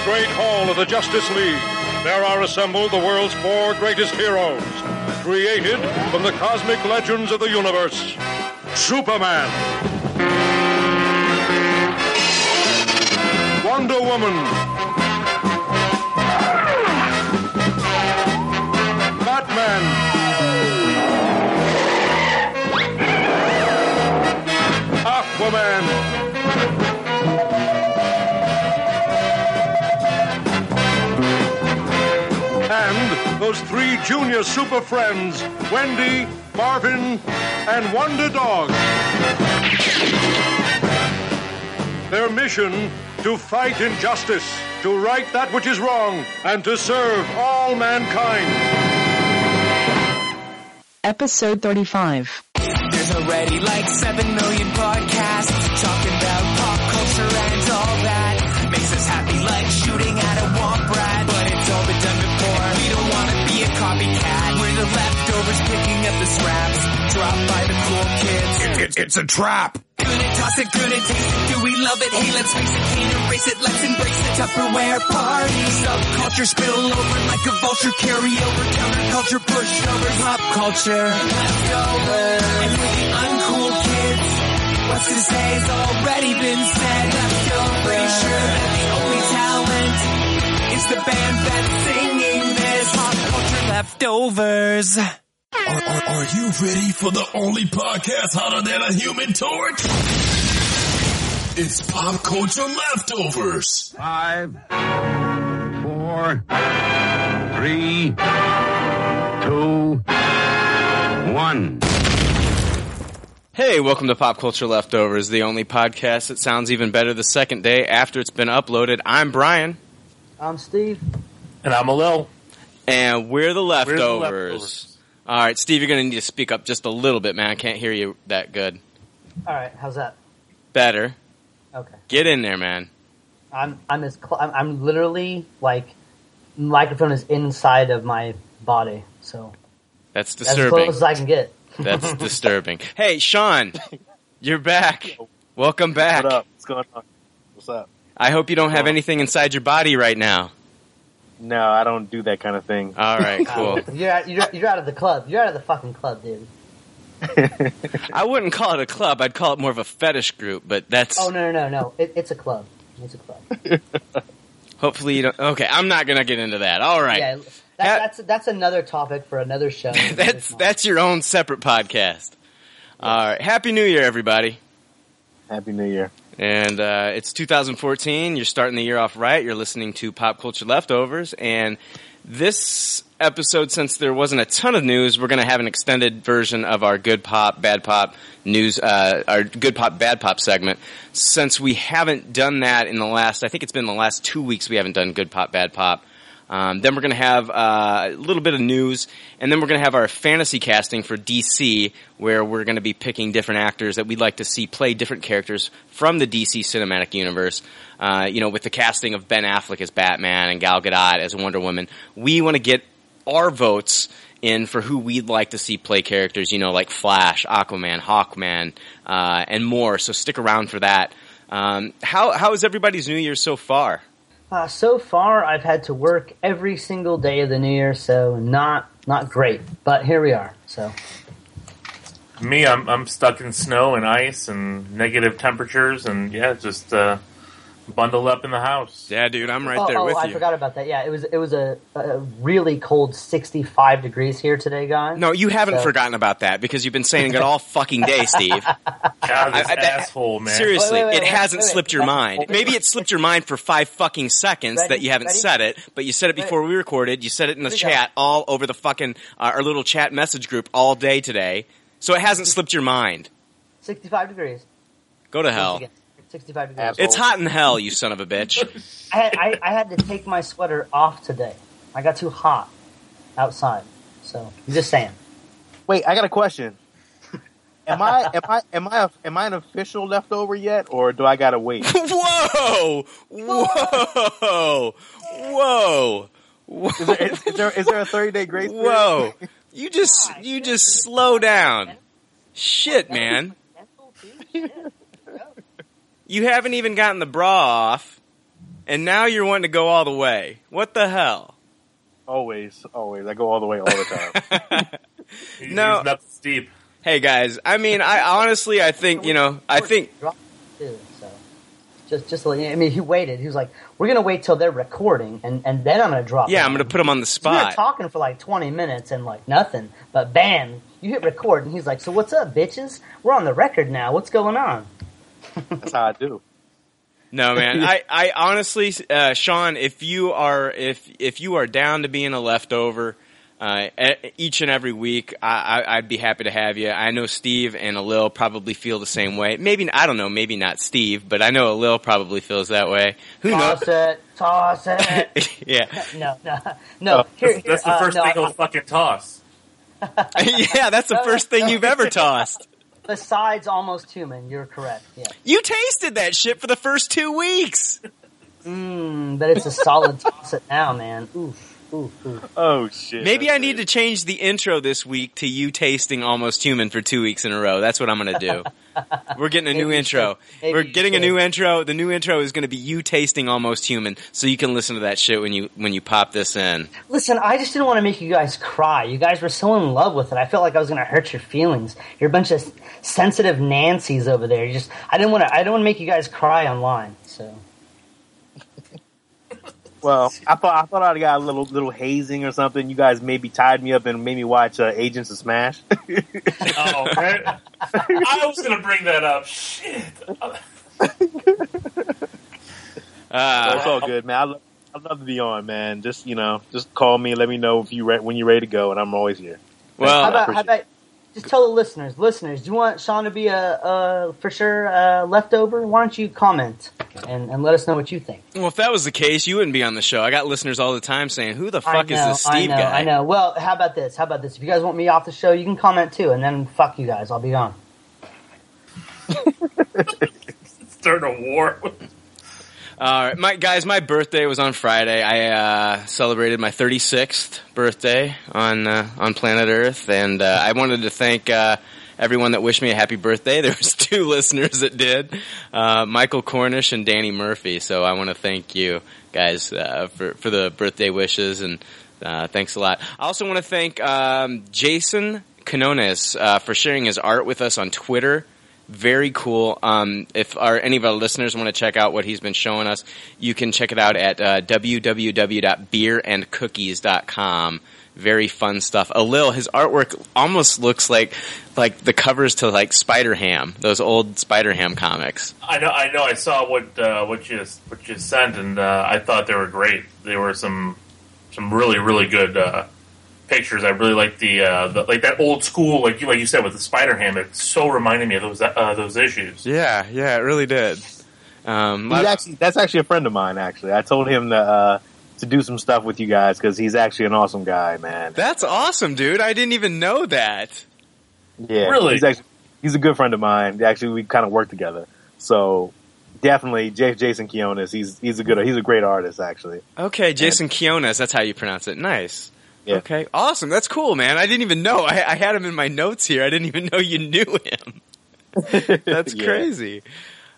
the great hall of the Justice League, there are assembled the world's four greatest heroes, created from the cosmic legends of the universe. Superman. Wonder Woman. Batman. Aquaman. Those three junior super friends, Wendy, Marvin, and Wonder Dog. Their mission to fight injustice, to right that which is wrong, and to serve all mankind. Episode 35. There's already like 7 million podcasts talking scraps dropped by the cool kids. It's, it's a trap. Good at toss it, good at taste it. Do we love it? Hey, let's face it, can't erase it. Let's embrace the Tupperware party. Subculture spill over like a vulture. Carry over counterculture, pushover, pop culture. Leftovers. And we're the uncool kids. What's to say has already been said. Leftovers. Pretty sure that the only talent is the band that's singing this. Pop culture leftovers. Are, are, are you ready for the only podcast hotter than a human torch? It's Pop Culture Leftovers. Five, four, three, two, one. Hey, welcome to Pop Culture Leftovers, the only podcast that sounds even better the second day after it's been uploaded. I'm Brian, I'm Steve. And I'm a Lil. and we're the We're the leftovers. Leftovers. All right, Steve, you're going to need to speak up just a little bit, man. I can't hear you that good. All right, how's that? Better. Okay, Get in there, man. I'm I'm as cl- I'm, I'm literally like microphone is inside of my body, so That's disturbing. as close as I can get. That's disturbing. Hey, Sean, you're back. Welcome back. What up? What's going on? What's up? I hope you don't have anything inside your body right now. No, I don't do that kind of thing. All right, cool. You're out, you're, you're out of the club. You're out of the fucking club, dude. I wouldn't call it a club. I'd call it more of a fetish group, but that's Oh no no no no! It, it's a club. It's a club. hopefully you don't. Okay, I'm not going to get into that. All right. Yeah, that, that's that's another topic for another show. that's that's your own separate podcast. All right. Happy New Year, everybody. Happy New Year. And uh, it's 2014. You're starting the year off right. You're listening to Pop Culture Leftovers. And this episode, since there wasn't a ton of news, we're going to have an extended version of our Good Pop, Bad Pop news, uh, our Good Pop, Bad Pop segment. Since we haven't done that in the last, I think it's been the last two weeks we haven't done Good Pop, Bad Pop. Um, then we're going to have uh, a little bit of news, and then we're going to have our fantasy casting for DC, where we're going to be picking different actors that we'd like to see play different characters from the DC cinematic universe. Uh, you know, with the casting of Ben Affleck as Batman and Gal Gadot as Wonder Woman, we want to get our votes in for who we'd like to see play characters. You know, like Flash, Aquaman, Hawkman, uh, and more. So stick around for that. Um, how how is everybody's New Year so far? Uh, so far, I've had to work every single day of the new year, so not not great. But here we are. So Me, I'm I'm stuck in snow and ice and negative temperatures, and yeah, just uh, bundled up in the house. Yeah, dude, I'm right oh, there oh, with I you. I forgot about that. Yeah, it was it was a, a really cold 65 degrees here today, guys. No, you haven't So- forgotten about that because you've been saying it all fucking day, Steve. God, this I- I- asshole, man. Seriously, Wait, wait, it wait, hasn't wait, wait. slipped your mind. Maybe it slipped your mind for five fucking seconds Ready? that you haven't Ready? said it, but you said it before we recorded. You said it in the Here go. chat all over the fucking uh, our little chat message group all day today. So it hasn't slipped your mind. 65 degrees. Go to Once hell. Again, 65 degrees. Asshole. It's hot in hell, you son of a bitch. I had, I, I had to take my sweater off today. I got too hot outside. So I'm just saying. Wait, I got a question. Am I am I am I a, am I an official leftover yet, or do I gotta wait? Whoa! Whoa! Whoa! Whoa! Is there, is, is there is there a thirty day grace period? Whoa! You just you just slow down. Shit, man. You haven't even gotten the bra off, and now you're wanting to go all the way. What the hell? Always, always. I go all the way all the time. He's, No. he's steep. Hey guys, I mean, I honestly, I think you know, I think too, so just just to I mean, he waited. He was like, "We're gonna wait till they're recording, and and then I'm gonna drop." yeah, it." I'm gonna put him on the So we were spot. talking for like 20 minutes and like nothing, but bam, you hit record, and he's like, "So what's up, bitches? We're on the record now. What's going on?" That's how I do. No, man. I, I honestly, uh, Sean, if you are if if you are down to being a leftover uh, e- each and every week, I, I, I'd be happy to have you. I know Steve and Alil probably feel the same way. Maybe I don't know. Maybe not Steve, but I know Alil probably feels that way. Who knows? Toss it, toss it. yeah, no, no, no. Here, here, That's the uh, first no, thing I- he'll fucking toss. yeah. That's the first thing you've ever tossed. Besides almost human, you're correct. Yeah. You tasted that shit for the first two weeks. Mm, but it's a solid toss it now, man. Oof. Oh shit. Maybe I need to change the intro this week to you tasting almost human for two weeks in a row. That's what I'm going to do. We're getting a new you intro. should. Maybe We're you getting a should. new intro. The new intro is going to be you tasting almost human, so you can listen to that shit when you when you pop this in. Listen, I just didn't want to make you guys cry. You guys were so in love with it. I felt like I was going to hurt your feelings. You're a bunch of sensitive Nancys over there. You just, I didn't want to. I didn't want to make you guys cry online. So Well, I thought I thought I got a little little hazing or something. You guys maybe tied me up and made me watch uh, Agents of Smash. Oh, man. I was gonna bring that up. Shit. Uh, it's all good, man. I love, I love to be on, man. Just you know, just call me. Let me know if you re- when you're ready to go, and I'm always here. well, how about, how appreciate about just tell the listeners, listeners, do you want Sean to be a, a for sure uh, leftover? Why don't you comment and, and let us know what you think? well, if that was the case, you wouldn't be on the show. I got listeners all the time saying, "Who the I fuck is know, this Steve I know, guy?" I know. Well, how about this? How about this? If you guys want me off the show, you can comment too, and then fuck you guys. I'll be on. Start a war. All right, my guys, my birthday was on Friday. I uh, celebrated my 36th birthday on uh, on planet Earth, and uh, I wanted to thank uh, everyone that wished me a happy birthday. There was two listeners that did, uh, Michael Cornish and Danny Murphy. So I want to thank you guys uh, for for the birthday wishes and uh, thanks a lot. I also want to thank um, Jason Canones uh, for sharing his art with us on Twitter. Very cool. Um, if our, any of our listeners want to check out what he's been showing us, you can check it out at uh, www.beerandcookies.com. Very fun stuff. Alil, his artwork almost looks like like the covers to like Spider Ham, those old Spider Ham comics. I know. I know. I saw what uh, what you what you sent, and uh, I thought they were great. They were some some really really good uh, pictures. I really like the, uh, the like that old school, like you like you said with the Spider Ham. It so reminded me of those uh, those issues. Yeah, yeah, it really did. Um, He's actually that's actually a friend of mine. Actually, I told him to uh, to do some stuff with you guys because he's actually an awesome guy, man. that's awesome, dude. I didn't even know that. Yeah, Really? He's actually he's a good friend of mine. Actually, we kind of work together. So definitely, J- Jason Keonis. He's he's a good he's a great artist. Actually, Okay, Jason Kiones, that's how you pronounce it. Nice. Yeah. Okay, awesome. That's cool, man. I didn't even know. I, I had him in my notes here. I didn't even know you knew him. That's Yeah. crazy.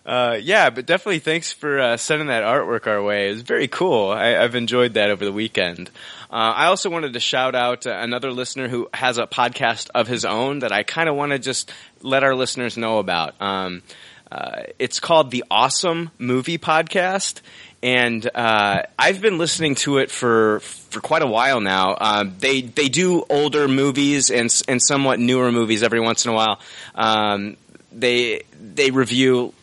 Uh, yeah, but definitely thanks for uh, sending that artwork our way. It was very cool. I, I've enjoyed that over the weekend. Uh, I also wanted to shout out uh, another listener who has a podcast of his own that I kind of want to just let our listeners know about. Um, uh, it's called the Awesome Movie Podcast, and uh, I've been listening to it for for quite a while now. Um, they they do older movies and and somewhat newer movies every once in a while. Um, they they review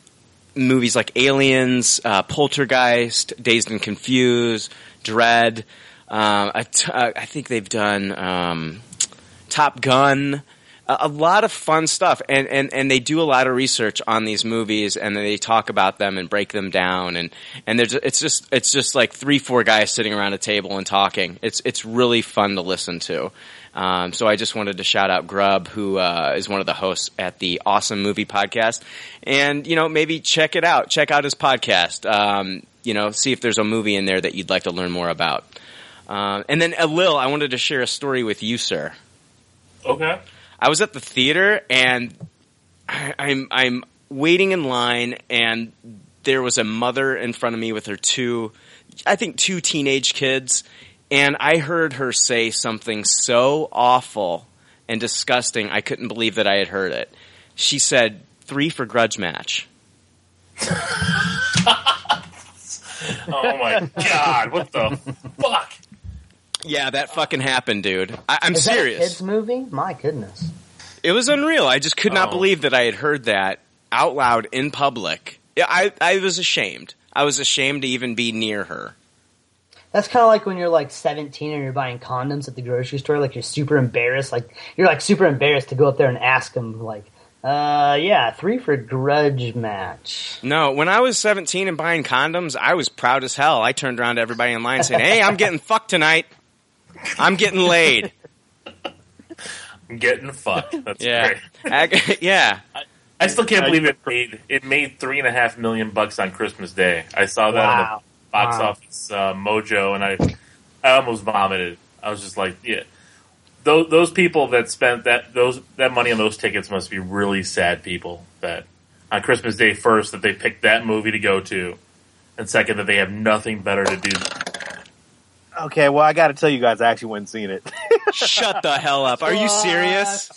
movies like Aliens, uh, Poltergeist, Dazed and Confused, Dread. Um, I, t- uh, I think they've done um, Top Gun. A, a lot of fun stuff, and, and, and they do a lot of research on these movies, and they talk about them and break them down, and and there's it's just it's just like three four guys sitting around a table and talking. It's it's really fun to listen to. Um, so I just wanted to shout out Grub, who uh, is one of the hosts at the Awesome Movie Podcast, and you know maybe check it out. Check out his podcast. Um, you know, see if there's a movie in there that you'd like to learn more about. Um, and then, uh, Lil, I wanted to share a story with you, sir. Okay. I was at the theater and I, I'm I'm waiting in line and there was a mother in front of me with her two, I think two teenage kids, and I heard her say something so awful and disgusting. I couldn't believe that I had heard it. She said, three for grudge match. Oh my god! What the fuck? Yeah, that fucking happened, dude. I, I'm Is that a serious. kids movie? My goodness. It was unreal. I just could not Oh. believe that I had heard that out loud in public. Yeah, I, I was ashamed. I was ashamed to even be near her. That's kind of like when you're like 17 and you're buying condoms at the grocery store. Like you're super embarrassed. Like you're like super embarrassed to go up there and ask them. Like, uh, yeah, three for grudge match. No, when I was 17 and buying condoms, I was proud as hell. I turned around to everybody in line saying, hey, I'm getting fucked tonight. I'm getting laid. I'm getting fucked. That's Yeah. great. I- yeah. I still can't believe it made it made three and a half million bucks on Christmas Day. I saw that on the box Wow. office uh, Mojo, and I I almost vomited. I was just like, yeah. Those those people that spent that those that money on those tickets must be really sad people. That on Christmas Day first that they picked that movie to go to, and second that they have nothing better to do. Okay, well, I got to tell you guys, I actually went and seen it. Shut the hell up. Are you serious?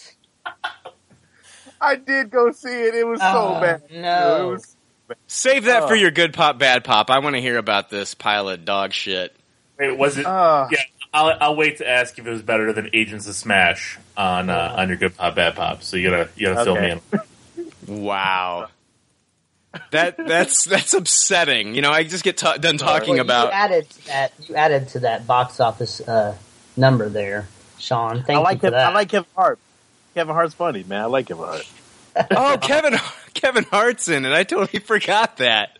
I did go see it. It was so Oh, bad. no. It was, Save that for Oh. your good pop, bad pop. I want to hear about this pile of dog shit. Wait, was it? uh, yeah, I'll, I'll wait to ask if it was better than Agents of Smash on uh, on your good pop bad pop. So you gotta you gotta fill Okay. me in. Wow. That that's that's upsetting. You know, I just get ta- done talking Well, about you added to that. You added to that box office uh, number there, Sean. Thank I like you for Kevin, that. I like Kevin Hart. Kevin Hart's funny, man. I like Kevin Hart. Oh, Kevin Kevin Hart's in it. I totally forgot that.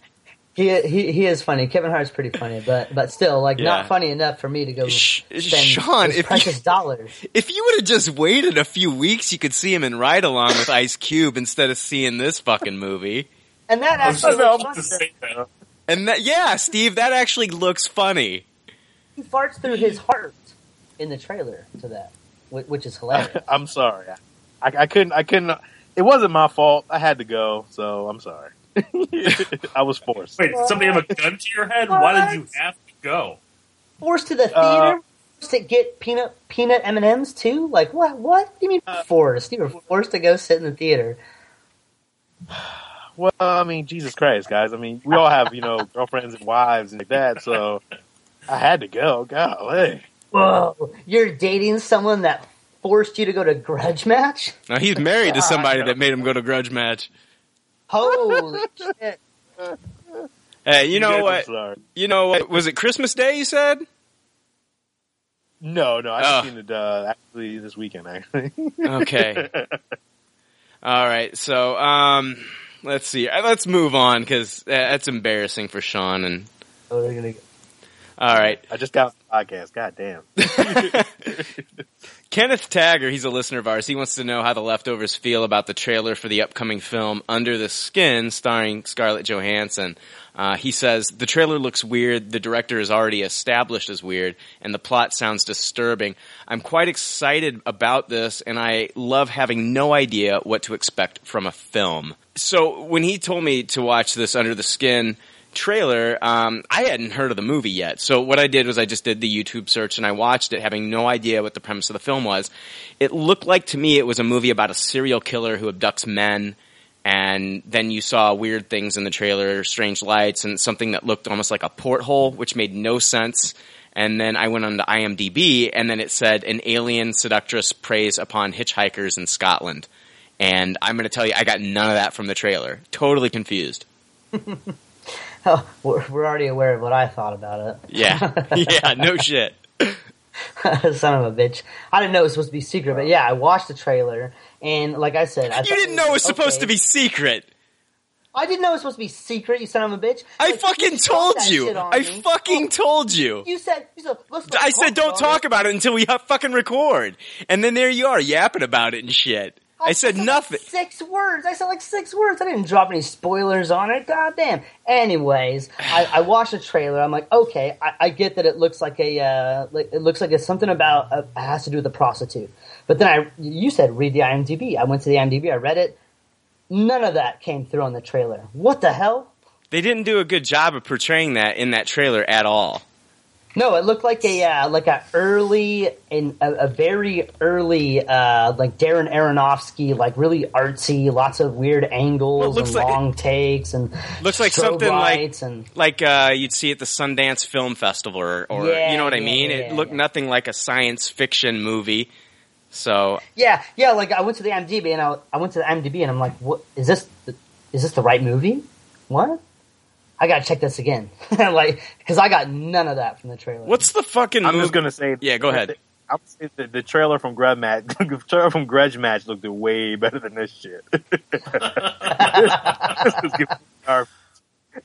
He, he he is funny. Kevin Hart's pretty funny, but but still, like Yeah. not funny enough for me to go Sh- spend Sean, those if you- precious dollars. If you would have just waited a few weeks, you could see him in Ride Along with Ice Cube instead of seeing this fucking movie. And that actually just looks about to say that. And that, yeah, Steve, that actually looks funny. He farts through his heart in the trailer to that, which is hilarious. I'm sorry. I, I couldn't. I couldn't. It wasn't my fault. I had to go, so I'm sorry. I was forced. Wait, did somebody have a gun to your head? Why did you have to go? Forced to the theater Uh, to get peanut peanut M and M's too. Like what? What do you mean Uh, forced? You were forced to go sit in the theater. Well, I mean, Jesus Christ, guys. I mean, we all have you know girlfriends and wives and like that, so I had to go. Golly. Whoa! You're dating someone that forced you to go to grudge match? Now he's married to somebody that made him go to Grudge Match. Holy shit! Hey, you know guys, what? You know what? Was it Christmas Day? You said? No, no, I Oh. just seen it uh, actually this weekend. Actually, Okay. All right. So, um, let's see. Uh, Let's move on because that's embarrassing for Sean. And Oh, gonna- all right, I just got the podcast. God damn. Kenneth Tagger, he's a listener of ours. He wants to know how the leftovers feel about the trailer for the upcoming film Under the Skin, starring Scarlett Johansson. Uh, he says the trailer looks weird. The director is already established as weird, and the plot sounds disturbing. I'm quite excited about this, and I love having no idea what to expect from a film. So when he told me to watch this Under the Skin trailer, um, I hadn't heard of the movie yet. So what I did was I just did the YouTube search and I watched it, having no idea what the premise of the film was. It looked like to me it was a movie about a serial killer who abducts men and then you saw weird things in the trailer, strange lights, and something that looked almost like a porthole, which made no sense. And then I went on to IMDb, and then it said an alien seductress preys upon hitchhikers in Scotland. And I'm going to tell you, I got none of that from the trailer. Totally confused. Oh, we're, already aware of what I thought about it. Yeah, yeah, no shit. Son of a bitch! I didn't know it was supposed to be secret, but yeah, I watched the trailer, and like I said, I You didn't know it was supposed okay. to be secret. I didn't know it was supposed to be secret. You son of a bitch! I Like, fucking told you. I me. fucking told you. You said you said. I said don't talk about it until we ha- fucking record. And then there you are yapping about it and shit. I said like nothing. six words. I said like six words. I didn't drop any spoilers on it. God damn. Anyways, I, I watched the trailer. I'm like, okay, I, I get that it looks like a, uh, like, it looks like it's something about uh, it has to do with a prostitute. But then I, you said read the IMDb. I went to the IMDb. I read it. None of that came through on the trailer. What the hell? They didn't do a good job of portraying that in that trailer at all. No, it looked like a uh, like a early in a, a very early uh, like Darren Aronofsky, like really artsy, lots of weird angles Well, and like- long takes and Looks like something like and like uh, you'd see at the Sundance Film Festival, or, or Yeah, you know what I yeah, mean. yeah, it looked nothing like a science fiction movie. So yeah, yeah. Like I went to the IMDb and I, I went to the IMDb and I'm like, what is this? The, is this the right movie? What? I gotta check this again, like because I got none of that from the trailer. what's the fucking? I'm movie? just gonna say. Yeah, go ahead. I would say the, the trailer from Grudge Match, the trailer from Grudge Match looked way better than this shit. Just give me garbage.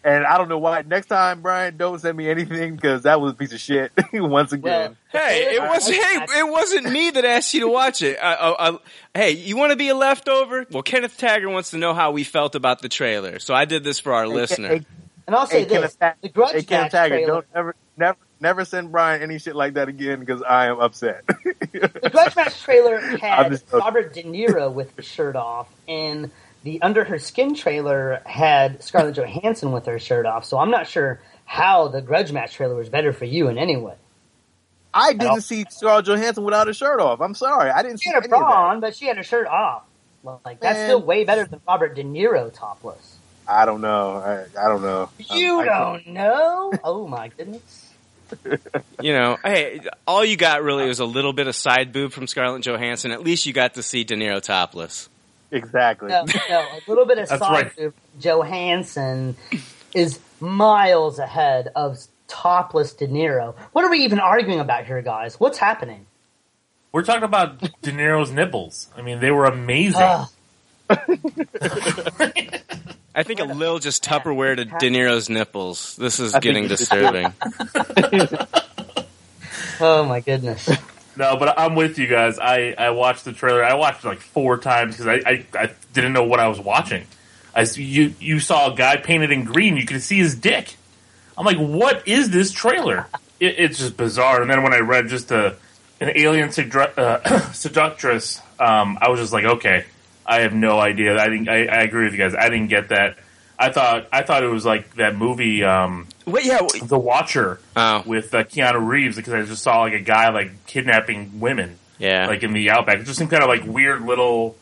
and I don't know why. Next time, Brian, don't send me anything because that was a piece of shit. Once again, Hey, it was hey, it wasn't me that asked you to watch it. Uh, uh, uh, hey, you want to be a leftover? Well, Kenneth Taggart wants to know how we felt about the trailer, so I did this for our listener. And I'll say hey, this: Tag- the Grudge hey, Match Taggart, trailer. don't ever, never, never send Brian any shit like that again because I am upset. The Grudge Match trailer had Robert De Niro with his shirt off, and the Under Her Skin trailer had Scarlett Johansson with her shirt off. So I'm not sure how the Grudge Match trailer was better for you in any way. I didn't see Scarlett Johansson without her shirt off. I'm sorry, I didn't She see had of bra on, but she had her shirt off. Like that's Man. still way better than Robert De Niro topless. I don't know. I, I don't know. You I- I don't know? Oh my goodness! You know, hey, all you got really was a little bit of side boob from Scarlett Johansson. At least you got to see De Niro topless. Exactly. No, no, a little bit of That's side right. boob. Johansson is miles ahead of topless De Niro. What are we even arguing about here, guys? What's happening? We're talking about De Niro's nipples. I mean, they were amazing. Ugh. I think a Lil just Tupperware to De Niro's nipples. This is I getting disturbing. oh my goodness! No, but I'm with you guys. I, I watched the trailer. I watched it like four times because I, I, I didn't know what I was watching. I s- you you saw a guy painted in green. You could see his dick. I'm like, what is this trailer? It, it's just bizarre. And then when I read just a an alien sedu- uh, seductress, um, I was just like, okay, I have no idea. I didn't. I, I agree with you guys. I didn't get that. I thought I thought it was like that movie, um, Wait, yeah, wait. The Watcher, Oh. with uh, Keanu Reeves, because I just saw like a guy like kidnapping women yeah. like in the outback. It just seemed kind of like weird little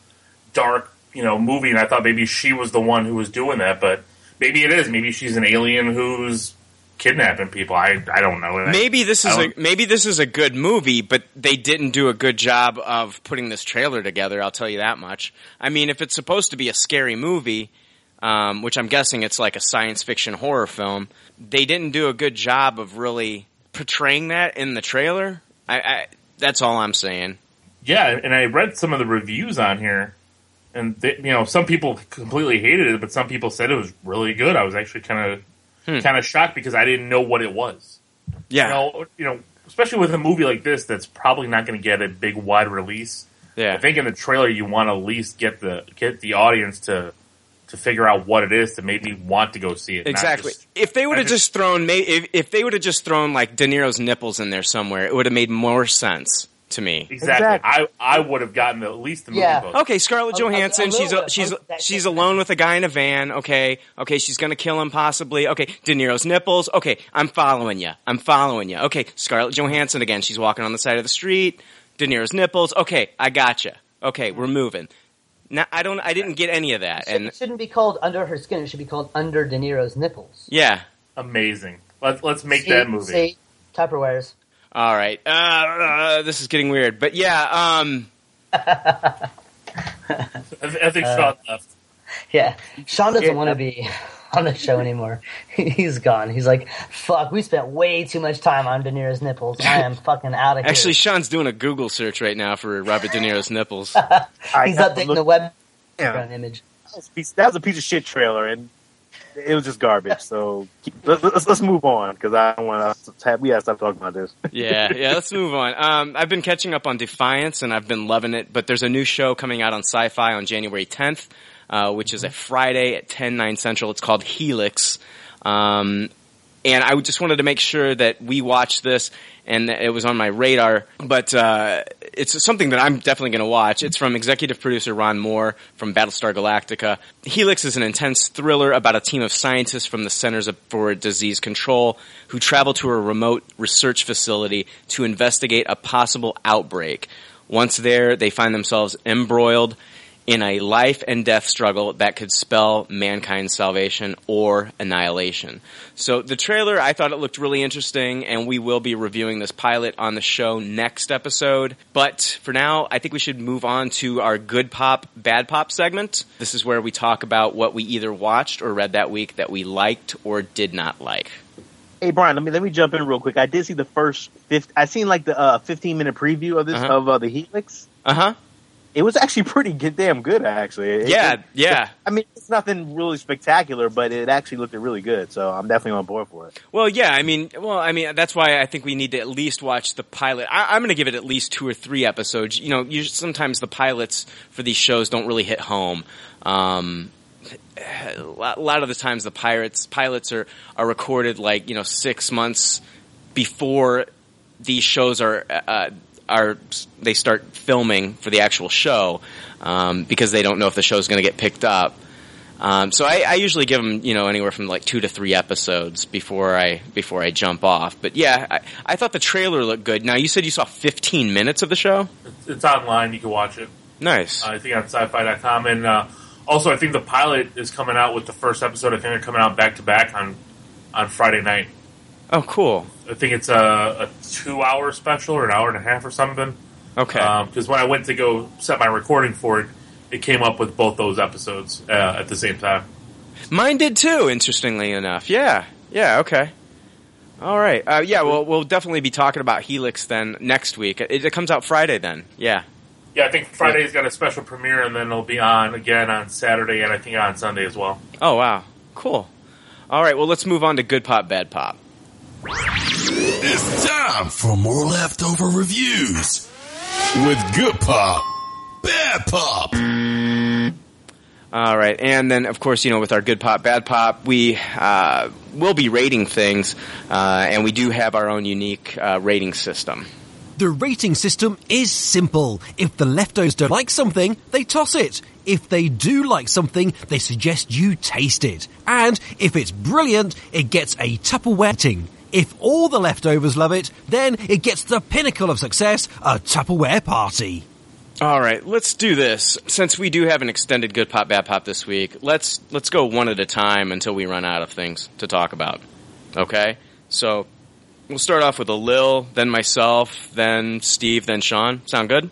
dark, you know, movie. And I thought maybe she was the one who was doing that, but maybe it is. Maybe she's an alien who's kidnapping people. I I don't know. Maybe this is a maybe this is a good movie, but they didn't do a good job of putting this trailer together. I'll tell you that much. I mean, if it's supposed to be a scary movie, um, which I'm guessing it's like a science fiction horror film, they didn't do a good job of really portraying that in the trailer. I, I that's all I'm saying. Yeah, and I read some of the reviews on here, and they, you know, some people completely hated it, but some people said it was really good. I was actually kind of Hmm. kind of shocked because I didn't know what it was. Yeah, You know, you know, especially with a movie like this that's probably not going to get a big wide release. Yeah, I think in the trailer you want to at least get the get the audience to to figure out what it is to maybe want to go see it. Exactly. just- If they would have just- just thrown, may- if, if they would have just thrown like De Niro's nipples in there somewhere, it would have made more sense to me. exactly. Exactly. I I would have gotten the, at least the movie Yeah. book. Okay, Scarlett A- a- a Johansson. she's a, she's bit of that she's alone with a guy in a van. Okay, okay, she's gonna kill him possibly. Okay, De Niro's nipples. Okay, I'm following you. I'm following you. Okay, Scarlett Johansson again. She's walking on the side of the street. De Niro's nipples. Okay, I gotcha. Okay, we're moving. Now I don't. I didn't get any of that. It And shouldn't be called under her skin. It should be called under De Niro's nipples. yeah. Amazing. Let's let's make See- that movie. See, Tupperwares. All right. Uh, uh, this is getting weird, but yeah. Um. I, th- I think Uh, Sean left. Yeah, Sean doesn't Yeah. want to be on the show anymore. He's gone. He's like, "Fuck, we spent way too much time on De Niro's nipples. I am fucking out of here." Actually, Sean's doing a Google search right now for Robert De Niro's nipples. He's I updating look- the web yeah, image. that was a piece- that was a piece of shit trailer, and it was just garbage. So let's, let's let's move on because I don't want to. We gotta stop talking about this. yeah, yeah. Let's move on. Um, I've been catching up on Defiance, and I've been loving it. But there's a new show coming out on Sci-Fi on January 10th, uh, which is a Friday at 10 9 Central. It's called Helix, um, and I just wanted to make sure that we watched this and it was on my radar. But uh, it's something that I'm definitely going to watch. It's from executive producer Ron Moore from Battlestar Galactica. Helix is an intense thriller about a team of scientists from the Centers for Disease Control who travel to a remote research facility to investigate a possible outbreak. Once there, they find themselves embroiled in a life and death struggle that could spell mankind's salvation or annihilation. So the trailer, I thought it looked really interesting, and we will be reviewing this pilot on the show next episode. But for now, I think we should move on to our good pop, bad pop segment. This is where we talk about what we either watched or read that week that we liked or did not like. Hey Brian, let me let me jump in real quick. I did see the first fifth. I seen like the uh, fifteen minute preview of this Uh-huh. of uh, the Helix. Uh huh. It was actually pretty good, damn good actually. It- Yeah, it- yeah. I mean, it's nothing really spectacular, but it actually looked really good. So I'm definitely on board for it. Well, yeah, I mean, well, I mean, that's why I think we need to at least watch the pilot. I, I'm going to give it at least two or three episodes. You know, you, sometimes the pilots for these shows don't really hit home. Um, a lot a lot of the times the pirates pilots are are recorded like you know six months before these shows are uh, are they start filming for the actual show um, because they don't know if the show is going to get picked up. Um, so I, I usually give them, you know, anywhere from like two to three episodes before I before I jump off. But yeah, I, I thought the trailer looked good. Now you said you saw 15 minutes of the show. It's, it's online. You can watch it. Nice. I think on sci-fi.com. And uh, also, I think the pilot is coming out with the first episode. I think they're coming out back to back on on Friday night. Oh, cool. I think it's a, a two-hour special or an hour and a half or something. Okay. Because when I went to go set my recording for it, it came up with both those episodes uh, at the same time. Mine did too. Interestingly enough, yeah, yeah, okay. All right, uh, yeah. Well, we'll definitely be talking about Helix then next week. It, it comes out Friday then. Yeah. Yeah, I think Friday's got a special premiere, and then it'll be on again on Saturday, and I think on Sunday as well. Oh wow, cool. All right, well let's move on to good pop, bad pop. It's time for more leftover reviews with good pop, bad pop. All right, and then of course, you know, with our good pop, bad pop, we uh, will be rating things, uh, and we do have our own unique uh, rating system. The rating system is simple. If the leftovers don't like something, they toss it. If they do like something, they suggest you taste it. And if it's brilliant, it gets a Tupperware rating. If all the leftovers love it, then it gets the pinnacle of success, a Tupperware party. All right, let's do this. Since we do have an extended good pop, bad pop this week, let's let's go one at a time until we run out of things to talk about. Okay, so we'll start off with a Lil, then myself, then Steve, then Sean. Sound good?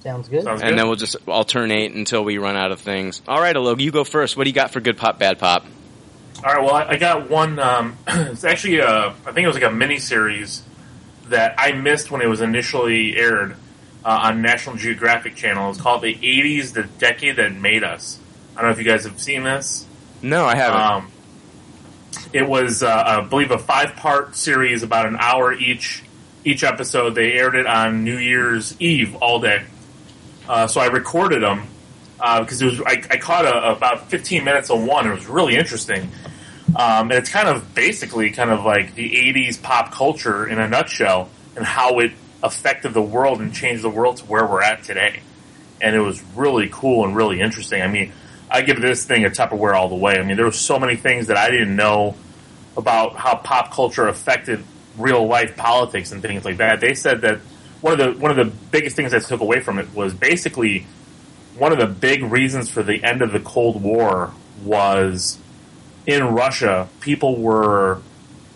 Sounds good. Sounds and good. then we'll just alternate until we run out of things. All right, Alog, you go first. What do you got for good pop, bad pop? All right. Well, I, I got one. Um, it's actually, a, I think it was like a mini series that I missed when it was initially aired uh, on National Geographic Channel. It's called "The '80s: The Decade That Made Us." I don't know if you guys have seen this. No, I haven't. Um, it was, uh, I believe, a five-part series, about an hour each. Each episode, they aired it on New Year's Eve all day. Uh, so I recorded them because it was. I, I caught a, about 15 minutes of one. It was really interesting. Um, and it's kind of basically kind of like the 80s pop culture in a nutshell and how it affected the world and changed the world to where we're at today. And it was really cool and really interesting. I mean, I give this thing a Tupperware all the way. I mean, there were so many things that I didn't know about how pop culture affected real life politics and things like that. They said that one of the one of the biggest things I took away from it was basically one of the big reasons for the end of the Cold War was in Russia, people were,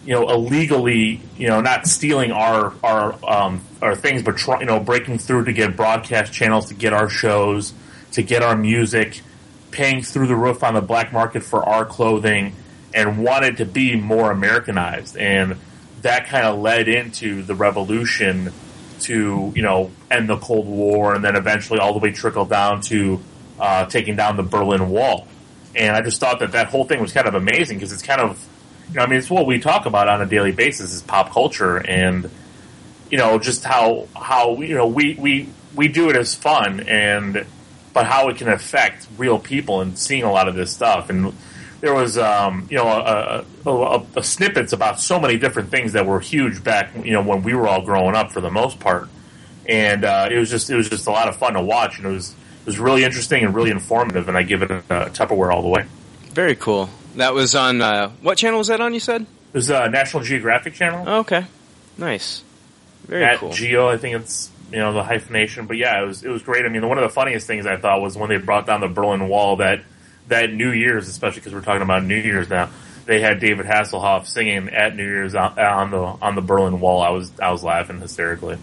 you know, illegally, you know, not stealing our our um, our things, but try, you know, breaking through to get broadcast channels to get our shows, to get our music, paying through the roof on the black market for our clothing, and wanted to be more Americanized, and that kind of led into the revolution to you know end the Cold War, and then eventually all the way trickle down to uh, taking down the Berlin Wall. And I just thought that that whole thing was kind of amazing because it's kind of, you know, I mean, it's what we talk about on a daily basis is pop culture and, you know, just how how you know we we we do it as fun and, but how it can affect real people and seeing a lot of this stuff. And there was um, you know a, a, a, a snippets about so many different things that were huge back you know when we were all growing up for the most part, and uh, it was just it was just a lot of fun to watch, and it was was really interesting and really informative, and I give it a, a Tupperware all the way. Very cool. That was on uh, what channel was that on? You said. It was a National Geographic channel. Oh, okay, nice. Very cool. at cool. Geo, I think it's you know the hyphenation, but yeah, it was it was great. I mean, one of the funniest things I thought was when they brought down the Berlin Wall that that New Year's, especially because we're talking about New Year's now. They had David Hasselhoff singing at New Year's on, on the on the Berlin Wall. I was I was laughing hysterically.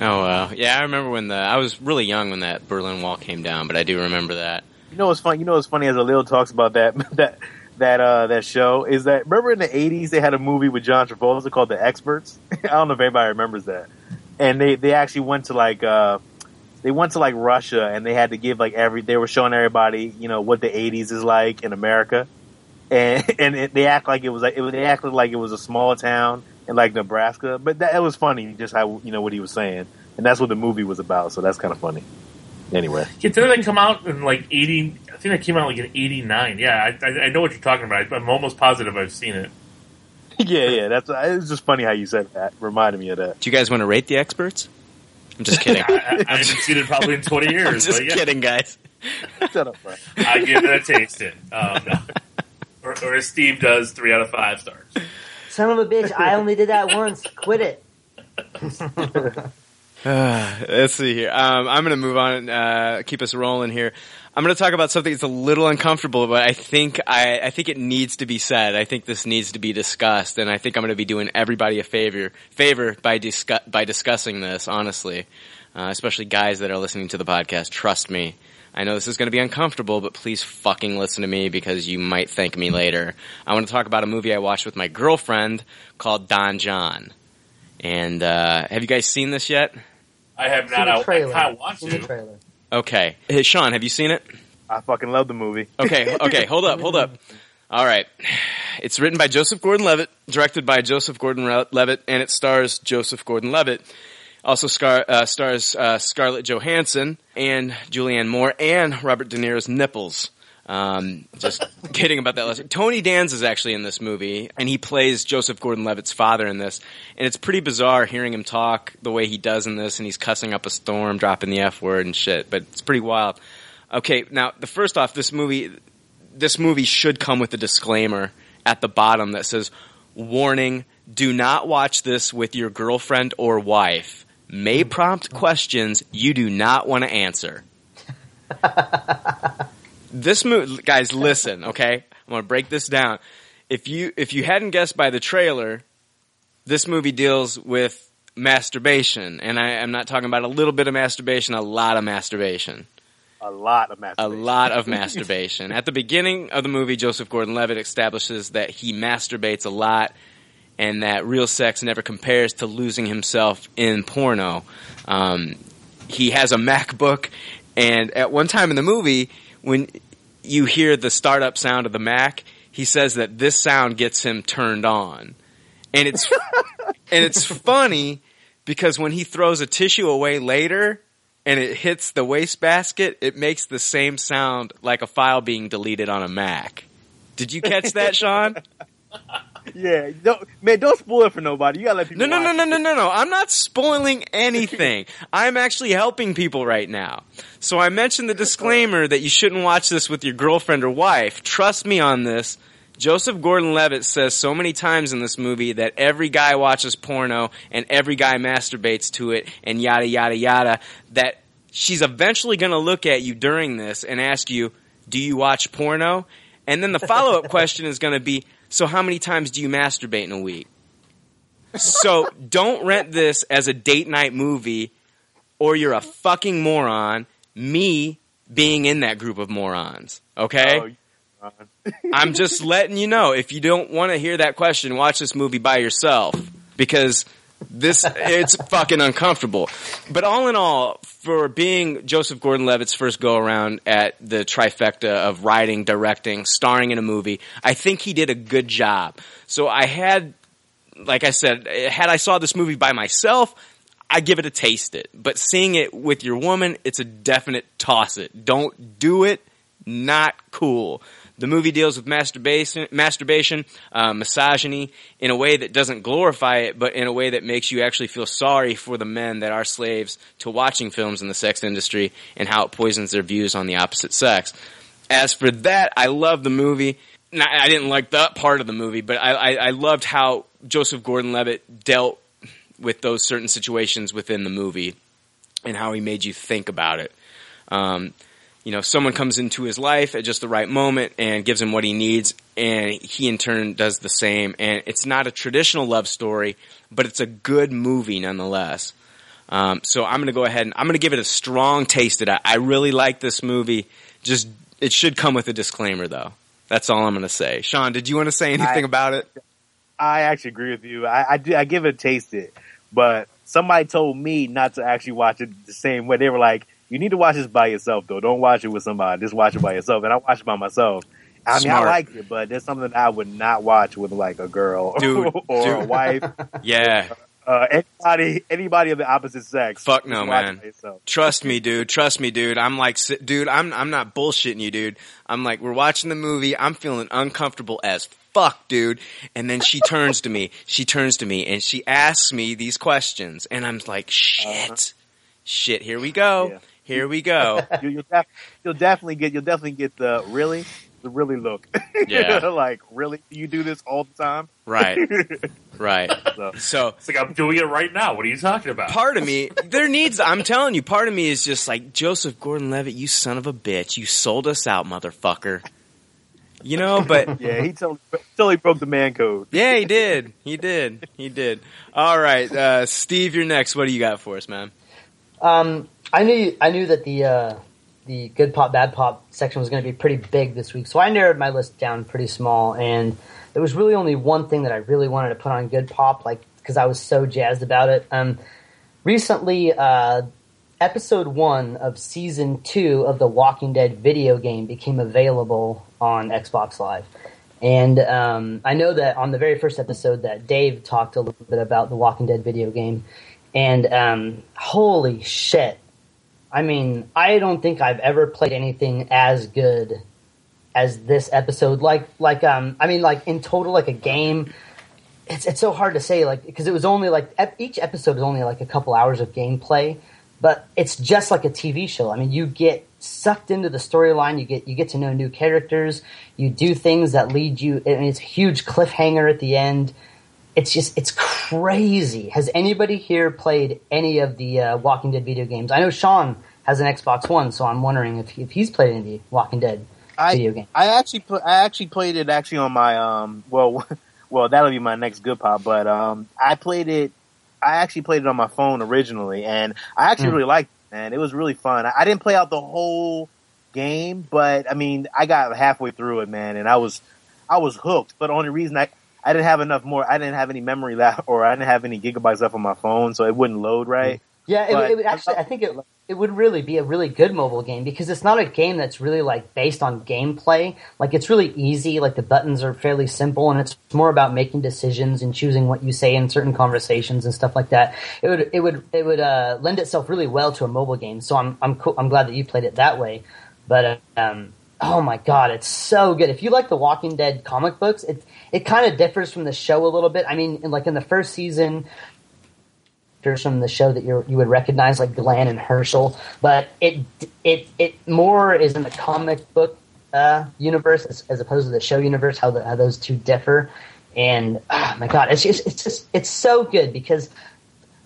Oh wow, yeah, I remember when the I was really young when that Berlin Wall came down, but I do remember that. You know what's funny? You know what's funny as A Lil talks about that that that uh that show is that remember in the eighties they had a movie with John Travolta called The Experts. I don't know if anybody remembers that. And they they actually went to like uh they went to like Russia and they had to give like every they were showing everybody you know what the eighties is like in America. And and it, they act like it was like it, they acted like it was a small town in like Nebraska, but that it was funny just how you know what he was saying, and that's what the movie was about. So that's kind of funny. Anyway. Yeah, didn't they come out in like eighty? I think they came out like in eighty nine. Yeah, I, I, I know what you're talking about. I'm almost positive I've seen it. yeah, yeah, that's it's just funny how you said that. Reminded me of that. Do you guys want to rate the experts? I'm just kidding. I, I, I haven't seen it probably in twenty years. I'm just but yeah, kidding, guys. Shut up, bro. I give it a taste. It, um, no. or, or as Steve does, three out of five stars. Son of a bitch! I only did that once. Quit it. Let's see here. Um, I'm going to move on. Uh, keep us rolling here. I'm going to talk about something that's a little uncomfortable, but I think I, I think it needs to be said. I think this needs to be discussed, and I think I'm going to be doing everybody a favor favor by discuss, by discussing this. Honestly, uh, especially guys that are listening to the podcast. Trust me. I know this is going to be uncomfortable, but please fucking listen to me because you might thank me later. I want to talk about a movie I watched with my girlfriend called Don Jon. And uh, have you guys seen this yet? I have not. I, I trailer. kind of want Seen the trailer. Okay. Hey, Sean, have you seen it? I fucking love the movie. Okay, okay, hold up, hold up. All right. It's written by Joseph Gordon-Levitt, directed by Joseph Gordon-Levitt, and it stars Joseph Gordon-Levitt. Also scar, uh, stars uh, Scarlett Johansson and Julianne Moore and Robert De Niro's nipples. Um, just kidding about that. Last. Tony Danza is actually in this movie, and he plays Joseph Gordon-Levitt's father in this. And it's pretty bizarre hearing him talk the way he does in this, and he's cussing up a storm, dropping the F word and shit. But it's pretty wild. Okay, now the first off, this movie, this movie should come with a disclaimer at the bottom that says, "Warning: Do not watch this with your girlfriend or wife. May prompt questions you do not want to answer." this movie, guys, listen, okay? I'm gonna break this down. If you if you hadn't guessed by the trailer, this movie deals with masturbation, and I, I'm not talking about a little bit of masturbation, a lot of masturbation A lot of masturbation. a lot of masturbation. At the beginning of the movie, Joseph Gordon-Levitt establishes that he masturbates a lot and that real sex never compares to losing himself in porno. Um, he has a MacBook, and at one time in the movie, when you hear the startup sound of the Mac, he says that this sound gets him turned on. And it's and it's funny because when he throws a tissue away later and it hits the wastebasket, it makes the same sound like a file being deleted on a Mac. Did you catch that, Sean? Yeah, don't, man, don't spoil it for nobody. You gotta let people. Know. No, no, no, no, no, no, no. I'm not spoiling anything. I'm actually helping people right now. So I mentioned the disclaimer that you shouldn't watch this with your girlfriend or wife. Trust me on this. Joseph Gordon-Levitt says so many times in this movie that every guy watches porno and every guy masturbates to it and yada yada yada that she's eventually going to look at you during this and ask you, "Do you watch porno?" And then the follow-up question is going to be, "So how many times do you masturbate in a week?" So don't rent this as a date night movie or you're a fucking moron. Me being in that group of morons. Okay? Oh, I'm just letting you know if you don't want to hear that question, watch this movie by yourself because this it's fucking uncomfortable. But all in all, for being Joseph Gordon-Levitt's first go around at the trifecta of writing, directing, starring in a movie, I think he did a good job. So I had like I said, had I saw this movie by myself, I give it a taste it. But seeing it with your woman, it's a definite toss it. Don't do it. Not cool. The movie deals with masturbation, masturbation, uh, misogyny in a way that doesn't glorify it, but in a way that makes you actually feel sorry for the men that are slaves to watching films in the sex industry and how it poisons their views on the opposite sex. As for that, I love the movie. I didn't like that part of the movie, but I, I, I loved how Joseph Gordon-Levitt dealt with those certain situations within the movie and how he made you think about it. Um, you know, someone comes into his life at just the right moment and gives him what he needs, and he in turn does the same. And it's not a traditional love story, but it's a good movie nonetheless. Um, so I'm going to go ahead and I'm going to give it a strong taste. It. I, I really like this movie. Just it should come with a disclaimer, though. That's all I'm going to say. Sean, did you want to say anything I- about it? I actually agree with you. I, I do. I give it a taste it, but somebody told me not to actually watch it the same way. They were like, "You need to watch this by yourself, though. Don't watch it with somebody. Just watch it by yourself." And I watched it by myself. I mean, Smart. I liked it, but there's something I would not watch with like a girl Dude, or a wife. Yeah. Uh, anybody, anybody of the opposite sex. Fuck no, man. Trust me, dude. Trust me, dude. I'm like, dude, I'm I'm not bullshitting you, dude. I'm like, we're watching the movie. I'm feeling uncomfortable as fuck, dude. And then she turns to me. She turns to me and she asks me these questions, and I'm like, shit, shit. Here we go. Yeah. Here we go. You, you'll, def- you'll definitely get. You'll definitely get the really, the really look. Yeah. like really, you do this all the time. Right. Right. So, So It's like I'm doing it right now. What are you talking about? part of me, there needs, I'm telling you, part of me is just like, Joseph Gordon Levitt, you son of a bitch. You sold us out, motherfucker. You know, but yeah, he totally, totally broke the man code. yeah, he did. He did. He did. All right. Uh, Steve, you're next. What do you got for us, man? Um, I knew I knew that the uh, the good pop bad pop section was going to be pretty big this week, so I narrowed my list down pretty small, and there was really only one thing that I really wanted to put on good pop, like because I was so jazzed about it. Um, recently, uh, episode one of season two of the Walking Dead video game became available on Xbox Live. And um, I know that on the very first episode that Dave talked a little bit about the Walking Dead video game, and um, holy shit! I mean, I don't think I've ever played anything as good as this episode. Like, like, um, I mean, like in total, like a game. It's it's so hard to say, like, because it was only like ep- each episode is only like a couple hours of gameplay, but it's just like a TV show. I mean, you get sucked into the storyline. You get you get to know new characters. You do things that lead you. I mean, it's a huge cliffhanger at the end. It's just it's crazy. Has anybody here played any of the uh, Walking Dead video games? I know Sean has an Xbox One, so I'm wondering if, if he's played any of the Walking Dead video I games. I actually put I actually played it actually on my um well well that'll be my next good pop but um I played it I actually played it on my phone originally and I actually Mm. really liked it man it was really fun I, I didn't play out the whole game but I mean I got halfway through it man and I was I was hooked but the only reason I I didn't have enough more I didn't have any memory left or I didn't have any gigabytes left on my phone so it wouldn't load right Yeah, it, it would actually. I think it it would really be a really good mobile game because it's not a game that's really like based on gameplay. Like it's really easy. Like the buttons are fairly simple, and it's more about making decisions and choosing what you say in certain conversations and stuff like that. It would it would it would uh, lend itself really well to a mobile game. So I'm I'm cool, I'm glad that you played it that way. But um, oh my god, it's so good. If you like the Walking Dead comic books, it it kind of differs from the show a little bit. I mean, in, like in the first season, characters from the show that you you would recognize, like Glenn and Hershel. But it it it more is in the comic book uh, universe as, as opposed to the show universe. How the, how those two differ. And oh my god, it's just it's just it's so good because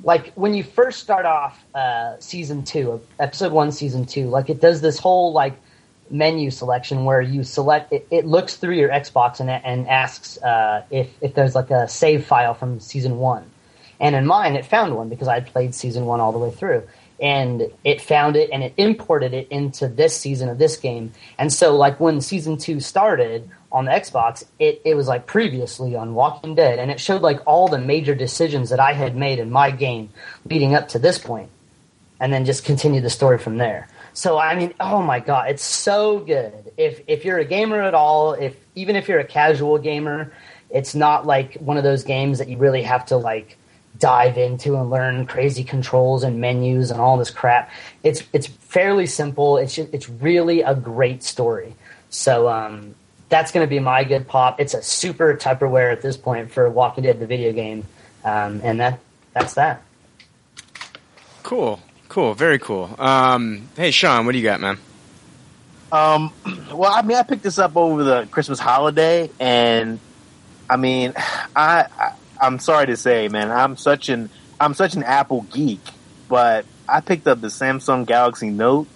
like when you first start off uh, season two, episode one, season two, like it does this whole like menu selection where you select it, it looks through your Xbox and, and asks uh, if if there's like a save file from season one. And in mine, it found one because I'd played season one all the way through. And it found it and it imported it into this season of this game. And so, like, when season two started on the Xbox, it, it was like previously on Walking Dead. And it showed, like, all the major decisions that I had made in my game leading up to this. And then just continue the story from there. So, I mean, oh my God, it's so good. If, if you're a gamer at all, if even if you're a casual gamer, it's not like one of those games that you really have to, like, dive into and learn crazy controls and menus and all this crap. It's it's fairly simple. It's just, it's really a great story. So um, that's going to be my good pop. It's a super Tupperware at this point for Walking Dead, the video game, um, and that that's that. Cool, cool, very cool. Um, hey, Sean, what do you got, man? Um, well, I mean, I picked this up over the Christmas holiday, and I mean, I, I I'm sorry to say, man, I'm such an I'm such an Apple geek, but I picked up the Samsung Galaxy Note,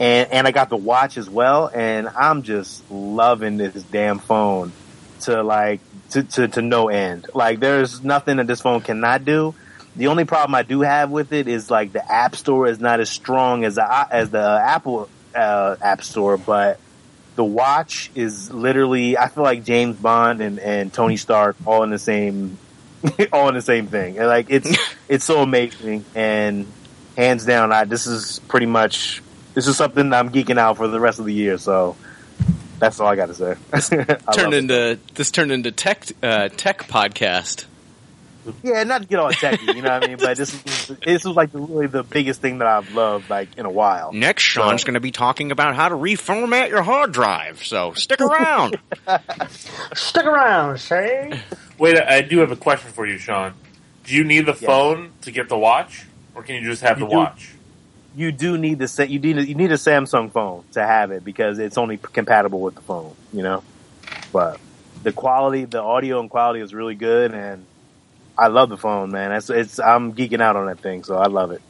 and and I got the watch as well, and I'm just loving this damn phone to like to to, to no end. Like, there's nothing that this phone cannot do. The only problem I do have with it is like the App Store is not as strong as the as the Apple uh, App Store, but the watch is literally I feel like James Bond and, and Tony Stark all in the same all in the same thing. And like it's it's so amazing and hands down I this is pretty much this is something I'm geeking out for the rest of the year, so that's all I got to say. Turned love it. into this turned into tech uh, tech podcast. Yeah, not to get all techy, you know what I mean? But this is this was like the, really the biggest thing that I've loved like in a while. Next, Sean's So- going to be talking about how to reformat your hard drive. So stick around. Stick around, say. Wait, I do have a question for you, Sean. Do you need the Yes. phone to get the watch, or can you just have You the do. watch? you do need the sa- you need a, you need a Samsung phone to have it because it's only compatible with the phone, you know. But the quality, the audio and quality is really good, and I love the phone, man. It's, it's I'm geeking out on that thing, so I love it.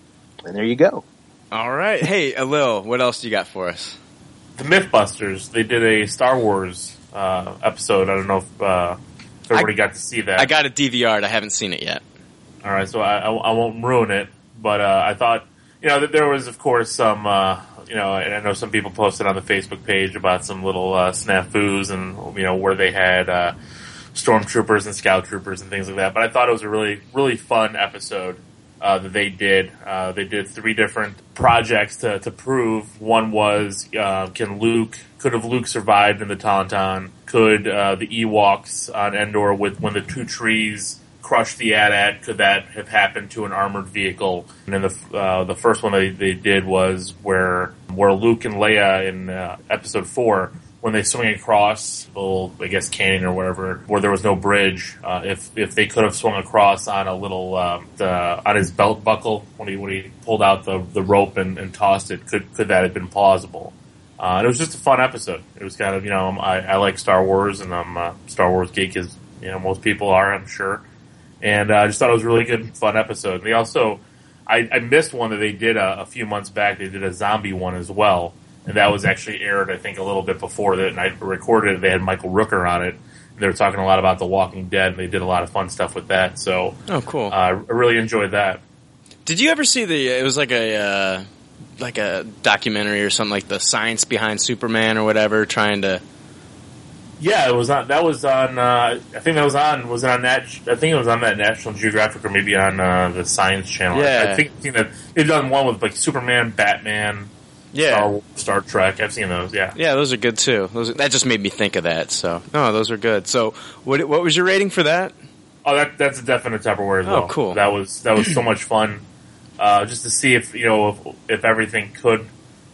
And there you go. All right. Hey, Alil, what else do you got for us? The MythBusters. They did a Star Wars uh, episode. I don't know if, uh, if everybody got to see that. I got a DVR. I haven't seen it yet. All right, so I, I, I won't ruin it, but uh, I thought, you know, that there was, of course, some, uh, you know, and I know some people posted on the Facebook page about some little uh, snafus and, you know, where they had uh, stormtroopers and scout troopers and things like that. But I thought it was a really, really fun episode uh, that they did. Uh, they did three different projects to, to prove. One was, uh, can Luke, could have Luke survived in the Tauntaun? Could uh, the Ewoks on Endor with when the two trees crushed the AT-AT, could that have happened to an armored vehicle? And then the uh, the first one they, they did was where where Luke and Leia in uh, Episode Four, when they swing across little, I guess canyon or whatever, where there was no bridge, uh, if if they could have swung across on a little um, the, on his belt buckle when he when he pulled out the the rope and, and tossed it, could could that have been plausible? Uh, and it was just a fun episode. It was kind of, you know, I, I like Star Wars and I'm a Star Wars geek as, you know, most people are, I'm sure. And uh, I just thought it was a really good, fun episode. They also, I, I missed one that they did a, a few months back. They did a zombie one as well. And that was actually aired, I think, a little bit before that. And I recorded it. They had Michael Rooker on it. They were talking a lot about The Walking Dead. And they did a lot of fun stuff with that. So Oh, cool. uh, I really enjoyed that. Did you ever see the? It was like a uh, like a documentary or something like the science behind Superman or whatever, trying to. Yeah, it was on. That was on. Uh, I think that was on. Was it on that? I think it was on that National Geographic or maybe on uh, the Science Channel. Yeah. I think I've seen that they've done one with like Superman, Batman, Star, Wars, Star Trek. I've seen those. Yeah. Yeah, those are good too. Those that just made me think of that. So no, those are good. So what what was your rating for that? Oh, that that's a definite Tupperware as Oh, well. cool. That was that was so much fun. Uh, just to see if you know if, if everything could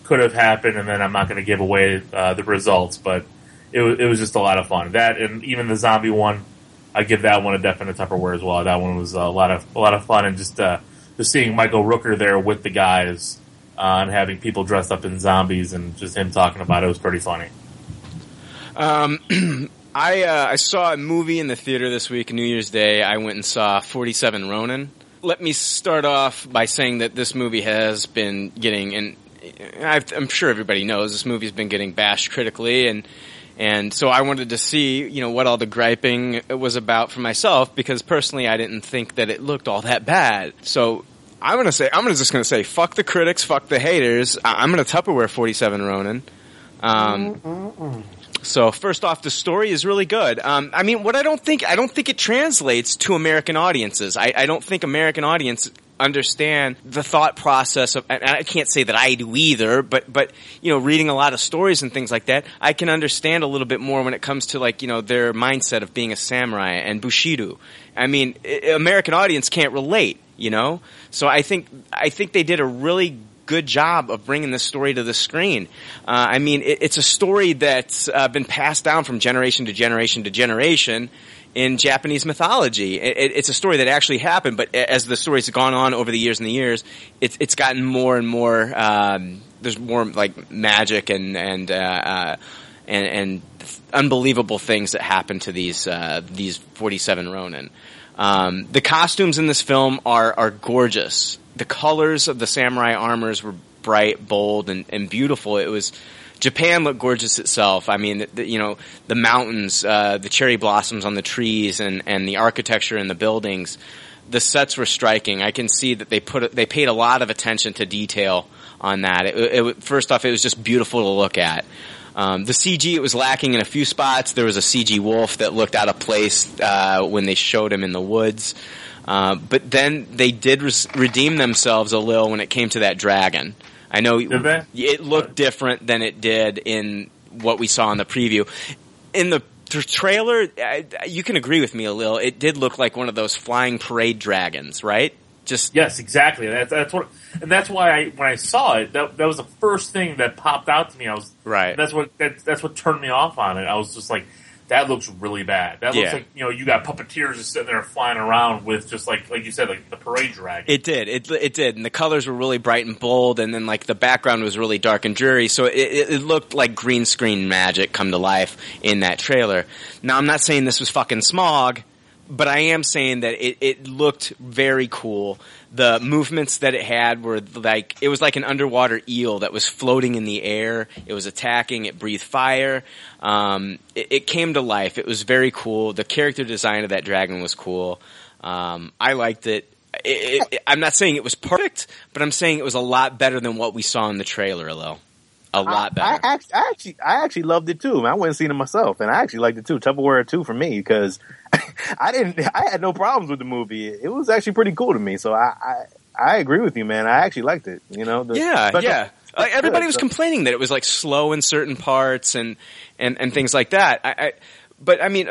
could have happened, and then I'm not going to give away uh, the results, but it was it was just a lot of fun. That and even the zombie one, I give that one a definite Tupperware as well. That one was a lot of a lot of fun, and just uh, just seeing Michael Rooker there with the guys and having people dressed up in zombies, and just him talking about it was pretty funny. Um, I uh, I saw a movie in the theater this week, New Year's Day. I went and saw Forty Seven Ronin. Let me start off by saying that this movie has been getting, and I've, I'm sure everybody knows this movie's been getting bashed critically, and and so I wanted to see, you know, what all the griping was about for myself because personally, I didn't think that it looked all that bad. So I'm gonna say, I'm just gonna say, fuck the critics, fuck the haters. I- I'm gonna Tupperware 47 Ronin. Um, so first off, the story is really good. Um, I mean, what I don't think I don't think it translates to American audiences. I, I don't think American audience understand the thought process of. And I can't say that I do either, but but you know, reading a lot of stories and things like that, I can understand a little bit more when it comes to like you know their mindset of being a samurai and bushido. I mean, American audience can't relate, you know. So I think I think they did a really good job of bringing this story to the screen. Uh, I mean, it, it's a story that's uh, been passed down from generation to generation to generation in Japanese mythology. It, it, it's a story that actually happened, but as the story's gone on over the years and the years, it's it's gotten more and more. Um, there's more like magic and and uh, uh, and, and unbelievable things that happen to these uh, these 47 Ronin. Um, the costumes in this film are are gorgeous. The colors of the samurai armors were bright, bold, and, and beautiful. It was Japan looked gorgeous itself. I mean, the, you know, the mountains, uh, the cherry blossoms on the trees, and and the architecture and the buildings. The sets were striking. I can see that they put they paid a lot of attention to detail on that. It, it, first off, it was just beautiful to look at. Um, the CG it was lacking in a few spots. There was a CG wolf that looked out of place uh, when they showed him in the woods. Uh, but then they did redeem themselves a little when it came to that dragon. I know they? it looked different than it did in what we saw in the preview. In the tr- trailer, I, you can agree with me a little. It did look like one of those flying parade dragons, right? Just Yes, exactly. That's that's what, and that's why I when I saw it, that that was the first thing that popped out to me. I was Right. That's what that, that's what turned me off on it. I was just like, that looks really bad. That looks Yeah. like you know you got puppeteers just sitting there flying around with just like like you said like the parade dragon. It did. It it did, and the colors were really bright and bold, and then like the background was really dark and dreary. So it, it, it looked like green screen magic come to life in that trailer. Now I'm not saying this was fucking Smaug, but I am saying that it, it looked very cool. The movements that it had were like it was like an underwater eel that was floating in the air. It was attacking. It breathed fire. Um, it, it came to life. It was very cool. The character design of that dragon was cool. Um, I liked it. It, it, I'm not saying it was perfect, but I'm saying it was a lot better than what we saw in the trailer. Little, a lot I, better. I, actually, I actually, I actually loved it too. I went and seen it myself, and I actually liked it too. Tupperware too for me because I didn't, I had no problems with the movie. It was actually pretty cool to me. So I, I, I agree with you, man. I actually liked it. You know, the yeah, special- yeah. Like, everybody good, was so- complaining that it was like slow in certain parts and and and things like that. I, I but I mean,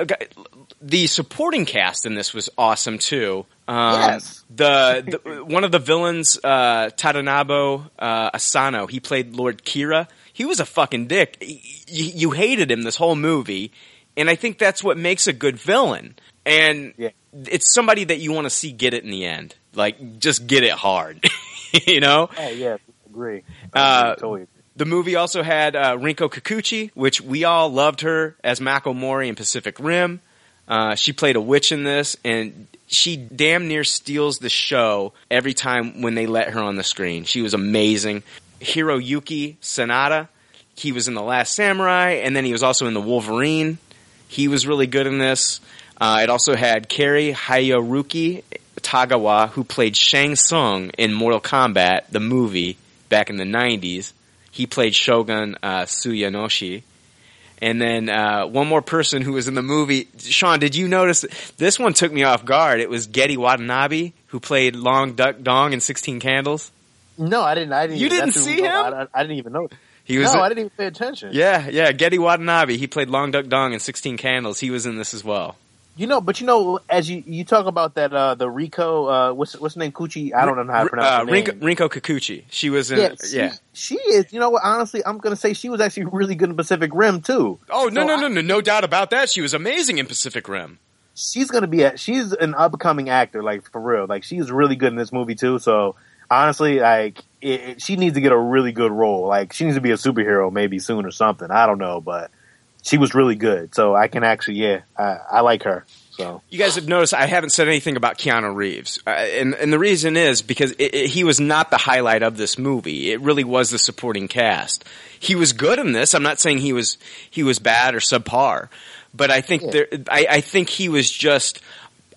the supporting cast in this was awesome too. Um, Yes. The, the one of the villains, uh, Tadanobu uh, Asano, he played Lord Kira. He was a fucking dick. Y- you hated him this whole movie, and I think that's what makes a good villain. And Yeah. it's somebody that you want to see get it in the end. Like, just get it hard. you know? Oh yeah, agree. Uh, totally. agree. The movie also had uh, Rinko Kikuchi, which we all loved her as Mako Mori in Pacific Rim. Uh, she played a witch in this, and she damn near steals the show every time when they let her on the screen. She was amazing. Hiroyuki Sanada, he was in The Last Samurai, and then he was also in The Wolverine. He was really good in this. Uh, it also had Cary Hiroyuki Tagawa, who played Shang Tsung in Mortal Kombat, the movie, back in the 90s. He played Shogun uh, Tsunayoshi. And then uh, one more person who was in the movie. Sean, did you notice? This one took me off guard. It was Gedde Watanabe, who played Long Duck Dong in 16 Candles. No, I didn't. I didn't. You even, didn't see him? I, I, I didn't even know. He was no, a- I didn't even pay attention. Yeah, yeah, Gedde Watanabe. He played Long Duck Dong in 16 Candles. He was in this as well. You know, but you know, as you you talk about that, uh, the Rico, uh, what's what's her name, Cucci? I don't know how to pronounce uh, her name. Rinko, Rinko Kikuchi. She was in. yeah, Yeah. she, she is. You know what? Honestly, I'm gonna say she was actually really good in Pacific Rim too. Oh no So no I- no no no doubt about that. She was amazing in Pacific Rim. she's gonna be a she's an upcoming actor, like for real. Like she's really good in this movie too. So honestly, like it, it- she needs to get a really good role. Like she needs to be a superhero maybe soon or something. I don't know, but she was really good. So I can actually, yeah, I, I like her. So You guys have noticed I haven't said anything about Keanu Reeves, uh, and and the reason is because it, it, he was not the highlight of this movie. It really was the supporting cast. He was good in this. I'm not saying he was he was bad or subpar, but I think there I, I think he was just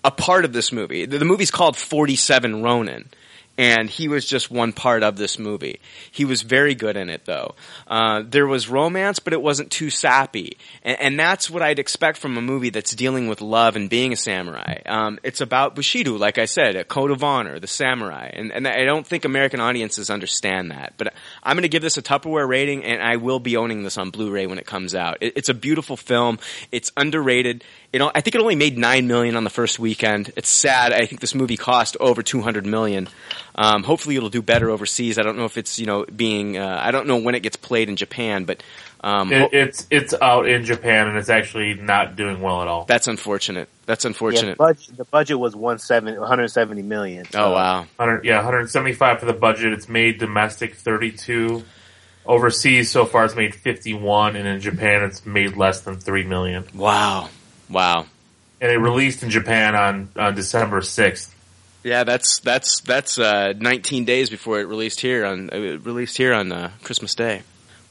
a part of this movie. The, the movie's called 47 Ronin. And he was just one part of this movie. He was very good in it, though. Uh, there was romance, but it wasn't too sappy, and, and that's what I'd expect from a movie that's dealing with love and being a samurai. Um, it's about Bushido, like I said, a code of honor, the samurai, and, and I don't think American audiences understand that. But I'm going to give this a Tupperware rating, and I will be owning this on Blu-ray when it comes out. It, it's a beautiful film. It's underrated. Know, I think it only made nine million on the first weekend. It's sad. I think this movie cost over two hundred million. Um, hopefully, it'll do better overseas. I don't know if it's you know being. Uh, I don't know when it gets played in Japan, but um, It, it's it's out in Japan and it's actually not doing well at all. that's unfortunate. That's Yeah, unfortunate. budget, the budget was 170, 170 million. oh wow. 100, yeah, 175 for the budget. It's made domestic 32. Overseas so far it's made 51 and in Japan it's made less than 3 million. Wow. Wow. And it released in Japan on, on December 6th. Yeah, that's that's that's uh, 19 days before it released here on uh, released here on uh, Christmas Day.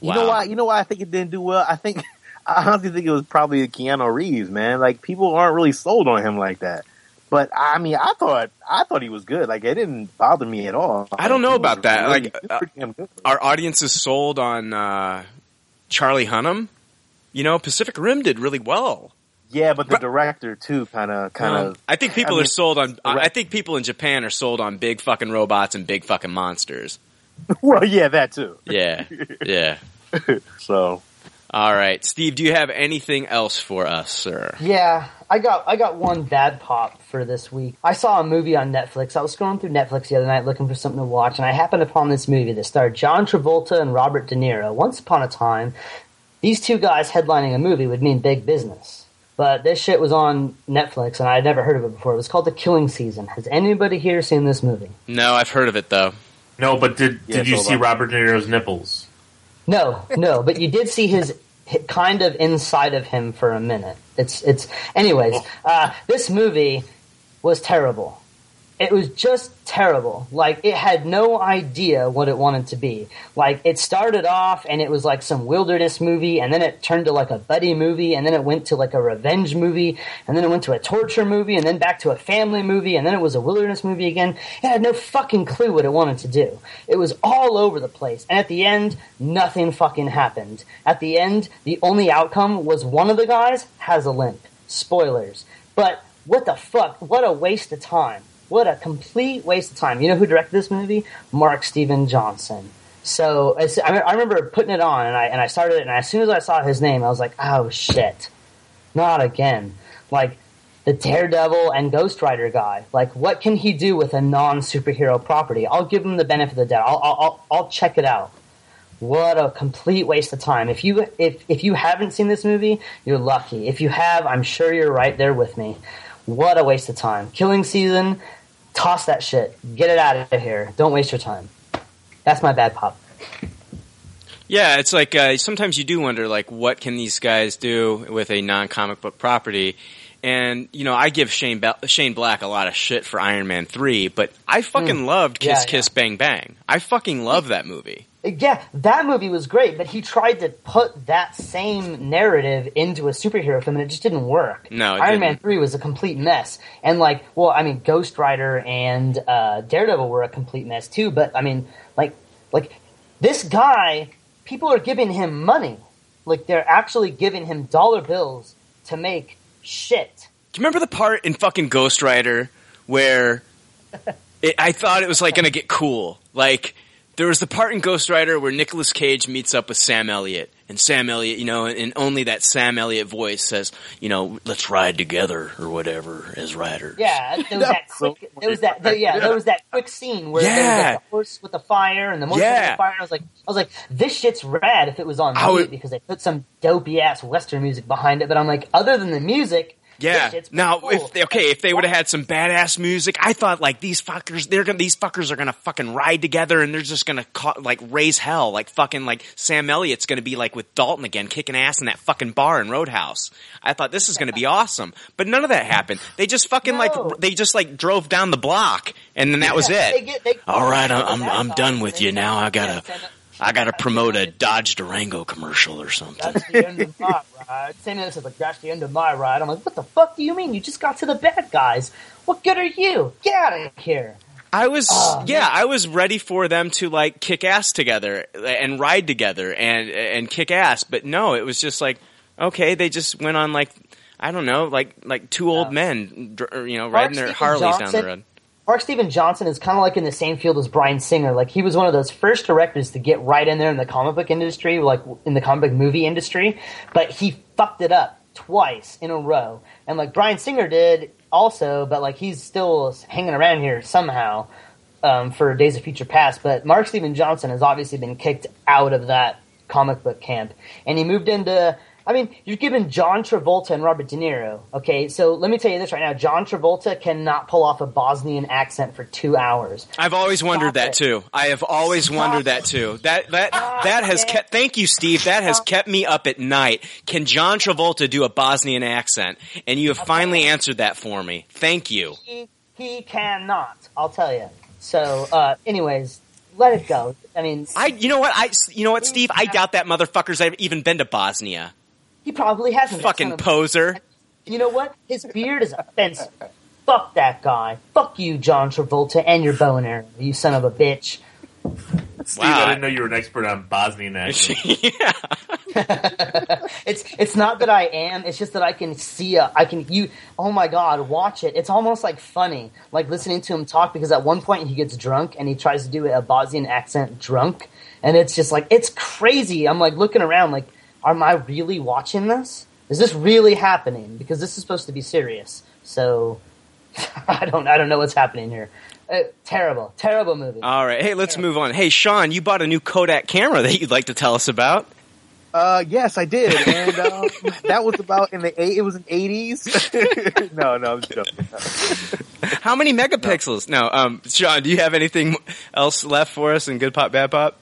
You know why? You know why I think it didn't do well? I think I honestly think it was probably Keanu Reeves, man. Like people aren't really sold on him like that. But I mean, I thought I thought he was good. Like it didn't bother me at all. I don't know about that. really- Like, he was pretty damn good. Our audience is sold on uh, Charlie Hunnam. You know, Pacific Rim did really well. Yeah, but the director too, kind of, kind Um, of. I think people I mean, are sold on. I think people in Japan are sold on big fucking robots and big fucking monsters. well, yeah, that too. Yeah, yeah. So, All right, Steve. Do you have anything else for us, sir? Yeah, I got I got one bad pop for this week. I saw a movie on Netflix. I was scrolling through Netflix the other night looking for something to watch, and I happened upon this movie that starred John Travolta and Robert De Niro. Once upon a time, these two guys headlining a movie would mean big business. But this shit was on Netflix, and I had never heard of it before. It was called The Killing Season. Has anybody here seen this movie? No, I've heard of it though. No, but did Yeah, did you see Robert De Niro's nipples? No, no, but you did see his, kind of inside of him for a minute. It's it's. Anyways, uh, this movie was terrible. It was just terrible. Like it had no idea what it wanted to be. Like it started off and it was like some wilderness movie, and then it turned to like a buddy movie, and then it went to like a revenge movie, and then it went to a torture movie, and then back to a family movie, and then it was a wilderness movie again. It had no fucking clue what it wanted to do. It was all over the place, and at the end, nothing fucking happened. At the end, the only outcome was one of the guys has a limp. Spoilers. But what the fuck? What a waste of time. What a complete waste of time. You know who directed this movie? Mark Steven Johnson. So I remember putting it on, and I and I started it, and as soon as I saw his name, I was like, "Oh shit, not again!" Like the Daredevil and Ghost Rider guy. Like, what can he do with a non superhero property? I'll give him the benefit of the doubt. I'll, I'll, I'll, I'll check it out. What a complete waste of time. If you if if you haven't seen this movie, you're lucky. If you have, I'm sure you're right there with me. What a waste of time. Killing season, toss that shit. Get it out of here. Don't waste your time. That's my bad pop. Yeah, it's like uh, sometimes you do wonder, like, what can these guys do with a non-comic book property? And you know, I give Shane Shane Black a lot of shit for Iron Man three, but I fucking Mm. loved Kiss Yeah, Kiss Bang Bang. I fucking love that movie. Yeah, that movie was great, but he tried to put that same narrative into a superhero film, and it just didn't work. No, it Iron didn't. Man three was a complete mess, and like, well, I mean, Ghost Rider and uh, Daredevil were a complete mess too. But I mean, like, like this guy, people are giving him money, like they're actually giving him dollar bills to make shit. Do you remember the part in fucking Ghost Rider where it, I thought it was like going to get cool? Like there was the part in Ghost Rider where Nicolas Cage meets up with Sam Elliott, and Sam Elliott, you know, and only that Sam Elliott voice says, you know, let's ride together or whatever as riders. Yeah, there was that quick. There was that. There, yeah, there was that quick scene where there was Yeah. like the horse with the fire and the motorcycle Yeah. with the fire. And I was like, I was like, this shit's rad if it was on mute would- because they put some dopey ass western music behind it. But I'm like, other than the music, Yeah. shit's Now, cool. if okay, if they would have had some badass music, I thought like these fuckers, they're gonna these fuckers are gonna fucking ride together and they're just gonna ca- like raise hell, like fucking like Sam Elliott's gonna be like with Dalton again, kicking ass in that fucking bar in Roadhouse. I thought this is gonna be awesome, but none of that happened. They just fucking like they just like drove down the block and then that was it. they get- they- All right, I'm I'm, I'm done with you now. I gotta. Yeah, Sam- I gotta promote a Dodge Durango commercial or something. That's the end of my ride. Sam Elliott says, like, that's the end of my ride. I'm like, what the fuck do you mean? You just got to the bad guys. What good are you? Get out of here. I was Oh, yeah, I was ready for them to like kick ass together and ride together and and kick ass, but no, it was just like okay, they just went on like I don't know, like like two old men, you know, riding their Steven Harleys down the road. Mark Steven Johnson is kind of like in the same field as Bryan Singer. Like he was one of those first directors to get right in there in the comic book industry, like in the comic book movie industry, but he fucked it up twice in a row, and like Bryan Singer did also, but like he's still hanging around here somehow um, for Days of Future Past. But Mark Steven Johnson has obviously been kicked out of that comic book camp, and he moved into. I mean, you're given John Travolta and Robert De Niro. Okay, so let me tell you this right now: John Travolta cannot pull off a Bosnian accent for two hours. I've always wondered Stop that too. I have always wondered that too. That that that has it. kept. Thank you, Steve. That has kept me up at night. Can John Travolta do a Bosnian accent? And you have finally answered that for me. Thank you. He, he cannot. I'll tell you. So, uh, anyways, let it go. I mean, I, you know what? I, you know what, Steve? I doubt that motherfucker's ever even been to Bosnia. He probably hasn't. Fucking son of a- poser. You know what? His beard is offensive. Fuck that guy. Fuck you, John Travolta, and your bow and arrow, you son of a bitch. Steve, Wow. I didn't know you were an expert on Bosnian accents. yeah. It's it's not that I am. It's just that I can see. A, I can you. Oh my god, watch it. It's almost like funny, like listening to him talk because at one point he gets drunk and he tries to do a Bosnian accent drunk, and it's just like it's crazy. I'm like looking around, like, am I really watching this? Is this really happening? Because this is supposed to be serious. So I don't I don't know what's happening here. Uh, terrible, terrible movie. All right. Hey, let's move on. Hey, Sean, you bought a new Kodak camera that you'd like to tell us about. Uh, yes, I did, and um, that was about in the eight. It was in eighties. no, no, I'm joking. How many megapixels? No, um, Sean, do you have anything else left for us in Good Pop, Bad Pop?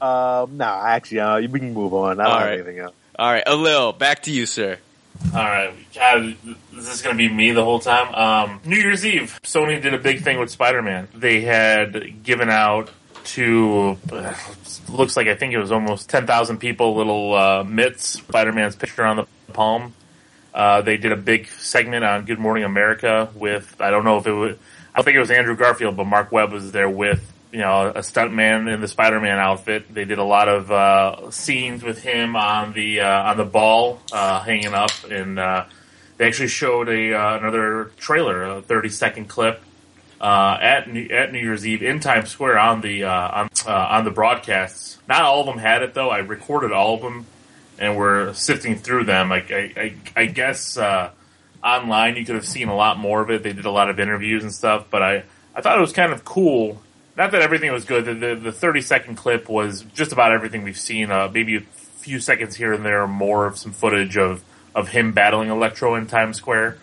Um, no, actually, uh, we can move on. I don't All have right. anything else. All right, Alil, back to you, sir. All right, God, is going to be me the whole time? Um, New Year's Eve, Sony did a big thing with Spider-Man. They had given out to uh, looks like I think it was almost ten thousand people little uh, mitts, Spider-Man's picture on the palm. Uh, they did a big segment on Good Morning America with I don't know if it was I don't think it was Andrew Garfield, but Marc Webb was there with you know a stuntman in the Spider-Man outfit. They did a lot of uh, scenes with him on the uh, on the ball uh, hanging up, and uh, they actually showed a uh, another trailer, a thirty second clip uh, at New, at New Year's Eve in Times Square on the on on the broadcasts. Not all of them had it though. I recorded all of them, and we're sifting through them. Like I, I, I guess uh, online you could have seen a lot more of it. They did a lot of interviews and stuff, but I I thought it was kind of cool. Not that everything was good. The the, the thirty second clip was just about everything we've seen. Uh, maybe a few seconds here and there more of some footage of of him battling Electro in Times Square.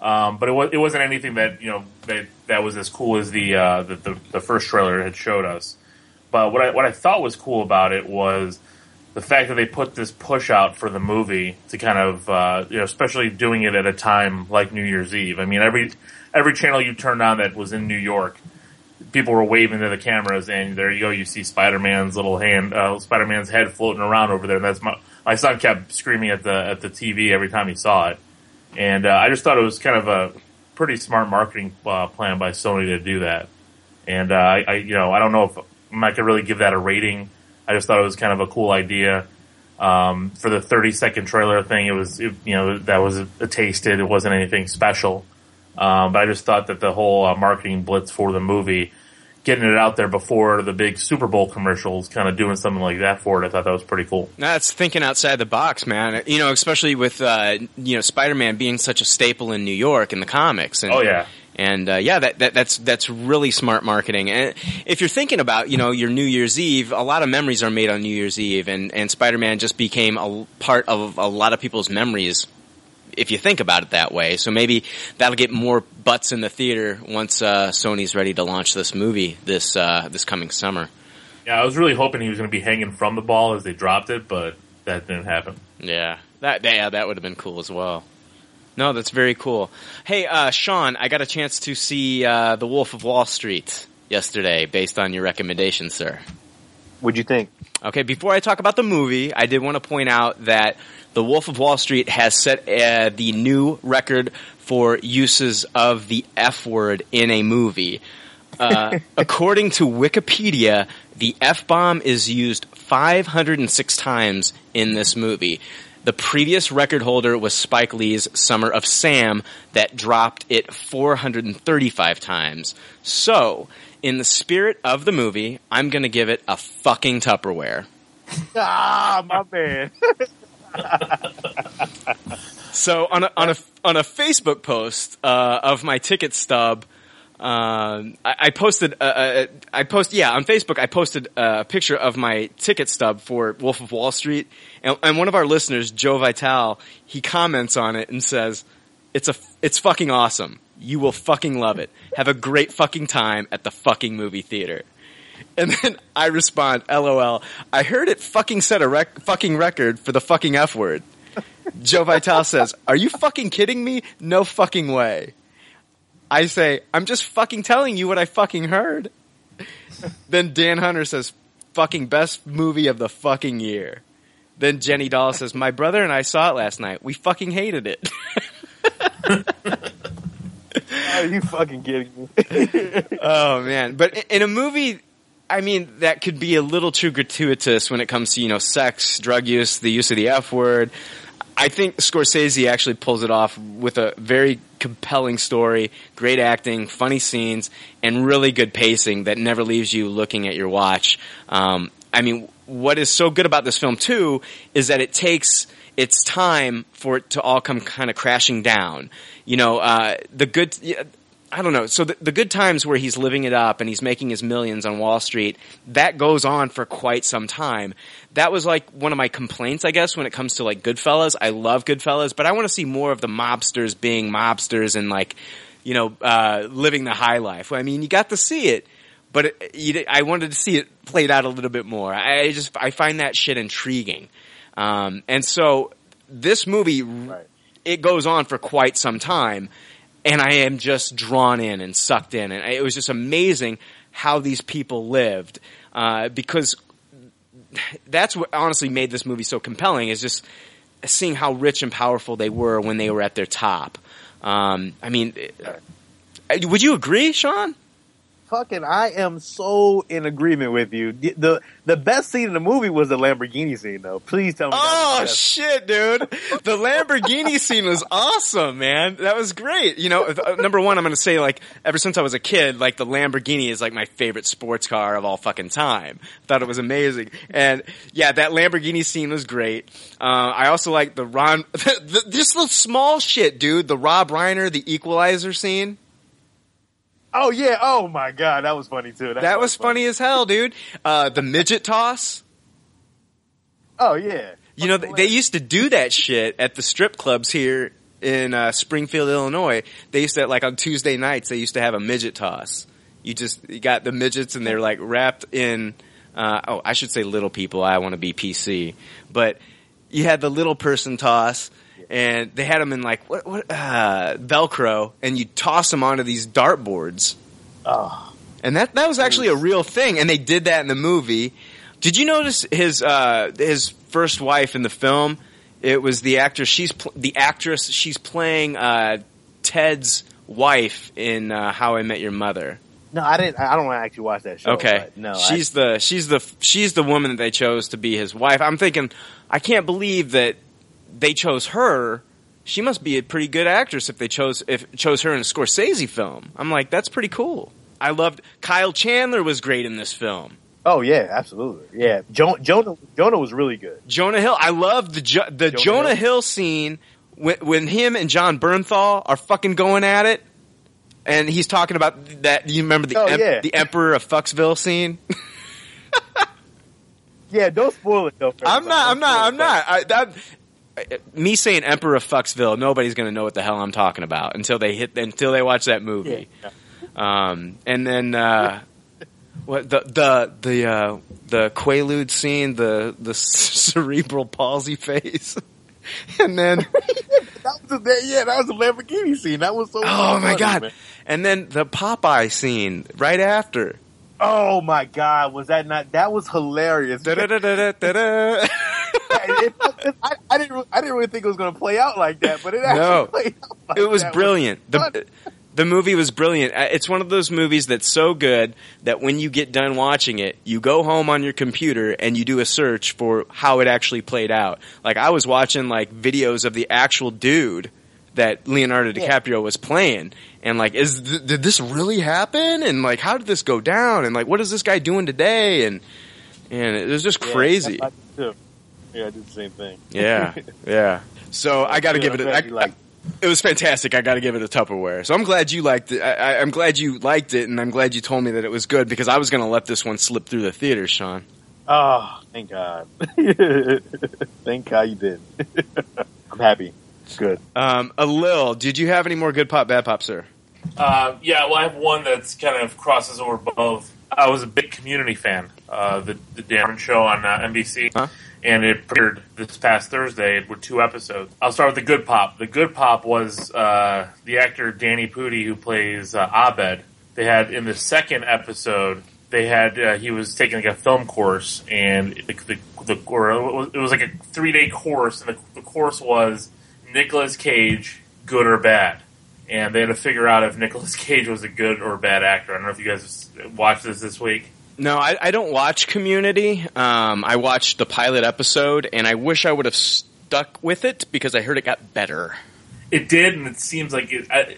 Um, but it was it wasn't anything that you know that that was as cool as the uh, the, the the first trailer had showed us. But what I what I thought was cool about it was the fact that they put this push out for the movie to kind of uh, you know especially doing it at a time like New Year's Eve. I mean every every channel you turned on that was in New York, people were waving to the cameras, and there you go. You see Spider Man's little hand, uh, Spider Man's head floating around over there. And that's my my son kept screaming at the at the TV every time he saw it, and uh, I just thought it was kind of a pretty smart marketing uh, plan by Sony to do that. And uh, I, I, you know, I don't know if I could really give that a rating. I just thought it was kind of a cool idea. Um, for the 30 second trailer thing, it was, it, you know, that was a, a tasted. It wasn't anything special. Um, but I just thought that the whole uh, marketing blitz for the movie, getting it out there before the big Super Bowl commercials, kind of doing something like that for it, I thought that was pretty cool. That's thinking outside the box, man. You know, especially with uh, you know Spider-Man being such a staple in New York in the comics. And, Oh, yeah. and uh, yeah, that, that that's that's really smart marketing. And if you're thinking about you know your New Year's Eve, a lot of memories are made on New Year's Eve, and and Spider-Man just became a part of a lot of people's memories. If you think about it that way, so maybe that'll get more butts in the theater once uh, Sony's ready to launch this movie this uh, this coming summer. Yeah, I was really hoping he was going to be hanging from the ball as they dropped it, but that didn't happen. Yeah, that yeah, that would have been cool as well. No, that's very cool. Hey, uh, Sean, I got a chance to see uh, The Wolf of Wall Street yesterday, based on your recommendation, sir. What'd you think? Okay, before I talk about the movie, I did want to point out that The Wolf of Wall Street has set uh, the new record for uses of the F word in a movie. Uh, according to Wikipedia, the F bomb is used 506 times in this movie. The previous record holder was Spike Lee's Summer of Sam that dropped it 435 times. So, in the spirit of the movie, I'm gonna give it a fucking Tupperware. Ah, my man. So on a on a on a Facebook post uh, of my ticket stub, um, I, I posted. Uh, uh, I post yeah on Facebook. I posted a picture of my ticket stub for Wolf of Wall Street, and, and one of our listeners, Joe Vital, he comments on it and says, "It's a it's fucking awesome. You will fucking love it. Have a great fucking time at the fucking movie theater." And then I respond, "LOL. I heard it fucking set a rec- fucking record for the fucking f word." Joe Vital says, "Are you fucking kidding me? No fucking way." I say, "I'm just fucking telling you what I fucking heard." then Dan Hunter says, "Fucking best movie of the fucking year." Then Jenny Doll says, "My brother and I saw it last night. We fucking hated it." Are you fucking kidding me? oh man! But in a movie, I mean, that could be a little too gratuitous when it comes to you know sex, drug use, the use of the f word. I think Scorsese actually pulls it off with a very compelling story, great acting, funny scenes, and really good pacing that never leaves you looking at your watch. Um, I mean, what is so good about this film too is that it takes its time for it to all come kind of crashing down. You know, uh, the good. I don't know. So the, the good times where he's living it up and he's making his millions on Wall Street, that goes on for quite some time. That was like one of my complaints, I guess, when it comes to like Goodfellas. I love Goodfellas, but I want to see more of the mobsters being mobsters and like, you know, uh, living the high life. I mean, you got to see it, but it, I wanted to see it played out a little bit more. I just, I find that shit intriguing. Um, and so this movie, it goes on for quite some time and I am just drawn in and sucked in. And it was just amazing how these people lived uh, because that's what honestly made this movie so compelling is just seeing how rich and powerful they were when they were at their top. Um, I mean, would you agree, Sean? Fucking, I am so in agreement with you. The, the the best scene in the movie was the Lamborghini scene, though. Please tell me. Oh the shit, dude! The Lamborghini scene was awesome, man. That was great. You know, uh, number one, I'm gonna say like ever since I was a kid, like the Lamborghini is like my favorite sports car of all fucking time. Thought it was amazing, and yeah, that Lamborghini scene was great. Uh, I also like the Ron, the, just the small shit, dude. The Rob Reiner, the Equalizer scene. Oh yeah. Oh my god, that was funny too. That was funny as hell, dude. Uh, the midget toss. Oh yeah. You know, they used to do that shit at the strip clubs here in uh, Springfield, Illinois. They used to, like, on Tuesday nights, they used to have a midget toss. You just you got the midgets and they're like wrapped in, uh, oh, I should say little people. I want to be PC. But you had the little person toss and they had them in like, what, what, uh, Velcro and you toss them onto these dartboards. Oh. And that, that was actually a real thing. And they did that in the movie. Did you notice his, uh, his first wife in the film? It was the actress, she's, pl- the actress, she's playing, uh, Ted's wife in, uh, How I Met Your Mother. No, I didn't. I don't actually watch that show. Okay. No, she's the she's the she's the woman that they chose to be his wife. I'm thinking, I can't believe that they chose her. She must be a pretty good actress if they chose if chose her in a Scorsese film. I'm like, that's pretty cool. I loved Kyle Chandler was great in this film. Oh yeah, absolutely. Yeah, jo- Jonah Jonah was really good. Jonah Hill, I love the jo- the Jonah, Jonah Hill. Hill? scene when, when him and Jon Bernthal are fucking going at it, and he's talking about that. You remember the Oh, em- yeah. the Emperor of Fucksville scene? Yeah, don't spoil it though. for I'm not. I'm not. I'm not. I, that me saying Emperor of Fucksville, nobody's going to know what the hell I'm talking about until they hit until they watch that movie. Yeah. Um, and then uh, what the the the uh, the Quaalude scene, the the cerebral palsy face, and then That was the, yeah, that was the Lamborghini scene. That was so. oh my funny, god, man. and then the Popeye scene right after. Oh my god, was that not? That was hilarious. It- it- I, I didn't. I didn't really think it was going to play out like that, but it actually No. played out. Like it was that. brilliant. The the movie was brilliant. Uh, It's one of those movies that's so good that when you get done watching it, you go home on your computer and you do a search for how it actually played out. Like I was watching like videos of the actual dude that Leonardo Yeah. DiCaprio was playing and like is th- did this really happen and like how did this go down and like what is this guy doing today and and it was just Yeah, crazy. I did too. Yeah, I did the same thing. Yeah, yeah. So I got to Yeah, give it. A, I, liked it was fantastic. I got to give it a Tupperware. So I'm glad you liked it. I, I, I'm glad you liked it, and I'm glad you told me that it was good because I was going to let this one slip through the theater, Sean. Oh, thank God. thank God you did. I'm happy. Good. Um, Alil, did you have any more good pop, bad pop, sir? Uh, yeah, well, I have one that's kind of crosses over both. I was a big Community fan, uh, the the Darren show on uh, NBC, Huh? and it premiered this past Thursday with two episodes. I'll start with the good pop. The good pop was uh, the actor Danny Pudi who plays uh, Abed. They had in the second episode, they had uh, he was taking like a film course, and the, the, the or it was- it was like a three day course, and the, the course was Nicolas Cage, good or bad and they had to figure out if Nicolas Cage was a good or bad actor. I don't know if you guys watched this this week. No, I, I don't watch Community. Um, I watched the pilot episode, and I wish I would have stuck with it because I heard it got better. It did, and it seems like it. I,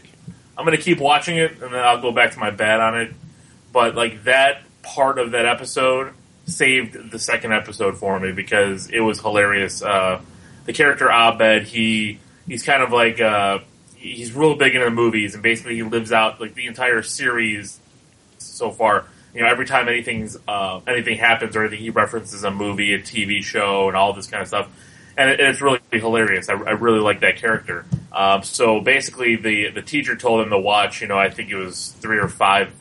I'm going to keep watching it, and then I'll go back to my bad on it. But like that part of that episode saved the second episode for me because it was hilarious. Uh, the character Abed, he he's kind of like uh, he's real big into the movies, and basically he lives out like the entire series so far. You know, every time anything's uh, anything happens or anything, he references a movie, a TV show, and all this kind of stuff. And it, it's really hilarious. I, I really like that character. Um, so basically, the the teacher told him to watch. You know, I think it was three or five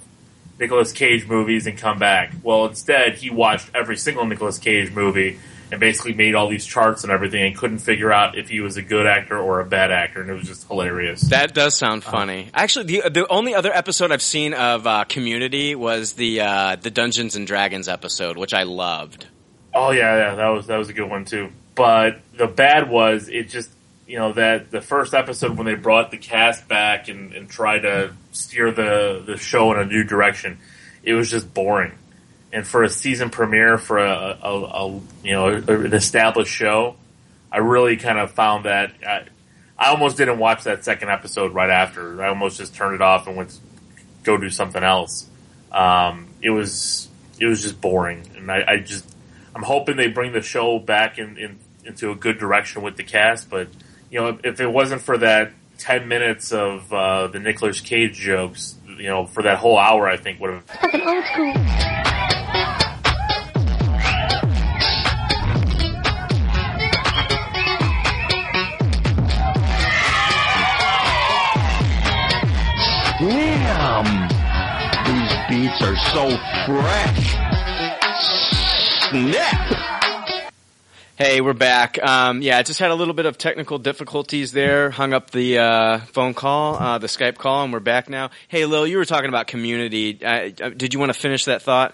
Nicolas Cage movies and come back. Well, instead, he watched every single Nicolas Cage movie and basically made all these charts and everything and couldn't figure out if he was a good actor or a bad actor, and it was just hilarious. That does sound funny. Actually, the the only other episode I've seen of uh, Community was the uh, the Dungeons and Dragons episode, which I loved. Oh yeah, yeah, that was that was a good one too. But the bad was it just you know that the first episode when they brought the cast back and, and tried to steer the the show in a new direction, it was just boring. And for a season premiere for a, a, a you know an established show, I really kind of found that I, I almost didn't watch that second episode right after. I almost just turned it off and went to go do something else. Um, it was it was just boring, and I, I just I'm hoping they bring the show back in, in into a good direction with the cast. But you know, if, if it wasn't for that ten minutes of uh, the Nicolas Cage jokes, you know, for that whole hour, I think would have. Fucking old school. Damn! These beats are so fresh. Snap! Hey, we're back. Um, yeah, I just had a little bit of technical difficulties there. Hung up the uh, phone call, uh, the Skype call, and we're back now. Hey, Lil, you were talking about community. Uh, uh, did you want to finish that thought?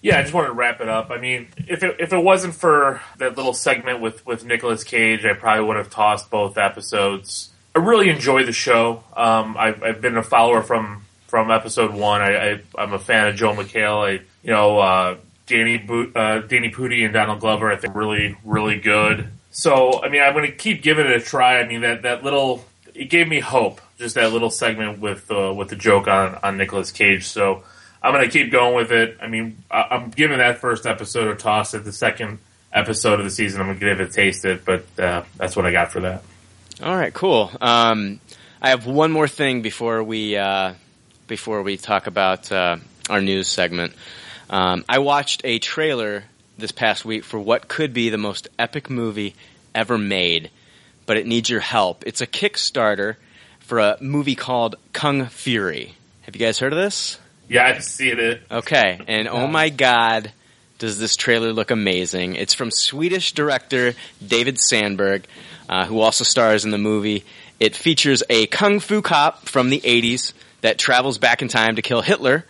Yeah, I just wanted to wrap it up. I mean, if it, if it wasn't for that little segment with with Nicolas Cage, I probably would have tossed both episodes. I really enjoy the show. Um, I've, I've been a follower from from episode one. I, I I'm a fan of Joel McHale. I you know uh, Danny Bo- uh, Danny Pudi and Donald Glover. I think really really good. So I mean, I'm going to keep giving it a try. I mean that that little it gave me hope. Just that little segment with uh, with the joke on on Nicolas Cage. So. I'm going to keep going with it. I mean, I- I'm giving that first episode a toss. At the second episode of the season, I'm going to give it a taste it, but uh, that's what I got for that. All right, cool. Um, I have one more thing before we uh, before we talk about uh, our news segment. Um, I watched a trailer this past week for what could be the most epic movie ever made, but it needs your help. It's a Kickstarter for a movie called Kung Fury. Have you guys heard of this? Yeah, I see it. Okay, and oh my god, does this trailer look amazing? It's from Swedish director David Sandberg, uh, who also stars in the movie. It features a kung fu cop from the 80s that travels back in time to kill Hitler,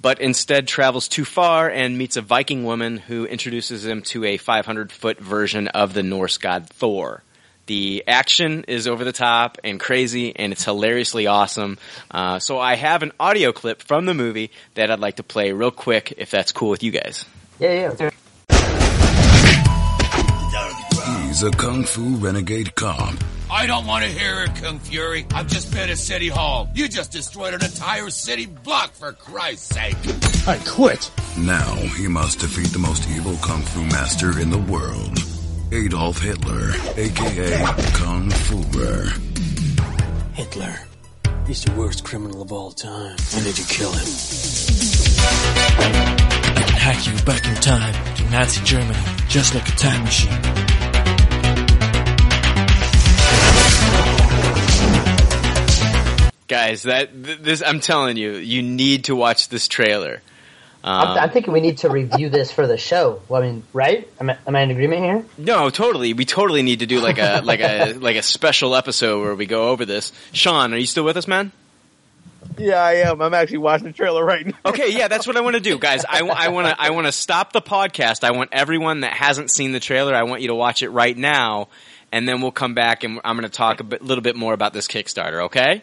but instead travels too far and meets a Viking woman who introduces him to a 500 foot version of the Norse god Thor. The action is over the top and crazy, and it's hilariously awesome. Uh, so I have an audio clip from the movie that I'd like to play real quick, if that's cool with you guys. Yeah, yeah. He's a kung fu renegade cop. I don't want to hear it, Kung Fury. I've just been at City Hall. You just destroyed an entire city block, for Christ's sake. I quit. Now he must defeat the most evil kung fu master in the world. Adolf Hitler, aka Kung Fuhrer. Hitler. He's the worst criminal of all time. I need to kill him. I can hack you back in time to Nazi Germany, just like a time machine. Guys, that th- this I'm telling you, you need to watch this trailer. I'm, Um, I'm thinking we need to review this for the show. Well, I mean, right? Am I, am I in agreement here? no, totally. We totally need to do like a like a like a special episode where we go over this. Sean, are you still with us, man? Yeah, I am. I'm actually watching the trailer right now. Okay, yeah, that's what I want to do, guys. I, want to I want to stop the podcast. I want everyone that hasn't seen the trailer. I want you to watch it right now, and then we'll come back and I'm going to talk a bit, little bit more about this Kickstarter. Okay?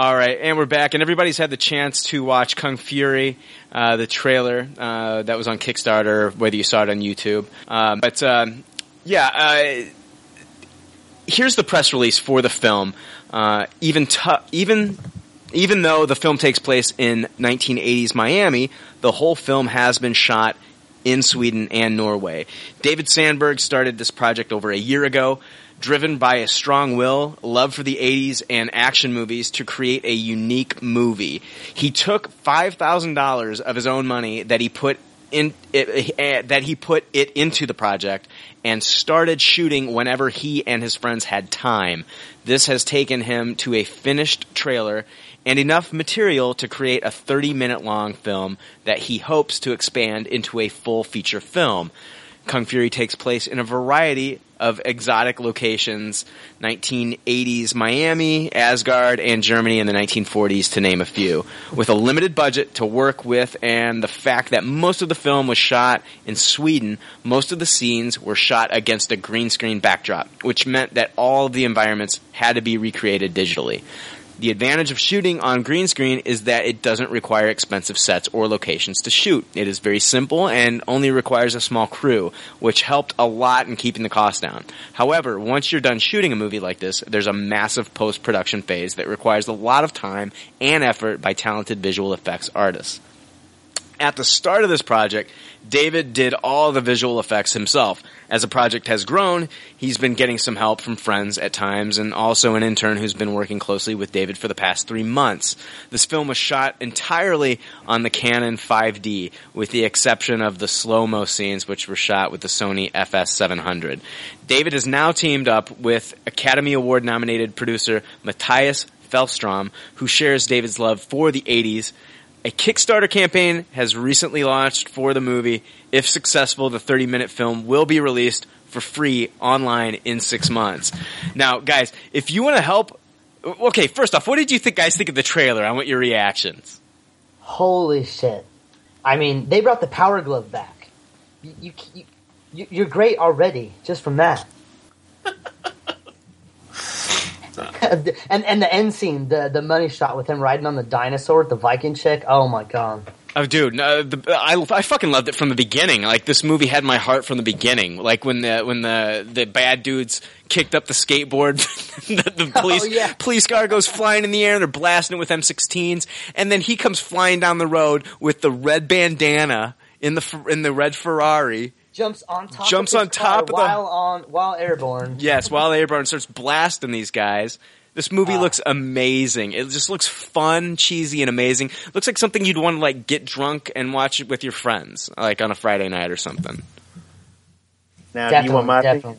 All right, and we're back, and everybody's had the chance to watch Kung Fury, uh, the trailer uh, that was on Kickstarter, whether you saw it on YouTube. Um, but um, yeah, uh, here's the press release for the film. Uh, even tu- even even though the film takes place in 1980s Miami, the whole film has been shot in Sweden and Norway. David Sandberg started this project over a year ago, driven by a strong will, love for the 80s and action movies to create a unique movie. He took $5,000 of his own money that he put in it, uh, that he put it into the project and started shooting whenever he and his friends had time. This has taken him to a finished trailer and enough material to create a 30 minute long film that he hopes to expand into a full feature film. Kung Fury takes place in a variety of exotic locations 1980s Miami, Asgard, and Germany in the 1940s, to name a few. With a limited budget to work with, and the fact that most of the film was shot in Sweden, most of the scenes were shot against a green screen backdrop, which meant that all of the environments had to be recreated digitally. The advantage of shooting on green screen is that it doesn't require expensive sets or locations to shoot. It is very simple and only requires a small crew, which helped a lot in keeping the cost down. However, once you're done shooting a movie like this, there's a massive post-production phase that requires a lot of time and effort by talented visual effects artists. At the start of this project, David did all the visual effects himself. As the project has grown, he's been getting some help from friends at times and also an intern who's been working closely with David for the past three months. This film was shot entirely on the Canon 5D, with the exception of the slow-mo scenes which were shot with the Sony FS700. David has now teamed up with Academy Award nominated producer Matthias Felstrom, who shares David's love for the 80s a Kickstarter campaign has recently launched for the movie. If successful, the 30 minute film will be released for free online in six months. Now, guys, if you want to help, okay, first off, what did you think, guys, think of the trailer? I want your reactions. Holy shit! I mean, they brought the Power Glove back. You, you, you, you you're great already just from that. and and the end scene, the the money shot with him riding on the dinosaur with the Viking chick. Oh my god! Oh, dude, no, the, I, I fucking loved it from the beginning. Like this movie had my heart from the beginning. Like when the when the the bad dudes kicked up the skateboard, the, the oh, police Oh, yeah. police car goes flying in the air. and They're blasting it with M16s, and then he comes flying down the road with the red bandana in the in the red Ferrari. Jumps on top. Jumps of on top car of the- while on while airborne. Yes, while Airborne starts blasting these guys. This movie ah. looks amazing. It just looks fun, cheesy, and amazing. Looks like something you'd want to like get drunk and watch it with your friends, like on a Friday night or something. Now, you want my definitely.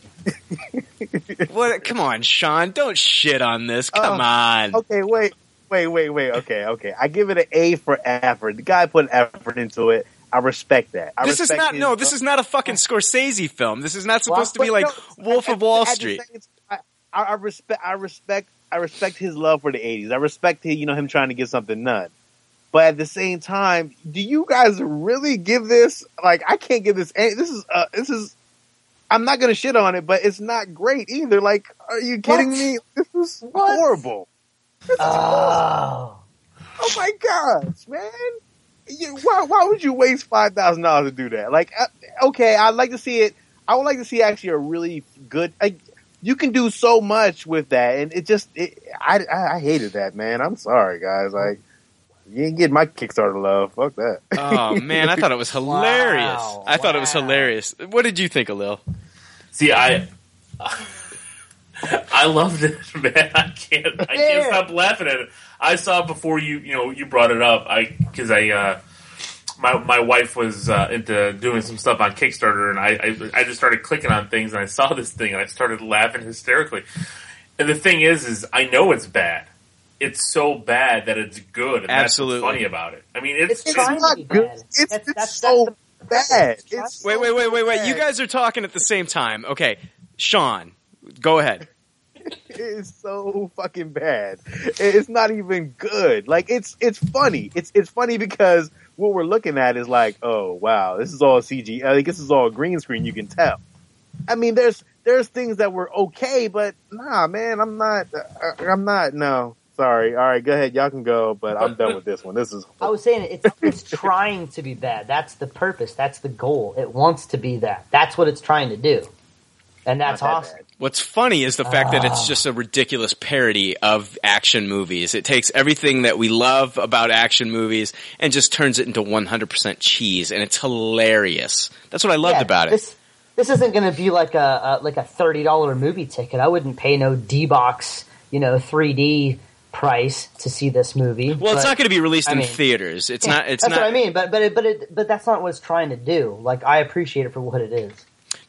What? Come on, Sean! Don't shit on this. Come Oh, on. Okay, wait, wait, wait, wait. Okay, okay. I give it an A for effort. The guy put effort into it. I respect that. I this is not his- no. This is not a fucking Scorsese film. This is not supposed to be like no, Wolf at- of Wall at the Street. same I, I respect. I respect. I respect his love for the '80s. I respect you know him trying to get something done. But at the same time, do you guys really give this like I can't give this? any- This is uh, this is. I'm not gonna shit on it, but it's not great either. Like, are you kidding What? me? This is horrible. This is horrible. Oh. Oh my gosh, man! You, why, why would you waste five thousand dollars to do that? Like, uh, okay, I'd like to see it. I would like to see actually a really good. Like, you can do so much with that, and it just, it, I, I, I hated that, man. I'm sorry, guys. Like, you ain't getting my Kickstarter love. Fuck that. Oh man, I thought it was hilarious. Wow, I thought it was hilarious. What did you think, Alil? See, I I loved it, man. I can't I can't Yeah. stop laughing at it. I saw it before you you know you brought it up. I because I uh, my my wife was uh, into doing some stuff on Kickstarter, and I, I I just started clicking on things, and I saw this thing, and I started laughing hysterically. And the thing is, is I know it's bad. It's so bad that it's good. And Absolutely. That's funny about it. I mean, it's, It's trying not to good. It's, That's- it's that's- so that's bad. It's trying- It's Wait, wait, wait, wait, wait. You guys are talking at the same time. Okay, Sean, go ahead. It's so fucking bad. It's not even good. Like it's it's funny. It's it's funny because what we're looking at is like, oh wow, this is all CG. I think this is all green screen. You can tell. I mean, there's there's things that were okay, but nah, man, I'm not. Uh, I'm not. No, sorry. All right, go ahead. Y'all can go, but I'm done with this one. This is. I was saying it's it's trying to be bad. That's the purpose. That's the goal. It wants to be that. That's what it's trying to do, and that's that awesome. bad. What's funny is the fact that Ah. it's just a ridiculous parody of action movies. It takes everything that we love about action movies and just turns it into 100% cheese, and it's hilarious. That's what I loved Yeah, about it. This this isn't going to be like a, a like a thirty dollar movie ticket. I wouldn't pay no D box, you know, three D price to see this movie. well, it's but- not going to be released I in mean- theaters. It's Yeah, not. It's that's not. what I mean. But but it, but it, but that's not what it's trying to do. Like I appreciate it for what it is.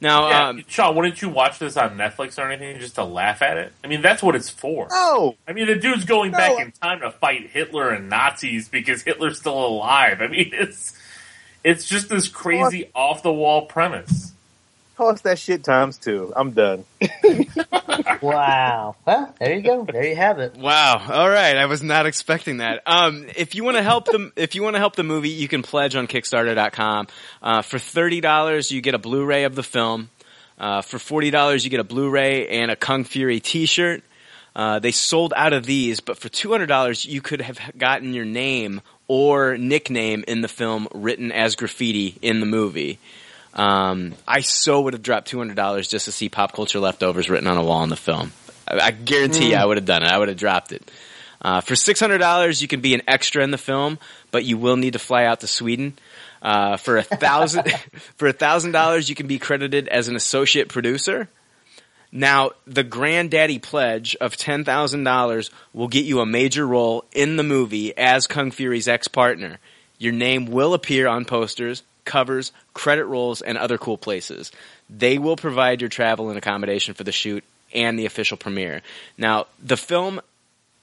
Now, Yeah, um, Sean, wouldn't you watch this on Netflix or anything just to laugh at it? I mean, that's what it's for. No, I mean, the dude's going No. back in time to fight Hitler and Nazis because Hitler's still alive. I mean, it's it's just this crazy off the wall premise. Toss that shit times two. I'm done. Wow. well, there you go. There you have it. Wow. All right. I was not expecting that. Um, if you want to help them, if you want to help the movie, you can pledge on Kickstarter.com. Uh, for thirty dollars, you get a Blu-ray of the film. Uh, for forty dollars, you get a Blu-ray and a Kung Fury T-shirt. Uh, they sold out of these, but for two hundred dollars, you could have gotten your name or nickname in the film written as graffiti in the movie. Um, I so would have dropped two hundred dollars just to see pop culture leftovers written on a wall in the film. I, I guarantee you, I would have done it. I would have dropped it. Uh, for six hundred dollars, you can be an extra in the film, but you will need to fly out to Sweden. Uh, for a thousand, for a thousand dollars, you can be credited as an associate producer. Now, the granddaddy pledge of ten thousand dollars will get you a major role in the movie as Kung Fury's ex-partner. Your name will appear on posters, covers, credit rolls, and other cool places. They will provide your travel and accommodation for the shoot and the official premiere. Now, the film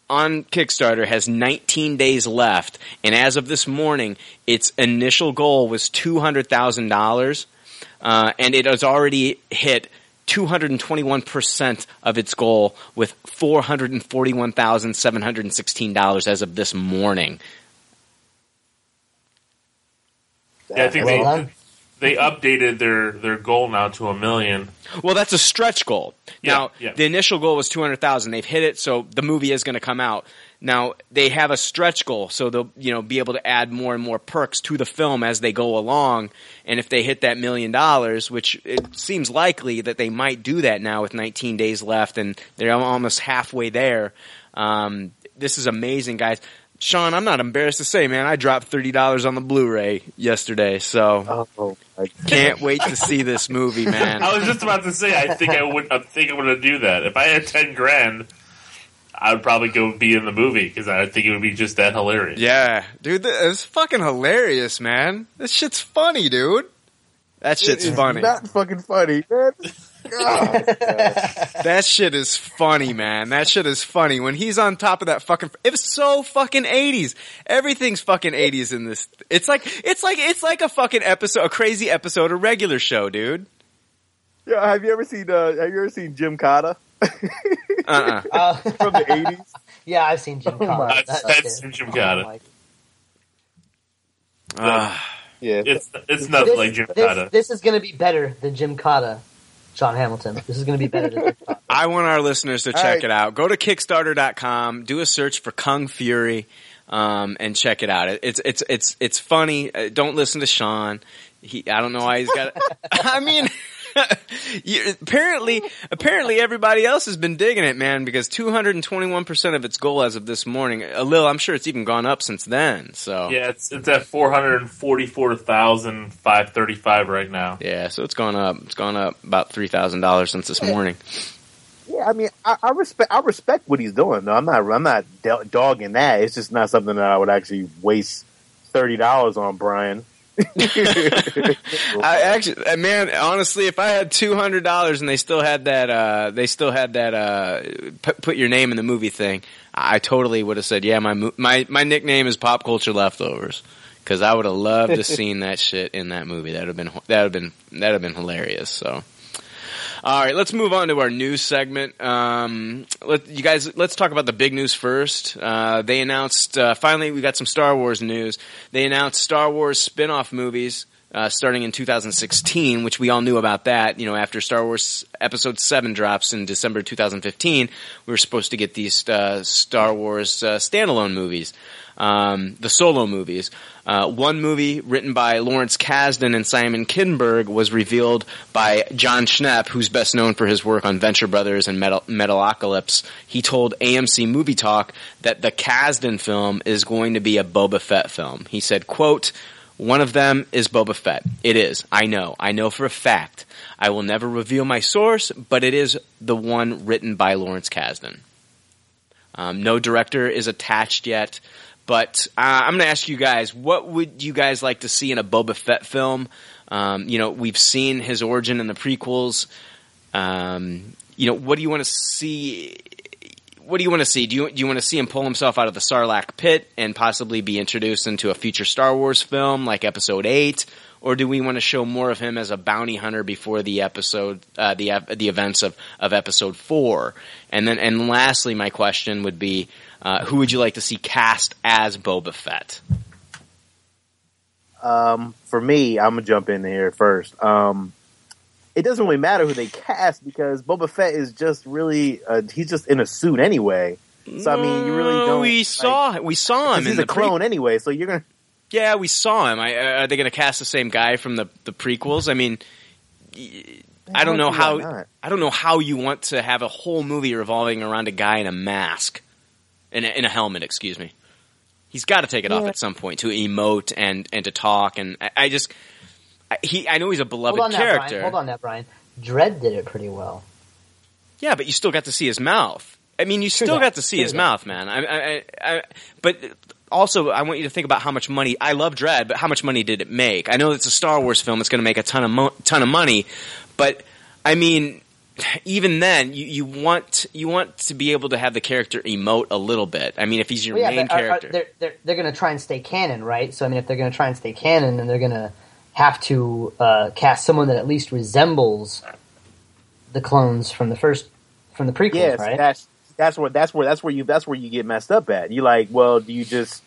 on Kickstarter has 19 days left, and as of this morning, its initial goal was $200,000, uh, and it has already hit 221% of its goal with $441,716 as of this morning. Yeah, I think Well they done. they updated their their goal now to a million. Well, that's a stretch goal. Yeah, Now, yeah. the initial goal was 200,000. They've hit it, so the movie is going to come out. Now, they have a stretch goal, so they'll, you know, be able to add more and more perks to the film as they go along. And if they hit that million dollars, which it seems likely that they might do that now with 19 days left and they're almost halfway there. Um, this is amazing, guys. Sean, I'm not embarrassed to say, man, I dropped $30 on the Blu-ray yesterday, so Oh, my can't wait to see this movie, man. I was just about to say, I think I would, I think I would do that if I had ten grand. I would probably go be in the movie because I think it would be just that hilarious. Yeah, dude, th- it's fucking hilarious, man. This shit's funny, dude. That shit's It is funny. Not fucking funny, man. God. that shit is funny, man. That shit is funny. When he's on top of that fucking, it was so fucking eighties. Everything's fucking eighties in this. It's like, it's like, it's like a fucking episode, a crazy episode a regular show, dude. Yeah, have you ever seen? Uh, have you ever seen Gymkata Uh-uh. Uh, from the eighties? yeah, I've seen Gymkata. That's- That- that's it. Gymkata. my- Ah. Yeah, It's it's nothing This, like Jim this, this is going to be better than Gymkata, John Hamilton. This is going to be better than I want our listeners to All check right. it out. Go to Kickstarter.com, do a search for Kung Fury. um, and check it out. It's it's it's it's funny. Uh, don't listen to Sean. He I don't know why he's got. It. I mean. you, apparently, apparently everybody else has been digging it, man, because 221% of its goal as of this morning. A little, I'm sure it's even gone up since then. So Yeah, it's it's at four hundred forty four thousand five thirty five right now. yeah, so it's gone up. It's gone up about three thousand dollars since this morning. Yeah, I mean, I, I respect I respect what he's doing. though. I'm not I'm not dogging that. It's just not something that I would actually waste thirty dollars on, Brian. I actually, uh, man, honestly, if I had two hundred dollars and they still had that, uh, they still had that, uh, p- put your name in the movie thing, I totally would have said, yeah, my mo- my my nickname is Pop Culture Leftovers because I would have loved to seen that shit in that movie. That would have been that would have been that would have been hilarious. So. All right, let's move on to our news segment. Um, let you guys, let's talk about the big news first. Uh, they announced uh, finally we got some Star Wars news. They announced Star Wars spin-off movies uh, starting in 2016, which we all knew about that. You know, after Star Wars Episode Seven drops in December 2015, we were supposed to get these uh, Star Wars uh, standalone movies, um, the solo movies. Uh, one movie written by Lawrence Kasdan and Simon Kinberg was revealed by Jon Schnepp, who's best known for his work on Venture Brothers and Metal- Metalocalypse. He told AMC Movie Talk that the Kasdan film is going to be a Boba Fett film. He said, quote, one of them is Boba Fett. It is. I know. I know for a fact. I will never reveal my source, but it is the one written by Lawrence Kasdan. Um, no director is attached yet. But uh, I'm going to ask you guys, what would you guys like to see in a Boba Fett film? Um, you know, we've seen his origin in the prequels. Um, you know, what do you want to see? What do you want to see? Do you do you want to see him pull himself out of the Sarlacc pit and possibly be introduced into a future Star Wars film like Episode Eight, or do we want to show more of him as a bounty hunter before the episode, uh, the the events of of Episode Four? And then, and lastly, my question would be, uh, who would you like to see cast as Boba Fett? Um, for me, I'm gonna jump in here first. Um, it doesn't really matter who they cast because Boba Fett is just really uh, he's just in a suit anyway. So I mean, you really don't. We saw we saw him He's in a the pre- clone anyway, so you're gonna. Yeah, we saw him. I, uh, are they going to cast the same guy from the the prequels? I mean, y- I don't know how. I don't know how you want to have a whole movie revolving around a guy in a mask, in a, in a helmet. Excuse me. He's got to take it off at some point to emote and and to talk. And I, I just, I, he. I know he's a beloved Hold on, character. Hold on, that Brian. Dredd did it pretty well. Yeah, but you still got to see his mouth. I mean, you still got to see his mouth, man. I, I, I, I, but also, I want you to think about how much money. I love Dredd, but how much money did it make? I know it's a Star Wars film; it's going to make a ton of mo- ton of money. But I mean, even then, you, you want you want to be able to have the character emote a little bit. I mean, if he's your Well, yeah, main but are- are- character, they're they're, they're going to try and stay canon, right? So I mean, if they're going to try and stay canon, then they're going to have to uh, cast someone that at least resembles the clones from the first from the prequels, Yes, right? that's that's where that's where that's where you that's where you get messed up at. You like, well, do you just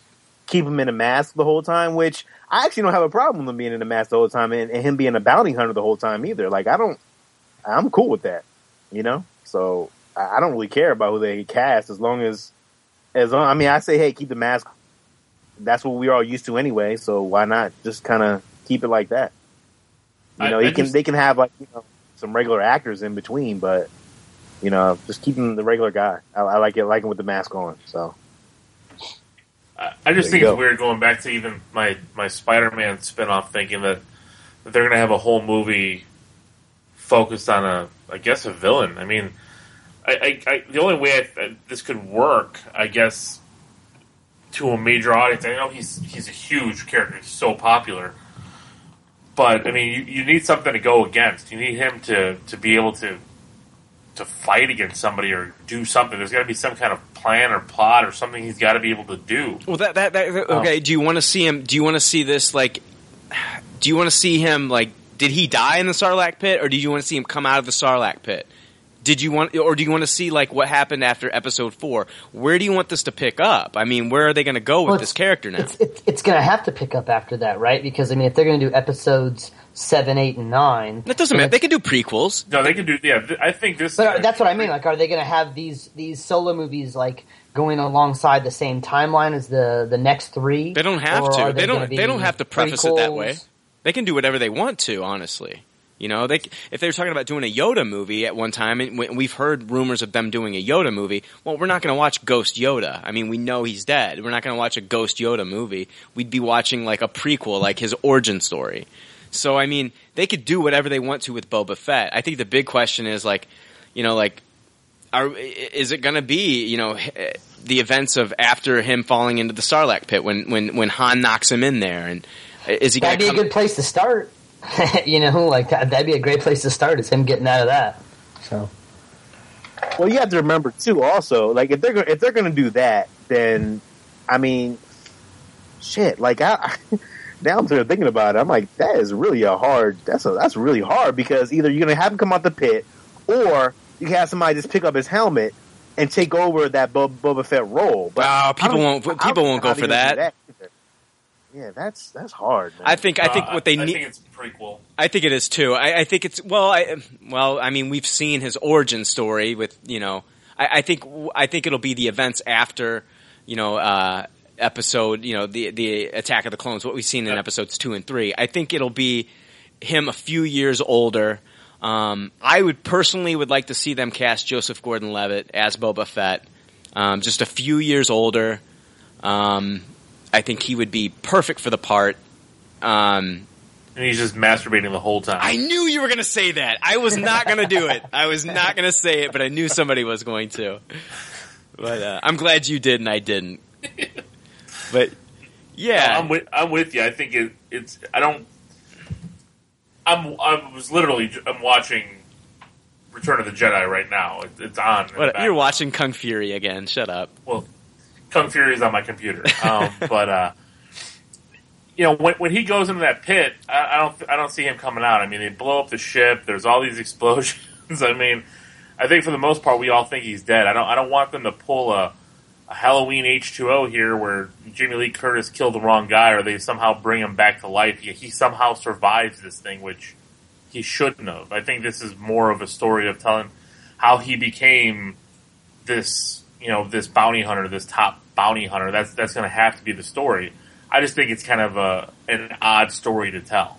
keep him in a mask the whole time? Which I actually don't have a problem with him being in a mask the whole time and, and him being a bounty hunter the whole time either. Like, I don't, I'm cool with that, you know. So I I don't really care about who they cast as long as as long. I mean, I say, hey, keep the mask. That's what we're all used to anyway. So why not just kind of keep it like that? You know, I he can just- they can have like you know some regular actors in between, but you know, just keeping the regular guy. I, I like it, like him with the mask on. So I, I just think you it's weird going back to even my my Spider-Man spinoff, thinking that, that they're going to have a whole movie focused on a, I guess, a villain. I mean, I, I, I the only way I, I, this could work, I guess, to a major audience. I know he's he's a huge character, he's so popular, but I mean, you, you need something to go against. You need him to to be able to to fight against somebody or do something. There's got to be some kind of plan or plot or something he's got to be able to do. Well, that that, that Oh. okay. Do you want to see him? Do you want to see this like? Do you want to see him like? Did he die in the Sarlacc pit, or do you want to see him come out of the Sarlacc pit? Did you want, or do you want to see like what happened after episode four? Where do you want this to pick up? I mean, where are they going to go with Well, this character now? It's, it's, it's going to have to pick up after that, right? Because I mean, if they're going to do episodes seven, eight, and nine, That doesn't matter. They can do prequels. No, they can do. Yeah, th- I think this. But uh, are- that's what I mean. Like, are they going to have these these solo movies like going alongside the same timeline as the the next three? They don't have to. are They, don't. They don't have to preface it that way. They can do whatever they want to. Honestly, you know, they if they were talking about doing a Yoda movie at one time, and we- we've heard rumors of them doing a Yoda movie. Well, we're not going to watch Ghost Yoda. I mean, we know he's dead. We're not going to watch a Ghost Yoda movie. We'd be watching like a prequel, like his origin story. So, I mean, they could do whatever they want to with Boba Fett. I think the big question is like, you know, like are is it going to be you know the events of after him falling into the Sarlacc pit when when when Han knocks him in there and uh, is he going That'd be to a good place to start. you know, like that, that'd be a great place to start. Is him getting out of that. So Well, you have to remember too. Also, like if they're go- if they're going to do that, then I mean, shit. Like I, now I'm sort of thinking about it. I'm like, that is really a hard. That's a that's really hard because either you're going to have him come out the pit, or you can have somebody just pick up his helmet and take over that Bo- Boba Fett role. But Oh, people won't. People won't go for gonna that. Either. Yeah, that's that's hard. Man. I think. I think Uh, what they need. I think it's a prequel. I think it is too. I, I think it's well. I well. I mean, we've seen his origin story with you know. I, I think I think it'll be the events after you know uh, episode you know the the Attack of the Clones. What we've seen in episodes two and three. I think it'll be him a few years older. Um, I would personally would like to see them cast Joseph Gordon-Levitt as Boba Fett, um, just a few years older. Um, I think he would be perfect for the part. Um, And he's just masturbating the whole time. I knew you were going to say that. I was not going to do it. I was not going to say it, but I knew somebody was going to. But uh, I'm glad you did and I didn't. But yeah, I'm with I'm with you. I think it, it's. I don't. I'm. I was literally. I'm watching Return of the Jedi right now. It, it's on. what, you're watching Kung Fury again. Shut up. well, Kung Fury is on my computer. Um, but uh, you know, when, when he goes into that pit, I, I don't, I don't see him coming out. I mean, they blow up the ship. There's all these explosions. I mean, I think for the most part, we all think he's dead. I don't, I don't want them to pull a, a Halloween H two O here, where Jamie Lee Curtis killed the wrong guy, or they somehow bring him back to life. He, he somehow survives this thing, which he shouldn't have. I think this is more of a story of telling how he became this, you know, this bounty hunter, this top bounty hunter. That's that's going to have to be the story. I just think it's kind of a an odd story to tell.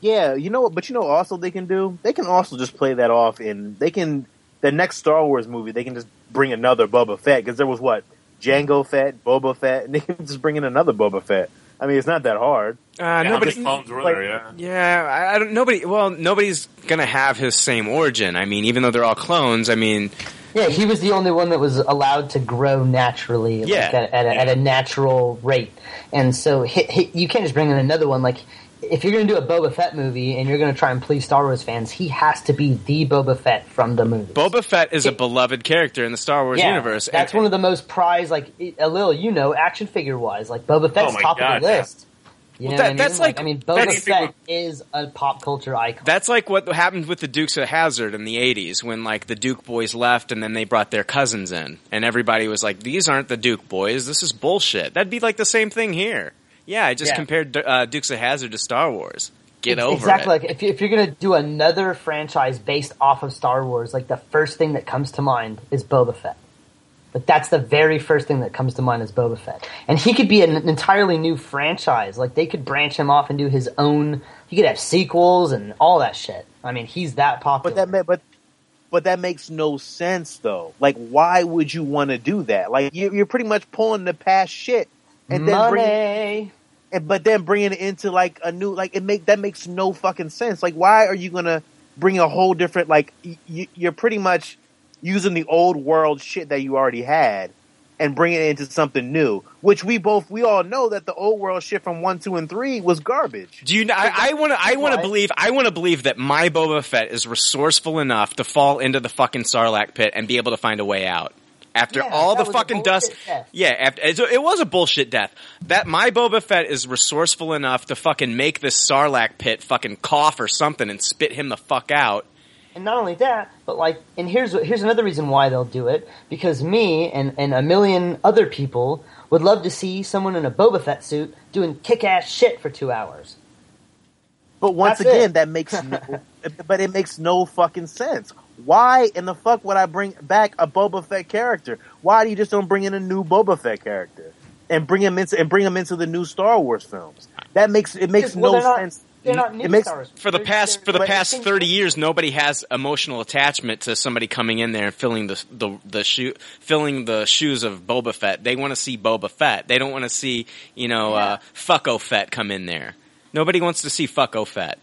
Yeah, you know what? But you know, also they can do. They can also just play that off, and they can the next Star Wars movie. They can just bring another Boba Fett because there was what Jango Fett, Boba Fett, and they can just bring in another Boba Fett. I mean, it's not that hard. Uh, Yeah, nobody. many clones were like- there? Yeah. Yeah, I, I don't. Nobody. Well, nobody's gonna have his same origin. I mean, even though they're all clones. I mean, yeah, he was the only one that was allowed to grow naturally, like, Yeah. at, at, a, at a natural rate. And so he, he, you can't just bring in another one. Like if you're going to do a Boba Fett movie and you're going to try and please Star Wars fans, he has to be the Boba Fett from the movie. Boba Fett is a beloved character in the Star Wars yeah, universe. That's one of the most prized, like a little, you know, action figure wise. Like Boba Fett's Oh top God, of the yeah. list. You Well, know that- what I mean? that's like- I mean, Boba that's- Fett is a pop culture icon. That's like what happened with the Dukes of Hazzard in the '80s, when like the Duke boys left, and then they brought their cousins in, and everybody was like, "These aren't the Duke boys. This is bullshit." That'd be like the same thing here. Yeah, I just Yeah. compared uh, Dukes of Hazzard to Star Wars. Get Ex- over exactly. it. Like if, you, if you're going to do another franchise based off of Star Wars, like the first thing that comes to mind is Boba Fett. Like that's the very first thing that comes to mind is Boba Fett, and he could be an entirely new franchise. Like they could branch him off and do his own. He could have sequels and all that shit. I mean, he's that popular. But that but but that makes no sense though. Like, why would you want to do that? Like, you, you're pretty much pulling the past shit and then bringing, Money. and but then bringing it into like a new like it make that makes no fucking sense. Like, why are you gonna bring a whole different like you're pretty much using the old world shit that you already had and bringing it into something new, which we both we all know that the old world shit from one, two, and three was garbage. Do you? Know I want to. I want to believe. I want to believe that my Boba Fett is resourceful enough to fall into the fucking Sarlacc pit and be able to find a way out. After Yeah, all the fucking dust, death. yeah, after, it it was a bullshit death. That my Boba Fett is resourceful enough to fucking make this Sarlacc pit fucking cough or something and spit him the fuck out, and not only that, but like, and here's what- here's another reason why they'll do it because me and and a million other people would love to see someone in a Boba Fett suit doing kick ass shit for two hours. But once That's again, it. that makes no, but it makes no fucking sense. Why in the fuck would I bring back a Boba Fett character? Why do you just don't bring in a new Boba Fett character and bring him into and bring him into the new Star Wars films? That makes it makes well, no not- sense. They're not new it makes Star Wars. for the They're- past they're- for the past thirty years, nobody has emotional attachment to somebody coming in there and filling the the the shoe filling the shoes of Boba Fett. They want to see Boba Fett. They don't want to see you know uh, Fucko Fett come in there. Nobody wants to see Fucko Fett.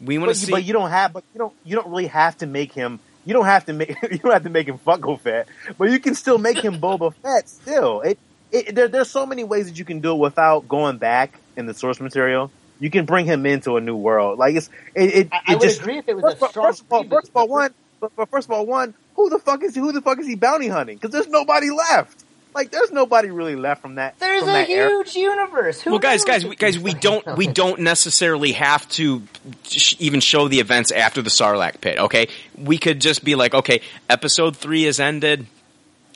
We want But to you, see. but you don't have, but you don't, you don't really have to make him. You don't have to make. You don't have to make him Funko Fett, but you can still make him Boba Fett. Still, it, it there, there's so many ways that you can do it without going back in the source material. You can bring him into a new world. Like it's, it, it, I, it I would just, agree if it was first, a of all- strong first of all, first of all, one, but, but first of all, one, who the fuck is he? Who the fuck is he bounty hunting? Because there's nobody left. Like there's nobody really left from that. There's from a that era. huge universe. Who well, guys, guys, we, guys, we don't we don't necessarily have to sh- even show the events after the Sarlacc pit. Okay, we could just be like, okay, episode three has ended.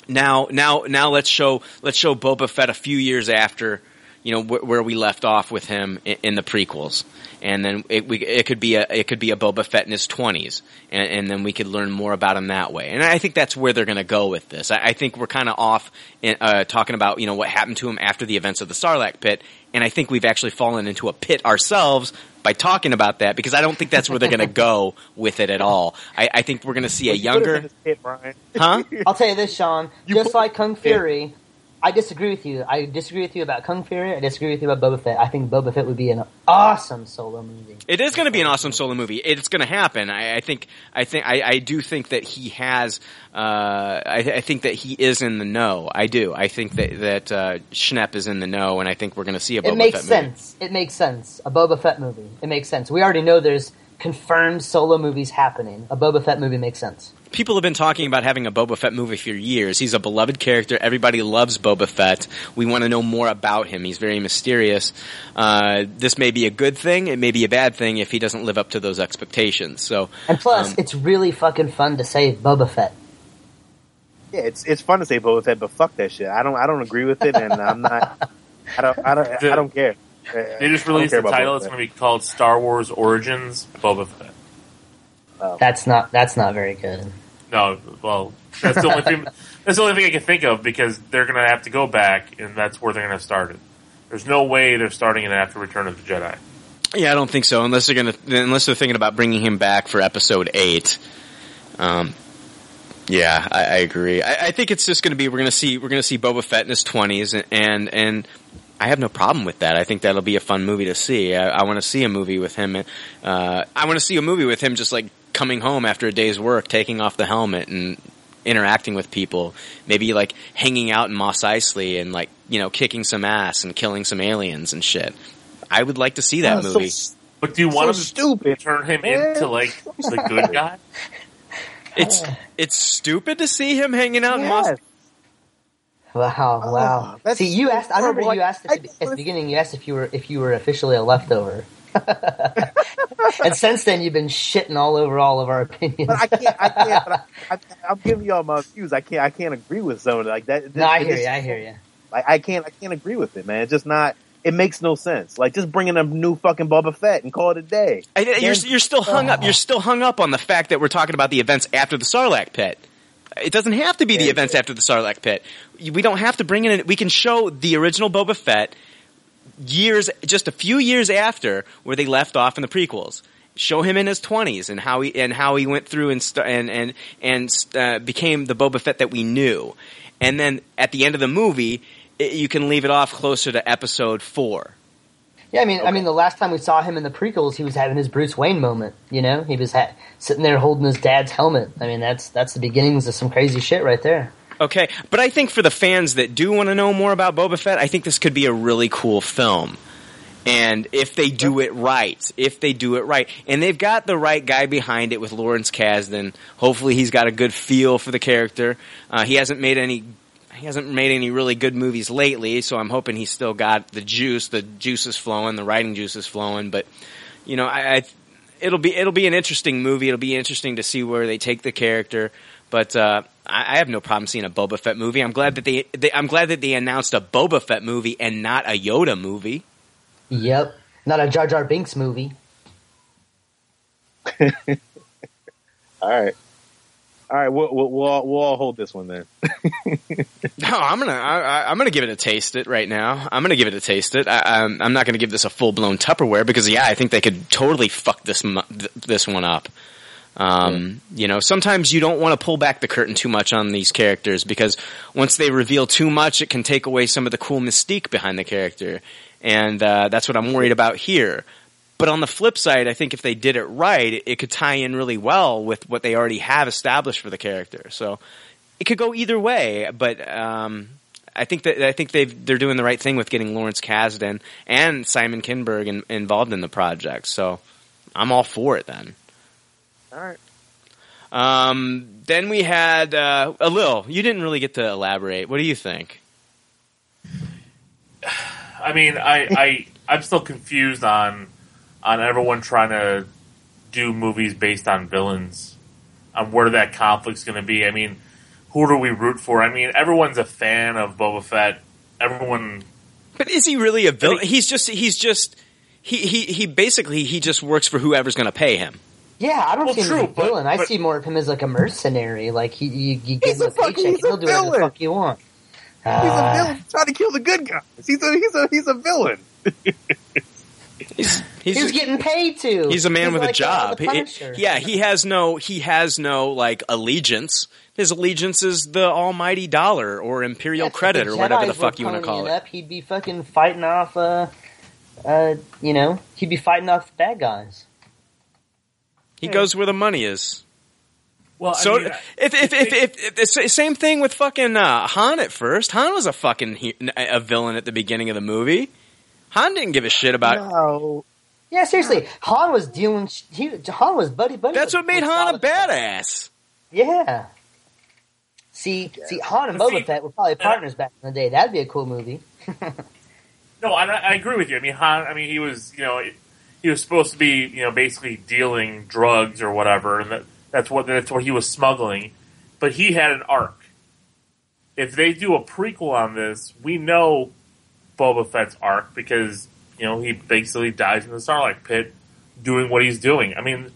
Now, now, now, let's show let's show Boba Fett a few years after, you know, wh- where we left off with him in, in the prequels, and then it, we, it could be a it could be a Boba Fett in his twenties, and, and then we could learn more about him that way. And I think that's where they're going to go with this. I, I think we're kind of off in, uh, talking about you know what happened to him after the events of the Sarlacc pit, and I think we've actually fallen into a pit ourselves by talking about that because I don't think that's where they're going to go with it at all. I, I think we're going to see a You put him in younger, his pit, Brian. huh? I'll tell you this, Sean. You just put- like Kung Fury, I disagree with you. I disagree with you about Kung Fury. I disagree with you about Boba Fett. I think Boba Fett would be an awesome solo movie. It is going to be an awesome solo movie. It's going to happen. I, I think. I think. I, I do think that he has. Uh, I, I think that he is in the know. I do. I think that that uh, Schnepp is in the know, and I think we're going to see a Boba it makes movie. sense. It makes sense. A Boba Fett movie. It makes sense. We already know there's confirmed solo movies happening. A Boba Fett movie makes sense. People have been talking about having a Boba Fett movie for years. He's a beloved character. Everybody loves Boba Fett. We want to know more about him. He's very mysterious. Uh, this may be a good thing. It may be a bad thing if he doesn't live up to those expectations. So, And plus, um, it's really fucking fun to say Boba Fett. Yeah, it's it's fun to say Boba Fett, but fuck that shit. I don't I don't agree with it, and I'm not. I don't I don't I don't care. They just released the title. It's going to be called Star Wars Origins Boba Fett. That's not that's not very good. No, well, that's the only thing. That's the only thing I can think of because they're going to have to go back, and that's where they're going to start it. There's no way they're starting it after Return of the Jedi. Yeah, I don't think so. Unless they're gonna, unless they're thinking about bringing him back for episode eight. Um, yeah, I, I agree. I, I think it's just gonna be we're gonna see we're gonna see Boba Fett in his twenties, and, and and I have no problem with that. I think that'll be a fun movie to see. I, I want to see a movie with him. Uh, I want to see a movie with him just like coming home after a day's work, taking off the helmet and interacting with people. Maybe like hanging out in Mos Eisley and like you know kicking some ass and killing some aliens and shit. I would like to see that Oh, movie. s- But do you So want to stupid, turn him man. into like the good guy? It's it's stupid to see him hanging out in Mos. Wow, wow. Ah, that's See, you asked. I remember horrible. you asked at the, at the beginning. You asked if you were if you were officially a leftover. and since then, you've been shitting all over all of our opinions. But I can't. I can't. But I, I, I'm giving y'all my views. I can't. I can't agree with some of it. Like that. no, I hear it's- you. I hear you. Like I can't. I can't agree with it, man. It's just not. It makes no sense. Like just bringing a new fucking Boba Fett and call it a day. I, you're, Then- you're still hung up. You're ah. still hung up on the fact that we're talking about the events after the Sarlacc pit. It doesn't have to be the Yeah. events after the Sarlacc pit. We don't have to bring in. We can show the original Boba Fett years, just a few years after where they left off in the prequels. Show him in his twenties and how he and how he went through and st- and and and uh, became the Boba Fett that we knew. And then at the end of the movie, it, you can leave it off closer to Episode Four. Yeah, I mean, I mean, the last time we saw him in the prequels, he was having his Bruce Wayne moment. You know, he was ha- sitting there holding his dad's helmet. I mean, that's that's the beginnings of some crazy shit right there. Okay, but I think for the fans that do want to know more about Boba Fett, I think this could be a really cool film. And if they do it right, if they do it right, and they've got the right guy behind it with Lawrence Kasdan, hopefully he's got a good feel for the character. Uh, he hasn't made any, he hasn't made any really good movies lately, so I'm hoping he's still got the juice, the juice is flowing, the writing juice is flowing. But you know, I, I it'll be it'll be an interesting movie. It'll be interesting to see where they take the character. But uh, I, I have no problem seeing a Boba Fett movie. I'm glad that they, they I'm glad that they announced a Boba Fett movie and not a Yoda movie. Yep. Not a Jar Jar Binks movie. All right. All right, we'll, we'll, we'll, all, we'll all hold this one then. No, I'm gonna I, I- I'm gonna give it a taste it right now. I'm gonna give it a taste it. I, I'm, I'm not gonna give this a full blown Tupperware because yeah, I think they could totally fuck this this one up. Um, You know, sometimes you don't want to pull back the curtain too much on these characters because once they reveal too much, it can take away some of the cool mystique behind the character, and uh, that's what I'm worried about here. But on the flip side, I think if they did it right, it, could tie in really well with what they already have established for the character. So it could go either way. But um, I think that I think they've they're doing the right thing with getting Lawrence Kasdan and Simon Kinberg in, involved in the project. So I'm all for it then. All right. Um, then we had uh, a Lil. You didn't really get to elaborate. What do you think? I mean, I, I I'm still confused on on everyone trying to do movies based on villains, on where that conflict's going to be. I mean, who do we root for? I mean, everyone's a fan of Boba Fett. Everyone, But is he really a villain? He's just he's just he he he basically he just works for whoever's going to pay him. Yeah, I don't Well, see him true, as a but- villain. I see more of him as like a mercenary. Like he, you, you give him a a paycheck, fucking- and he's a he'll do whatever the villain. fuck you want. He's a Uh, villain trying to kill the good guys. He's a he's a he's a villain. He's He's, getting paid to. He's a man with like, a job. He- yeah, he has no he has no like allegiance. His allegiance is the almighty dollar or imperial If credit or whatever the fuck you want to call it. Up, he'd be fucking fighting off. Uh, uh, you know, he'd be fighting off the bad guys. He goes where the money is. well, So I mean, if, if, if, if, if, the sa- same thing with fucking uh, Han at first. Han was a fucking he- a villain at the beginning of the movie. Han didn't give a shit about. No. Yeah, seriously, Han was dealing. He Han was buddy buddy. That's with- what made Han a badass. Yeah. See, see, Han and But Boba see- Fett were probably partners back in the day. That'd be a cool movie. no, I, I agree with you. I mean, Han. I mean, he was you know he was supposed to be you know basically dealing drugs or whatever, and that, that's what that's what he was smuggling. But he had an arc. If they do a prequel on this, we know Boba Fett's arc because you know he basically dies in the Sarlacc Pit doing what he's doing. I mean,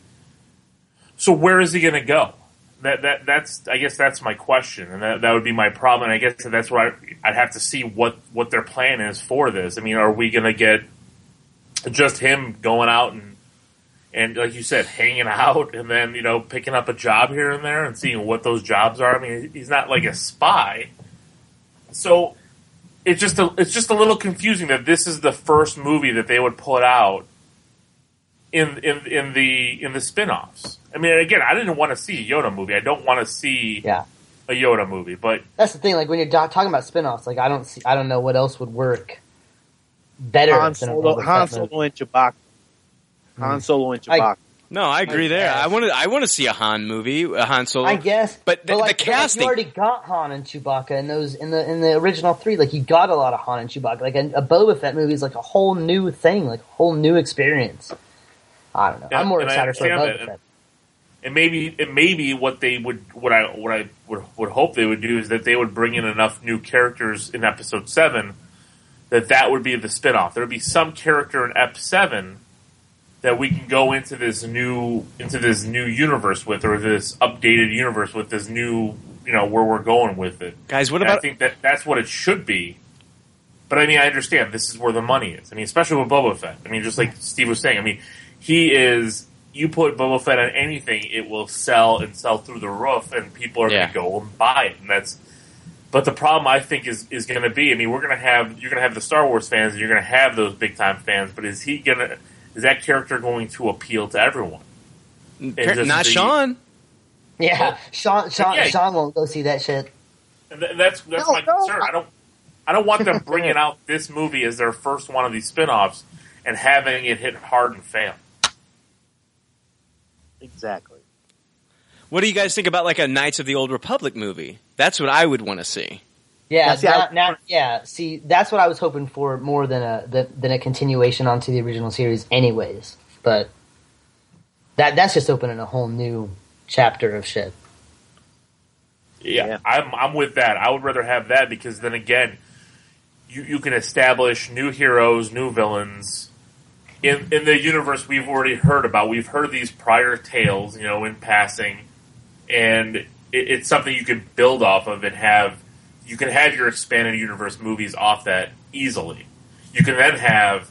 so where is he going to go? That that that's I guess that's my question, and that, that would be my problem. And I guess that's where I, I'd have to see what what their plan is for this. I mean, are we going to get just him going out and and like you said, hanging out, and then you know picking up a job here and there and seeing what those jobs are? I mean, he's not like a spy, so it's just a, it's just a little confusing that this is the first movie that they would put out in in in the in the spin-offs. I mean, again, I didn't want to see a Yoda movie. I don't want to see Yeah. a Yoda movie, but That's the thing. Like when you're do- talking about spin-offs, like I don't see, I don't know what else would work better Han than Solo, Boba Han Fett movie. Solo and Chewbacca. Hmm. Han Solo and I- Chewbacca. No, I agree I there. I want to. I want to see a Han movie, a Han Solo. I guess, but the, like, the but, like, casting. you already got Han and Chewbacca in those in the in the original three. Like you got a lot of Han and Chewbacca. Like a, a Boba Fett movie is like a whole new thing, like a whole new experience. I don't know. Yeah, I'm more excited for a Boba that. Fett. and maybe and maybe what they would what I what I would, would hope they would do is that they would bring in enough new characters in episode seven that that would be the spinoff. There would be some character in Ep seven that we can go into this new into this new universe with, or this updated universe with this new you know where we're going with it. Guys, what And I think that that's what it should be. But I mean, I understand this is where the money is. I mean, especially with Boba Fett. I mean, just like Steve was saying. I mean, he is. You put Boba Fett on anything, it will sell and sell through the roof, and people are Yeah. going to go and buy it. And that's. But the problem I think is is going to be. I mean, we're going to have you're going to have the Star Wars fans, and you're going to have those big time fans. But is he going to? Is that character going to appeal to everyone? Mm, not the- Sean. Yeah, Sean Sean Yeah. Sean won't go see that shit. And th- that's that's No, my no, concern. I don't I don't want them bringing out this movie as their first one of these spin-offs and having it hit hard and fail. Exactly. What do you guys think about like a Knights of the Old Republic movie? That's what I would want to see. Yeah, Now, see, now, I- now- yeah. See, that's what I was hoping for more than a than, than a continuation onto the original series, anyways. But that that's just opening a whole new chapter of shit. Yeah, I'm I'm with that. I would rather have that because then again, you you can establish new heroes, new villains in in the universe we've already heard about. We've heard these prior tales, you know, in passing, and it, it's something you can build off of and have. You can have your expanded universe movies off that easily. You can then have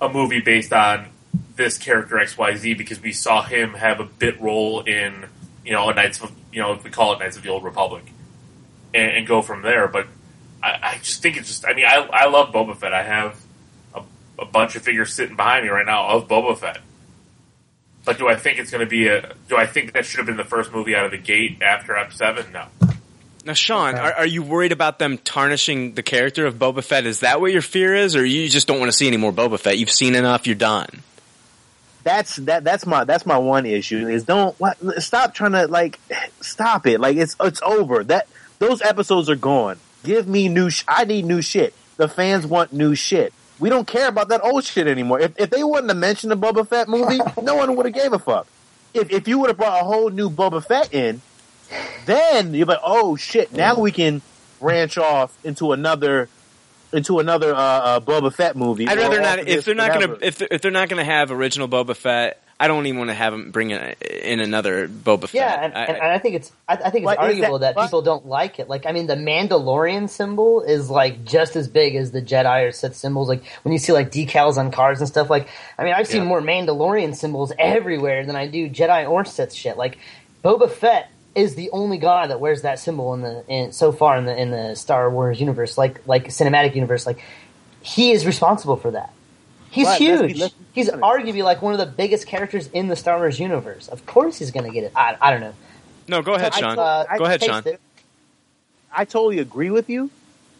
a movie based on this character X Y Z because we saw him have a bit role in you know a Knights of you know we call it Knights of the Old Republic, and, and go from there. But I, I just think it's just I mean I I love Boba Fett. I have a, a bunch of figures sitting behind me right now of Boba Fett. But do I think it's going to be a? Do I think that should have been the first movie out of the gate after Ep Seven? No. Now, Sean, are, are you worried about them tarnishing the character of Boba Fett? Is that what your fear is, or you just don't want to see any more Boba Fett? You've seen enough. You're done. That's that. That's my that's my one issue is don't what, stop trying to like stop it. Like it's it's over. That those episodes are gone. Give me new. Sh- I need new shit. The fans want new shit. We don't care about that old shit anymore. If if they wouldn't have mentioned the Boba Fett movie, no one would have gave a fuck. If if you would have brought a whole new Boba Fett in, then you're like, oh shit, now we can branch off into another into another uh, uh, Boba Fett movie. I'd rather not if they're not gonna if they're, if they're not gonna have original Boba Fett. I don't even want to have them bring in, in another Boba Fett. Yeah, and, I- and, and I think it's I, I think it's arguable that- that, people don't like it. Like, I mean, the Mandalorian symbol is like just as big as the Jedi or Sith symbols. Like when you see like decals on cars and stuff. Like, I mean, I've seen Yeah. more Mandalorian symbols everywhere than I do Jedi or Sith shit. Like, Boba Fett is the only guy that wears that symbol in the in so far in the in the Star Wars universe, like like cinematic universe. Like, he is responsible for that. He's Right, let's be- huge. let's be he's honest. arguably like one of the biggest characters in the Star Wars universe. Of course, he's going to get it. I, I don't know. no, go ahead, I- Sean. uh, go ahead, Sean. it. I totally agree with you,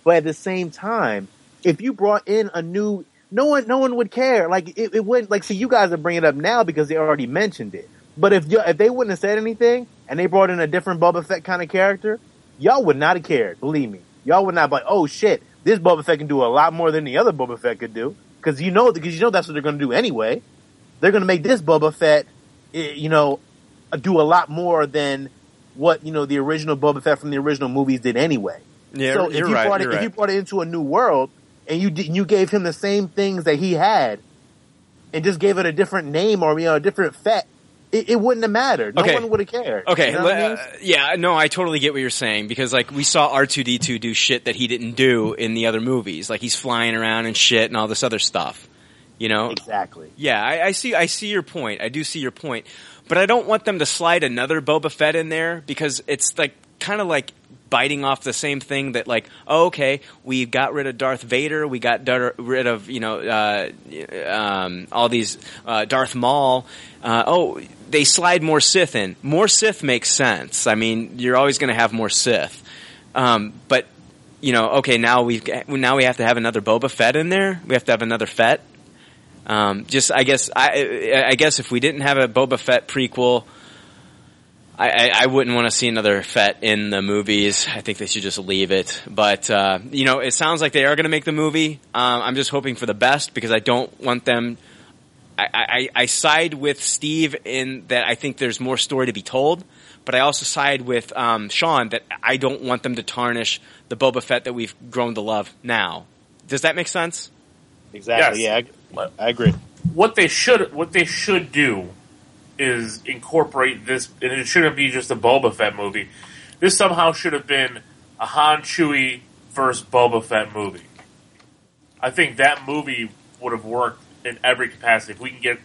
but at the same time, if you brought in a new, no one, no one would care. Like it, it wouldn't. Like, see, you guys are bringing it up now because they already mentioned it. But if you, if they wouldn't have said anything and they brought in a different Boba Fett kind of character, y'all would not have cared. Believe me, y'all would not be like, oh shit, this Boba Fett can do a lot more than the other Boba Fett could do. Because you know, because you know that's what they're going to do anyway. They're going to make this Boba Fett, eh, you know, do a lot more than what you know the original Boba Fett from the original movies did anyway. Yeah, so if you right. brought it, you're if you brought it into a new world and you did, you gave him the same things that he had, and just gave it a different name or you know a different Fett, it, it wouldn't have mattered. No Okay. one would have cared. Okay, You know I mean? uh, yeah, no, I totally get what you're saying because like we saw R2D2 do shit that he didn't do in the other movies, like he's flying around and shit and all this other stuff. You know, exactly. Yeah, I, I see. I see your point. I do see your point, but I don't want them to slide another Boba Fett in there because it's like kind of like biting off the same thing that like, oh, okay, we got rid of Darth Vader, we got dar- rid of you know uh, um, all these uh, Darth Maul. Uh, oh, they slide more Sith in. More Sith makes sense. I mean, you're always going to have more Sith, um, but you know, okay, now we've now we have to have another Boba Fett in there. We have to have another Fett. Um, just I guess I I guess if we didn't have a Boba Fett prequel, I, I, I wouldn't want to see another Fett in the movies. I think they should just leave it. But uh, you know, it sounds like they are going to make the movie. Um, I'm just hoping for the best because I don't want them. I, I, I side with Steve in that I think there's more story to be told, but I also side with um, Sean that I don't want them to tarnish the Boba Fett that we've grown to love now. Does that make sense? Exactly. Yes. Yeah, I, I agree. what they should what they should do is incorporate this, and it shouldn't be just a Boba Fett movie. This somehow should have been a Han Chewie versus Boba Fett movie. I think that movie would have worked in every capacity. If we can get,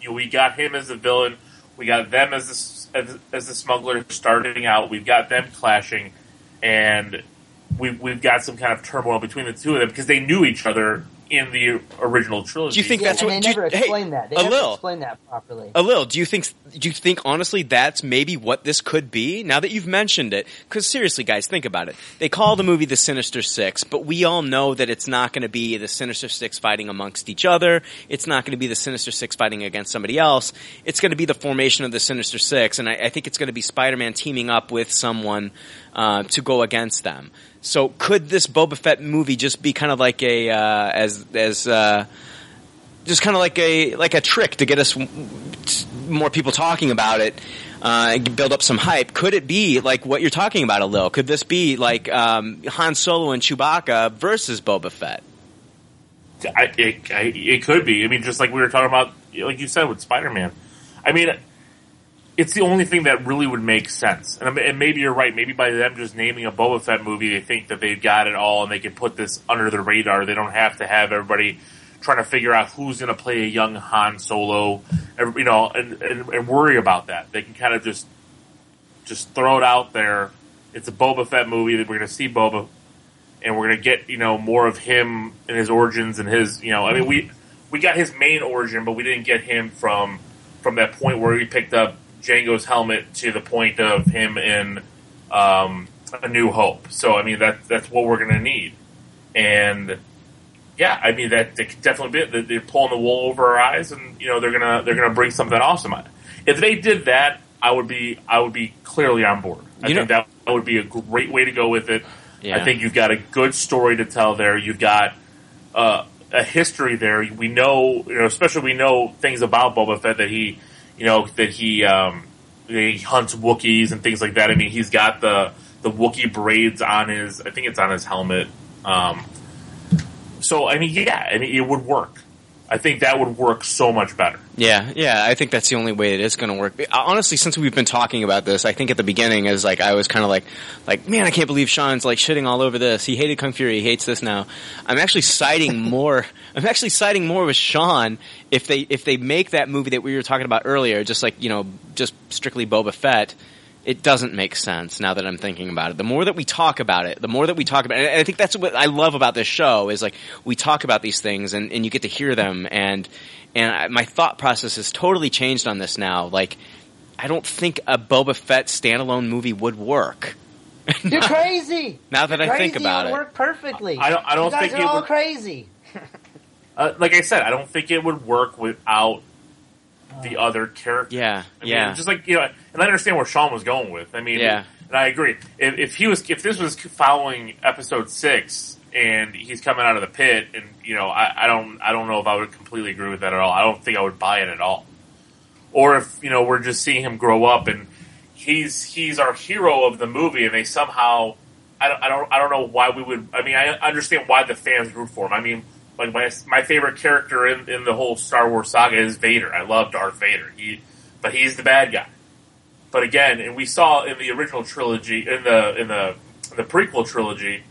you know, we got him as the villain, we got them as the as, as the smuggler starting out. We've got them clashing, and we've we've got some kind of turmoil between the two of them because they knew each other in the original trilogy. Do you think Yeah, that's and what? they do you- never hey, explained that. They a never little. explained that properly. Alil, do you think do you think honestly that's maybe what this could be? Now that you've mentioned it, because seriously, guys, think about it. They call the movie the Sinister Six, but we all know that it's not going to be the Sinister Six fighting amongst each other. It's not going to be the Sinister Six fighting against somebody else. It's going to be the formation of the Sinister Six, and I, I think it's going to be Spider-Man teaming up with someone uh, to go against them. So, could this Boba Fett movie just be kind of like a uh, as as uh, just kind of like a like a trick to get us more people talking about it uh, and build up some hype. Could it be like what you're talking about, a little? Could this be like um, Han Solo and Chewbacca versus Boba Fett? I, it, I, it could be. I mean, just like we were talking about, like you said with Spider Man. I mean, it's the only thing that really would make sense. And, and maybe you're right. Maybe by them just naming a Boba Fett movie, they think that they've got it all and they can put this under the radar. They don't have to have everybody trying to figure out who's going to play a young Han Solo, you know, and, and, and worry about that. They can kind of just just throw it out there. It's a Boba Fett movie that we're going to see Boba, and we're going to get you know more of him and his origins and his you know. I mean, we we got his main origin, but we didn't get him from from that point where he picked up Jango's helmet to the point of him in um, A New Hope. So I mean that that's what we're going to need, and yeah, I mean that they definitely be they're pulling the wool over our eyes, and you know they're gonna they're gonna bring something awesome. If they did that, I would be I would be clearly on board. I You think know- that would be a great way to go with it. Yeah. I think you've got a good story to tell there. You've got uh, a history there. We know, you know, especially we know things about Boba Fett that he, you know, that he um, he hunts Wookiees and things like that. I mean, he's got the the Wookiee braids on his. I think it's on his helmet. Um, so I mean, yeah, I mean, it would work. I think that would work so much better. Yeah, yeah, I think that's the only way it is going to work. Honestly, since we've been talking about this, I think at the beginning is like I was kind of like, like man, I can't believe Sean's like shitting all over this. He hated Kung Fury, he hates this now. I'm actually siding more. I'm actually siding more with Sean if they if they make that movie that we were talking about earlier, just like you know, just strictly Boba Fett. It doesn't make sense now that I'm thinking about it. The more that we talk about it, the more that we talk about it, and I think that's what I love about this show is like we talk about these things and, and you get to hear them and and I, my thought process has totally changed on this now. Like, I don't think a Boba Fett standalone movie would work. You're crazy. Now that I Crazy, think about it it, would work perfectly. I don't- I don't you guys think are it all would- crazy. Uh, like I said, I don't think it would work without the other character. Yeah, I mean, yeah. just like you know, and I understand where Sean was going with. I mean, Yeah. and I agree. If, if he was, if this was following episode six, and he's coming out of the pit, and you know, I, I don't, I don't know if I would completely agree with that at all. I don't think I would buy it at all. Or if you know, we're just seeing him grow up, and he's he's our hero of the movie, and they somehow, I don't, I don't, I don't know why we would. I mean, I understand why the fans root for him. I mean, like my my favorite character in, in the whole Star Wars saga is Vader. I love Darth Vader. He, but he's the bad guy. But again, and we saw in the original trilogy, in the in the in the prequel trilogy,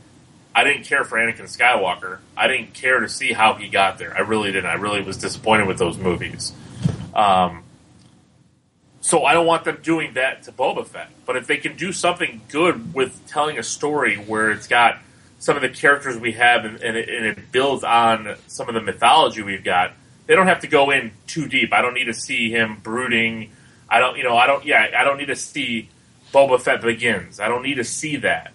I didn't care for Anakin Skywalker. I didn't care to see how he got there. I really didn't. I really was disappointed with those movies. Um, so I don't want them doing that to Boba Fett. But if they can do something good with telling a story where it's got some of the characters we have and, and, it, and it builds on some of the mythology we've got, they don't have to go in too deep. I don't need to see him brooding. I don't, you know, I don't, yeah, I don't need to see Boba Fett begins. I don't need to see that.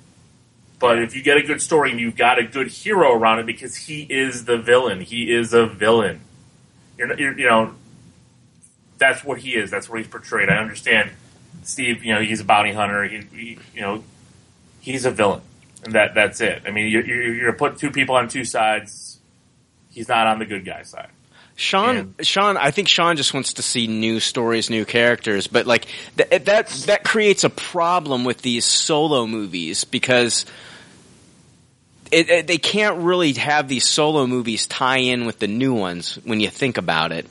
But if you get a good story and you've got a good hero around it, because he is the villain, he is a villain. You're, you're, you know, that's what he is. That's what he's portrayed. I understand, Steve. You know, he's a bounty hunter. He, he you know, he's a villain, and that that's it. I mean, you're, you're, you're gonna put two people on two sides. He's not on the good guy side. Sean, Sean, I think Sean just wants to see new stories, new characters, but like th- that that creates a problem with these solo movies because it, it, they can't really have these solo movies tie in with the new ones when you think about it.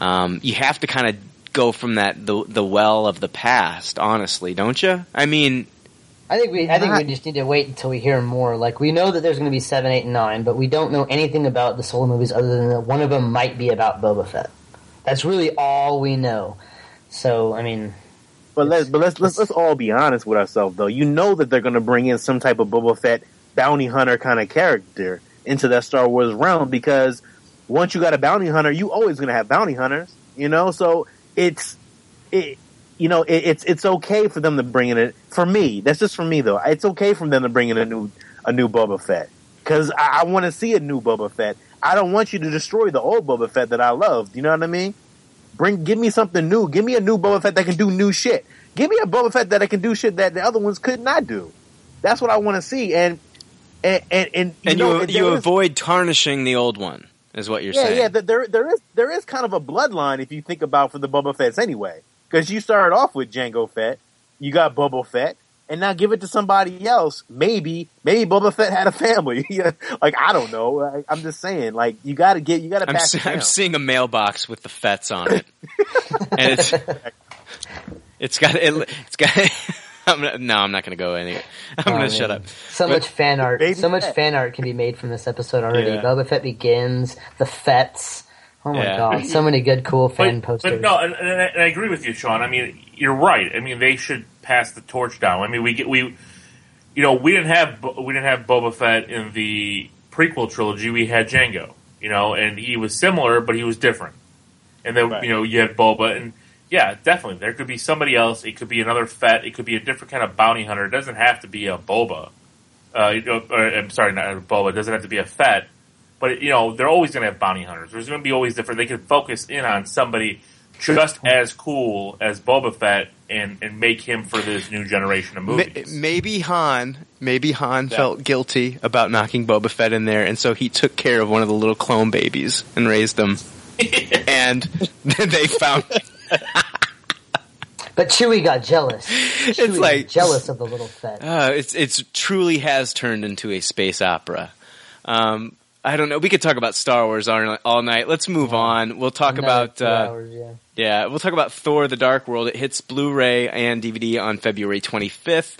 Um, you have to kind of go from that the the well of the past, honestly, don't you? I mean, I think we. I think we just need to wait until we hear more. Like we know that there's going to be seven, eight, and nine, but we don't know anything about the solo movies other than that one of them might be about Boba Fett. That's really all we know. So I mean, But let's but let's let's let's all be honest with ourselves though. You know that they're going to bring in some type of Boba Fett bounty hunter kind of character into that Star Wars realm because once you got a bounty hunter, you always going to have bounty hunters. You know, so it's it. You know, it, it's it's okay for them to bring in it. For me, that's just for me though. It's okay for them to bring in a new a new Boba Fett because I, I want to see a new Boba Fett. I don't want you to destroy the old Boba Fett that I loved. You know what I mean? Bring, give me something new. Give me a new Boba Fett that can do new shit. Give me a Boba Fett that I can do shit that the other ones could not do. That's what I want to see. And and and, and you and know, you you is- avoid tarnishing the old one. is what you're yeah, saying. yeah. th- There, there is, there is kind of a bloodline if you think about for the Boba Fett's anyway. Because you started off with Jango Fett, you got Boba Fett, and now give it to somebody else. Maybe, maybe Boba Fett had a family. Like I don't know. I, I'm just saying, like you got to get, you got to I'm, pass se- it. I'm seeing a mailbox with the Fets on it, and it's it's got it, it's got. I'm not, no, I'm not going to go any. I'm Oh, going to shut up. So But- much fan art. Baby So much Fett. fan art can be made from this episode already. Yeah. Boba Fett begins. The Fets. Oh my Yeah. god! So many good, cool fan but, posters. But no, and, and, I, and I agree with you, Sean. I mean, you're right. I mean, they should pass the torch down. I mean, we get we, you know, we didn't have we didn't have Boba Fett in the prequel trilogy. We had Jango, you know, and he was similar, but he was different. And then Right. you know you had Boba, and yeah, definitely there could be somebody else. It could be another Fett. It could be a different kind of bounty hunter. It doesn't have to be a Boba. Uh, you know, or, I'm sorry, not a Boba. It doesn't have to be a Fett. But you know, they're always going to have bounty hunters. There's going to be always different. They could focus in on somebody just as cool as Boba Fett and, and make him for this new generation of Ma- movies. Maybe Han, maybe Han felt guilty about knocking Boba Fett in there, and so he took care of one of the little clone babies and raised them. and then they found But Chewie got jealous. Chewie got like- jealous of the little Fett. Uh, it's it's truly has turned into a space opera. Um, I don't know. We could talk about Star Wars all, all night. Let's move on. We'll talk Another about uh, hours, yeah. yeah, we'll talk about Thor: The Dark World. It hits Blu-ray and DVD on February 25th,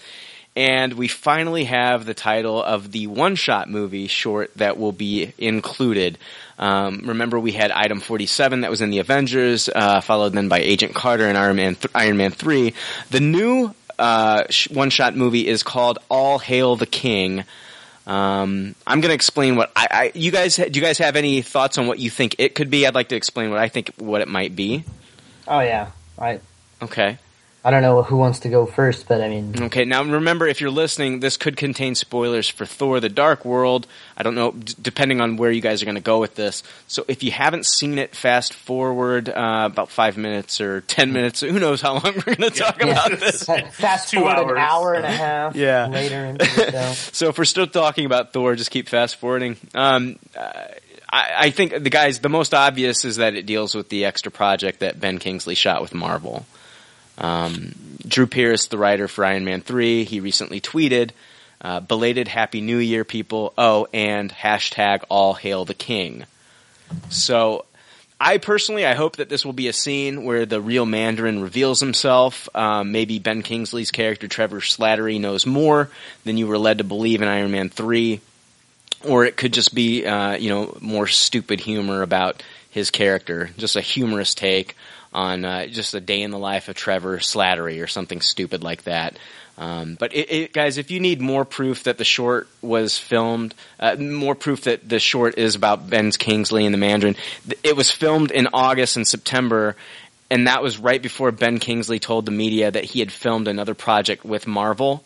and we finally have the title of the one-shot movie short that will be included. Um, remember, we had Item 47 that was in the Avengers, uh, followed then by Agent Carter and Iron Man, th- Iron Man 3. The new uh, sh- one-shot movie is called All Hail the King. Um, I'm going to explain what I, I. You guys, do you guys have any thoughts on what you think it could be? I'd like to explain what I think what it might be. Oh yeah. I Okay. I don't know who wants to go first, but I mean, Okay, now remember, if you're listening, this could contain spoilers for Thor: The Dark World. I don't know, d- depending on where you guys are going to go with this. So if you haven't seen it, fast forward uh, about five minutes or ten minutes. Who knows how long we're going to talk yeah. about this? fast Two forward hours. an hour and a half Yeah. later into the show. So if we're still talking about Thor, just keep fast forwarding. Um, uh, I, I think the guys, the most obvious is that it deals with the extra project that Ben Kingsley shot with Marvel. Um, Drew Pearce, the writer for Iron Man 3, he recently tweeted, uh, belated Happy New Year, people. Oh, and hashtag all hail the king. So, I personally, I hope that this will be a scene where the real Mandarin reveals himself. Um, maybe Ben Kingsley's character, Trevor Slattery, knows more than you were led to believe in Iron Man 3. Or it could just be, uh, you know, more stupid humor about his character. Just a humorous take on uh, just a day in the life of Trevor Slattery or something stupid like that. Um, but it, it, guys, if you need more proof that the short was filmed, uh, more proof that the short is about Ben Kingsley and the Mandarin, it was filmed in August and September, and that was right before Ben Kingsley told the media that he had filmed another project with Marvel.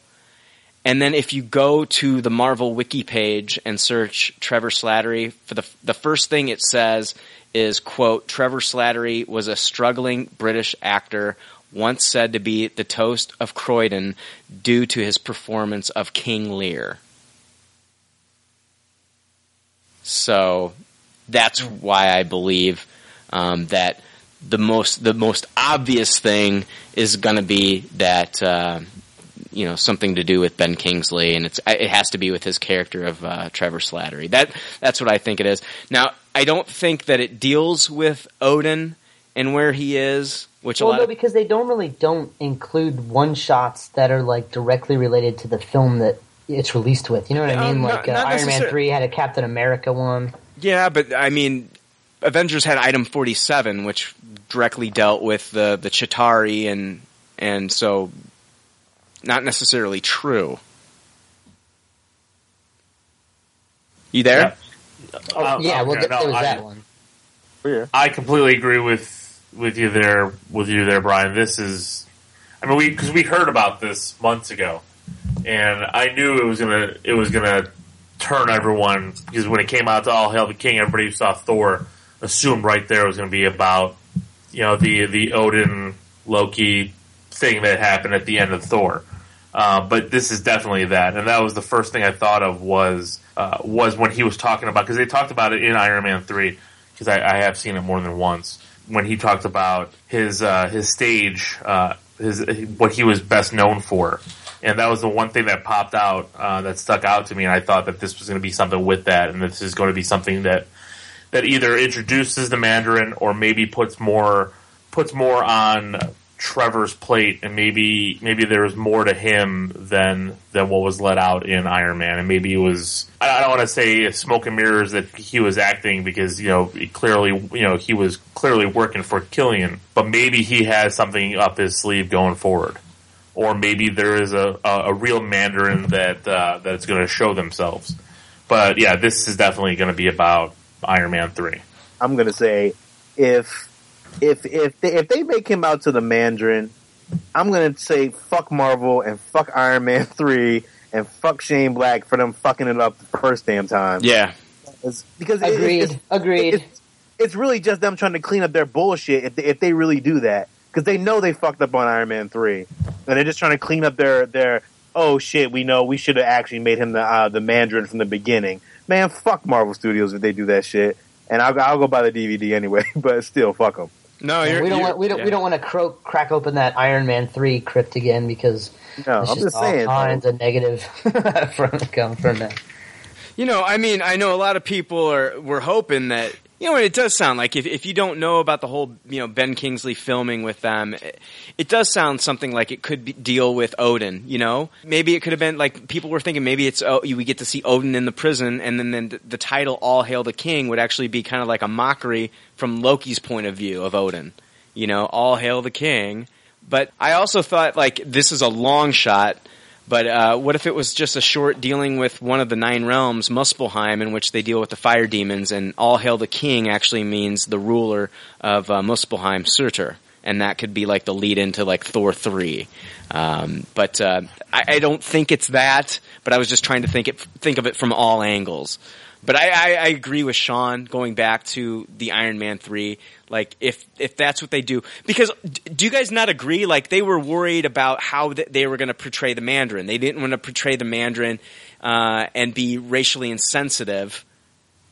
And then if you go to the Marvel wiki page and search Trevor Slattery, for the the first thing it says is quote Trevor Slattery was a struggling British actor once said to be the toast of Croydon due to his performance of King Lear. So that's why I believe um, that the most the most obvious thing is going to be that uh, you know something to do with Ben Kingsley, and it's it has to be with his character of uh, Trevor Slattery. That that's what I think it is. Now I don't think that it deals with Odin and where he is, which a well, lot no, of because they don't really don't include one shots that are like directly related to the film that it's released with. You know what I Um, mean? not- Like uh, not Iron Man three had a Captain America one. Yeah, but I mean, Avengers had item forty seven, which directly dealt with the the Chitauri, and and so not necessarily true. You there? Uh, yeah, well, okay, th- no, there was I- that one. I completely agree with with you there with you there, Brian. This is, I mean, we because we heard about this months ago, and I knew it was gonna it was gonna turn everyone because when it came out to All Hail the King, everybody who saw Thor assumed right there it was gonna be about you know the the Odin Loki thing that happened at the end of Thor. Uh, but this is definitely that, and that was the first thing I thought of was uh, was when he was talking about because they talked about it in Iron Man three because I, I have seen it more than once when he talked about his uh, his stage, uh, his what he was best known for, and that was the one thing that popped out uh, that stuck out to me. And I thought that this was going to be something with that, and this is going to be something that that either introduces the Mandarin or maybe puts more puts more on Trevor's plate, and maybe maybe there's more to him than than what was let out in Iron Man, and maybe it was I don't want to say smoke and mirrors that he was acting because you know clearly you know he was clearly working for Killian, but maybe he has something up his sleeve going forward, or maybe there is a a, a real Mandarin that uh, that's going to show themselves. But yeah, this is definitely going to be about Iron Man three. I'm gonna say if if if they, if they make him out to the Mandarin, I'm gonna say fuck Marvel and fuck Iron Man three and fuck Shane Black for them fucking it up the first damn time. Yeah, It's- because it- Agreed. it's, Agreed. It's, it's really just them trying to clean up their bullshit if they, if they really do that because they know they fucked up on Iron Man three and they're just trying to clean up their their oh shit we know we should have actually made him the uh, the Mandarin from the beginning. Man, fuck Marvel Studios if they do that shit. And I'll, I'll go buy the DVD anyway, but still, fuck them. No, we you're, don't you're- want we don't yeah. we don't want to cro- crack open that Iron Man three crypt again because No, it's I'm just all saying, kinds of negative from come from that. You know, I mean, I know a lot of people are were hoping that you know, it does sound like if if you don't know about the whole you know Ben Kingsley filming with them, it, it does sound something like it could be, deal with Odin. You know, maybe it could have been like people were thinking maybe it's oh, we get to see Odin in the prison, and then then the, the title "All Hail the King" would actually be kind of like a mockery from Loki's point of view of Odin. You know, "All Hail the King." But I also thought like this is a long shot. But uh, what if it was just a short dealing with one of the nine realms, Muspelheim, in which they deal with the fire demons, and all hail the king actually means the ruler of uh, Muspelheim, Surtur, and that could be like the lead into like Thor three. Um, but uh, I, I don't think it's that. But I was just trying to think it, think of it from all angles. But I, I, I agree with Sean going back to the Iron Man three. Like if if that's what they do, because do you guys not agree? Like they were worried about how th- they were going to portray the Mandarin. They didn't want to portray the Mandarin uh, and be racially insensitive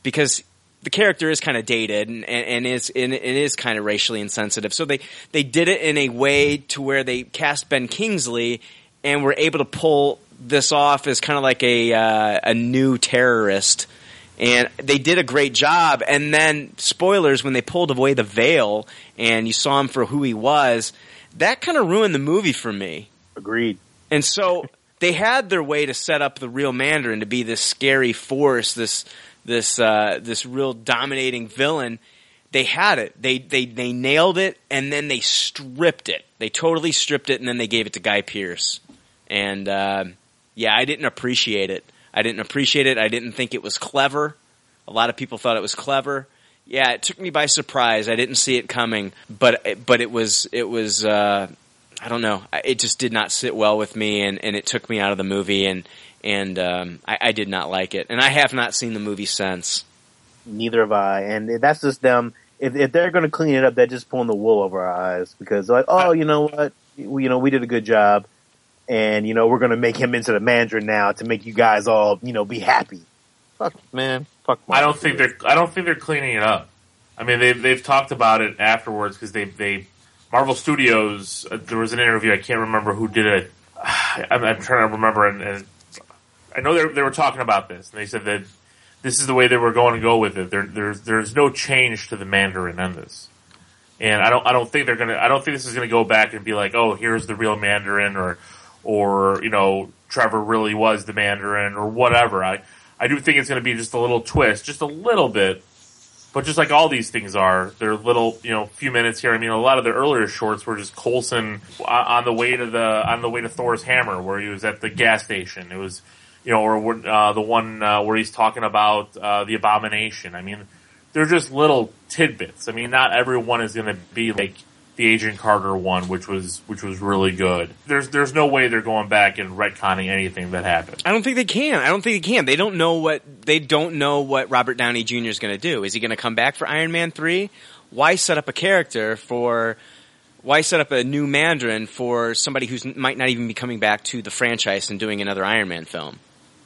because the character is kind of dated and, and, and is and it is kind of racially insensitive. So they they did it in a way to where they cast Ben Kingsley and were able to pull this off as kind of like a uh, a new terrorist. And they did a great job. And then spoilers when they pulled away the veil and you saw him for who he was, that kind of ruined the movie for me. Agreed. And so they had their way to set up the real Mandarin to be this scary force, this this uh, this real dominating villain. They had it. They they they nailed it, and then they stripped it. They totally stripped it, and then they gave it to Guy Pearce. And uh, yeah, I didn't appreciate it. I didn't appreciate it. I didn't think it was clever. A lot of people thought it was clever. Yeah, it took me by surprise. I didn't see it coming, but but it was it was uh, I don't know. It just did not sit well with me, and, and it took me out of the movie, and and um, I, I did not like it, and I have not seen the movie since. Neither have I, and that's just them. If, if they're going to clean it up, they're just pulling the wool over our eyes because, like, oh, you know what, we, you know, we did a good job, and you know, we're going to make him into the Mandarin now to make you guys all, you know, be happy. Fuck, man, fuck. I don't think they're. I don't think they're cleaning it up. I mean, they've they've talked about it afterwards because they they Marvel Studios. Uh, there was an interview. I can't remember who did it. I'm, I'm trying to remember, and, and I know they were talking about this, and they said that this is the way they were going to go with it. There, there's there's no change to the Mandarin in this, and I don't I don't think they're gonna. I don't think this is gonna go back and be like, oh, here's the real Mandarin, or or you know, Trevor really was the Mandarin, or whatever. I I do think it's to be just a little twist, just a little bit. But just like all these things are, they're little, you know, few minutes here. I mean, a lot of the earlier shorts were just Coulson on- on the way to the on the way to Thor's hammer, where he was at the gas station. It was, you know, or uh, the one uh, where he's talking about uh, the abomination. I mean, they're just little tidbits. I mean, not everyone is going to be like the Agent Carter one, which was which was really good. There's there's no way they're going back and retconning anything that happened. I don't think they can. I don't think they can. They don't know what they don't know what Robert Downey Jr. is going to do. Is he going to come back for Iron Man three? Why set up a character for Why set up a new Mandarin for somebody who might not even be coming back to the franchise and doing another Iron Man film?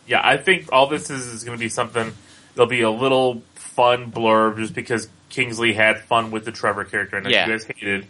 Yeah, I think all this is is going to be something. There'll be a little fun blurb just because Kingsley had fun with the Trevor character and Yeah. you guys hated.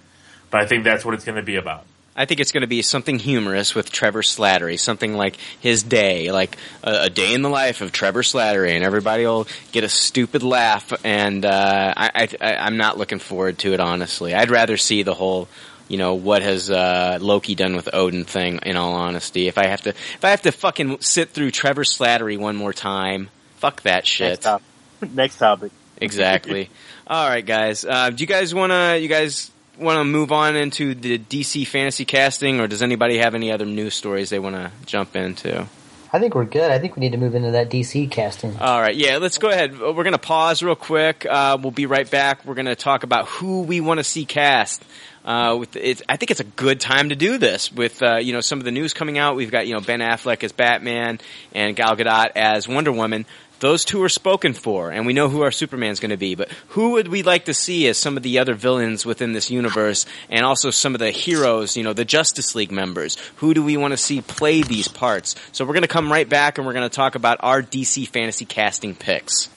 But I think that's what it's going to be about. I think it's going to be something humorous with Trevor Slattery, something like his day, like a, a day in the life of Trevor Slattery, and everybody will get a stupid laugh. And uh, I, I, I'm not looking forward to it, honestly. I'd rather see the whole, you know, what has uh, Loki done with Odin thing. In all honesty, if I have to, if I have to fucking sit through Trevor Slattery one more time, fuck that shit. Next topic. Next topic. Exactly. All right, guys. Uh, do you guys want to? You guys want to move on into the DC fantasy casting, or does anybody have any other news stories they want to jump into? I think we're good. I think we need to move into that DC casting. All right, yeah, let's go ahead. We're going to pause real quick. Uh, we'll be right back. We're going to talk about who we want to see cast. Uh, with it's, I think it's a good time to do this with uh, you know some of the news coming out. We've got you know Ben Affleck as Batman and Gal Gadot as Wonder Woman. Those two are spoken for, and we know who our Superman's going to be. But who would we like to see as some of the other villains within this universe, and also some of the heroes, you know, the Justice League members? Who do we want to see play these parts? So we're going to come right back, and we're going to talk about our DC fantasy casting picks.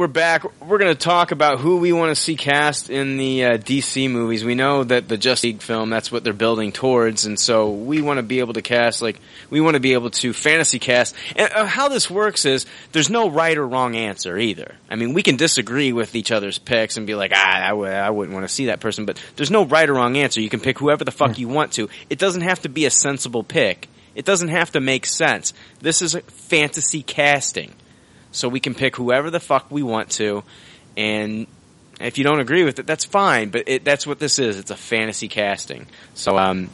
We're back. We're going to talk about who we want to see cast in the uh, DC movies. We know that the Justice League film, that's what they're building towards, and so we want to be able to cast, like, we want to be able to fantasy cast. And uh, how this works is there's no right or wrong answer either. I mean, we can disagree with each other's picks and be like, ah, I w- I wouldn't want to see that person, but there's no right or wrong answer. You can pick whoever the fuck you want to. It doesn't have to be a sensible pick. It doesn't have to make sense. This is fantasy casting. So we can pick whoever the fuck we want to, and if you don't agree with it, that's fine. But it, that's what this is. It's a fantasy casting. So um,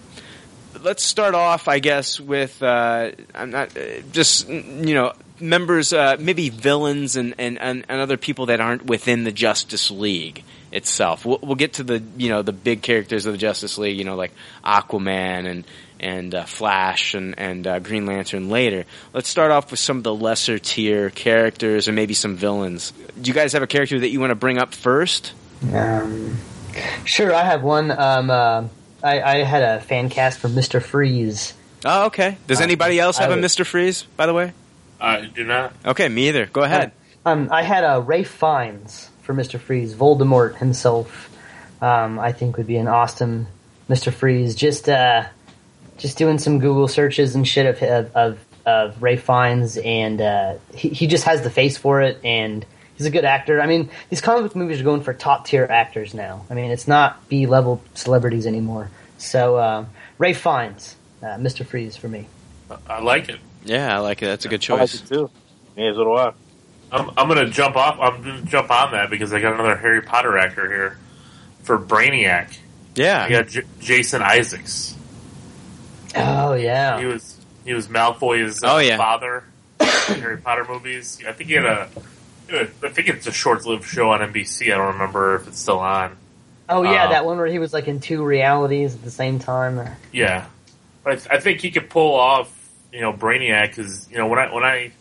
let's start off, I guess, with uh, I'm not uh, just you know members, uh, maybe villains and, and, and, other people that aren't within the Justice League itself. We'll, we'll get to the you know the big characters of the Justice League, you know like Aquaman and and uh, Flash and and uh, Green Lantern later. Let's start off with some of the lesser tier characters and maybe some villains. Do you guys have a character that you want to bring up first? Um, sure, I have one. Um, uh, I, I had a fan cast for Mister Freeze. Oh, okay. Does Uh, anybody else have I a would- Mister Freeze? By the way. I do not. Okay, me either. Go ahead. Um, I had uh, Ralph Fiennes for Mister Freeze. Voldemort himself, um, I think, would be an awesome Mister Freeze. Just, uh, just doing some Google searches and shit of of, of, of Ralph Fiennes, and uh, he he just has the face for it, and he's a good actor. I mean, these comic book movies are going for top tier actors now. I mean, it's not B level celebrities anymore. So uh, Ralph Fiennes, uh, Mister Freeze for me. I like it. Yeah, I like it. That's a good I like choice. it too. Yeah, so do I. I'm, I'm going to jump off. I'm going to jump on that because I got another Harry Potter actor here for Brainiac. Yeah, I Yeah. got J- Jason Isaacs. Oh yeah, He yeah, was he was Malfoy's uh, Oh, yeah. father in Harry Potter movies. I think he had a. I think it's a short-lived show on NBC. I don't remember if it's still on. oh yeah, Uh, that one where he was like in two realities at the same time. Yeah, but I, th- I think he could pull off, you know, Brainiac because you know when I when I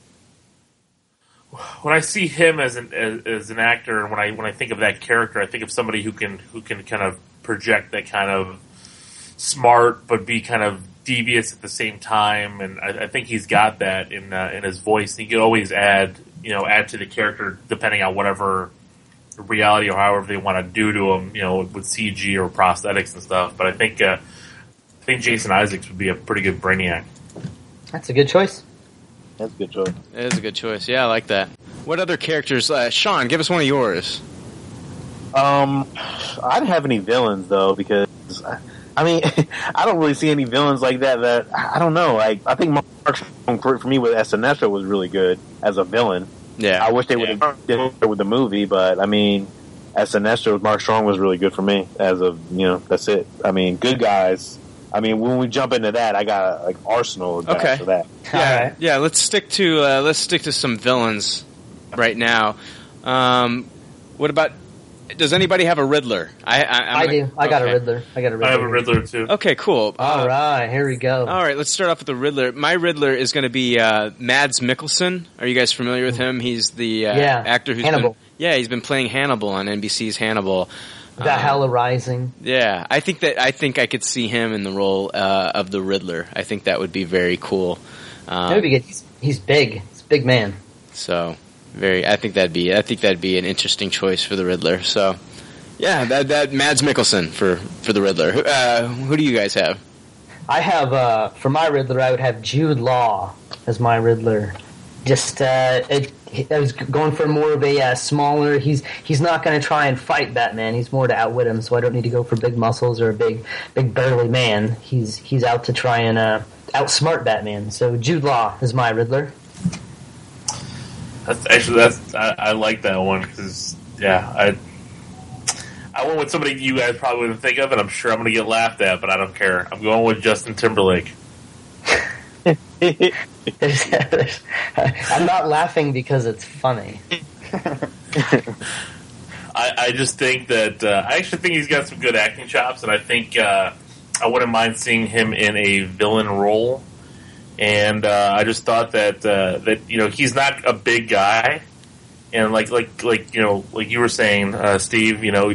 when I see him as an as, as an actor, and when I when I think of that character, I think of somebody who can who can kind of project that kind of smart but be kind of devious at the same time, and I, I think he's got that in uh, in his voice. He could always add you know add to the character depending on whatever reality or however they want to do to him, you know, with CG or prosthetics and stuff. But I think uh, think Jason Isaacs would be a pretty good Brainiac. That's a good choice. That's a good choice. It is a good choice. Yeah, I like that. What other characters? Uh, Sean, give us one of yours. Um, I didn't have any villains though because I mean I don't really see any villains like that. That I don't know. Like I think Mark Strong for, for me with Sinestro was really good as a villain. Yeah, I wish they would have did it with the movie, but I mean, as Sinestro, Mark Strong was really good for me. As of you know, that's it. I mean, good guys. I mean, when we jump into that, I got like Arsenal of Okay. for that. Yeah, yeah. Let's stick to uh, let's stick to some villains right now. Um, what about? Does anybody have a Riddler? I I, I'm I gonna- do. I got okay. a Riddler. I got a Riddler. I have a Riddler too. Okay, cool. All right, here we go. All right, let's start off with the Riddler. My Riddler is going to be uh, Mads Mikkelsen. Are you guys familiar with him? He's the uh, Yeah, actor who's Hannibal. been yeah he's been playing Hannibal on NBC's Hannibal. Valhalla Rising. Yeah, I think that I think I could see him in the role uh, of the Riddler. I think that would be very cool. Um, That would be good. He's, he's big. He's a big man. So very, I think that'd be I think that'd be an interesting choice for the Riddler. So yeah, that that Mads Mikkelsen for for the Riddler. Who- Uh, who do you guys have? I have uh, for my Riddler. I would have Jude Law as my Riddler. Just uh, it, I was going for more of a uh, smaller. He's he's not going to try and fight Batman. He's more to outwit him. So I don't need to go for big muscles or a big big burly man. He's he's out to try and uh, outsmart Batman. So Jude Law is my Riddler. That's actually that's I, I like that one because yeah I I went with somebody you guys probably wouldn't think of, and I'm sure I'm going to get laughed at, but I don't care. I'm going with Justin Timberlake. I'm not laughing because it's funny. I, I just think that uh, I actually think he's got some good acting chops, and I think uh, I wouldn't mind seeing him in a villain role. And uh, I just thought that uh, that you know he's not a big guy, and like like like you know like you were saying, uh, Steve, you know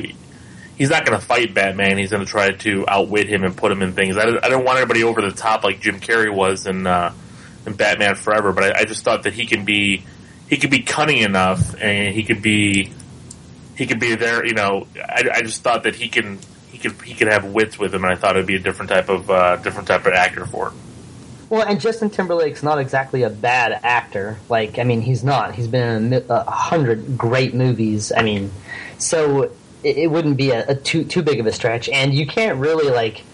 he's not going to fight Batman. He's going to try to outwit him and put him in things. I, didn't- I don't want anybody over the top like Jim Carrey was in uh, in Batman Forever, but I, I just thought that he can be he could be cunning enough, and he could be he could be there. You know, I, I just thought that he can he could he could have wits with him, and I thought it'd be a different type of uh, different type of actor for it. Well, and Justin Timberlake's not exactly a bad actor. Like, I mean, he's not. He's been in a, hundred great movies. I mean, so it, it wouldn't be a, a too too big of a stretch. And you can't really like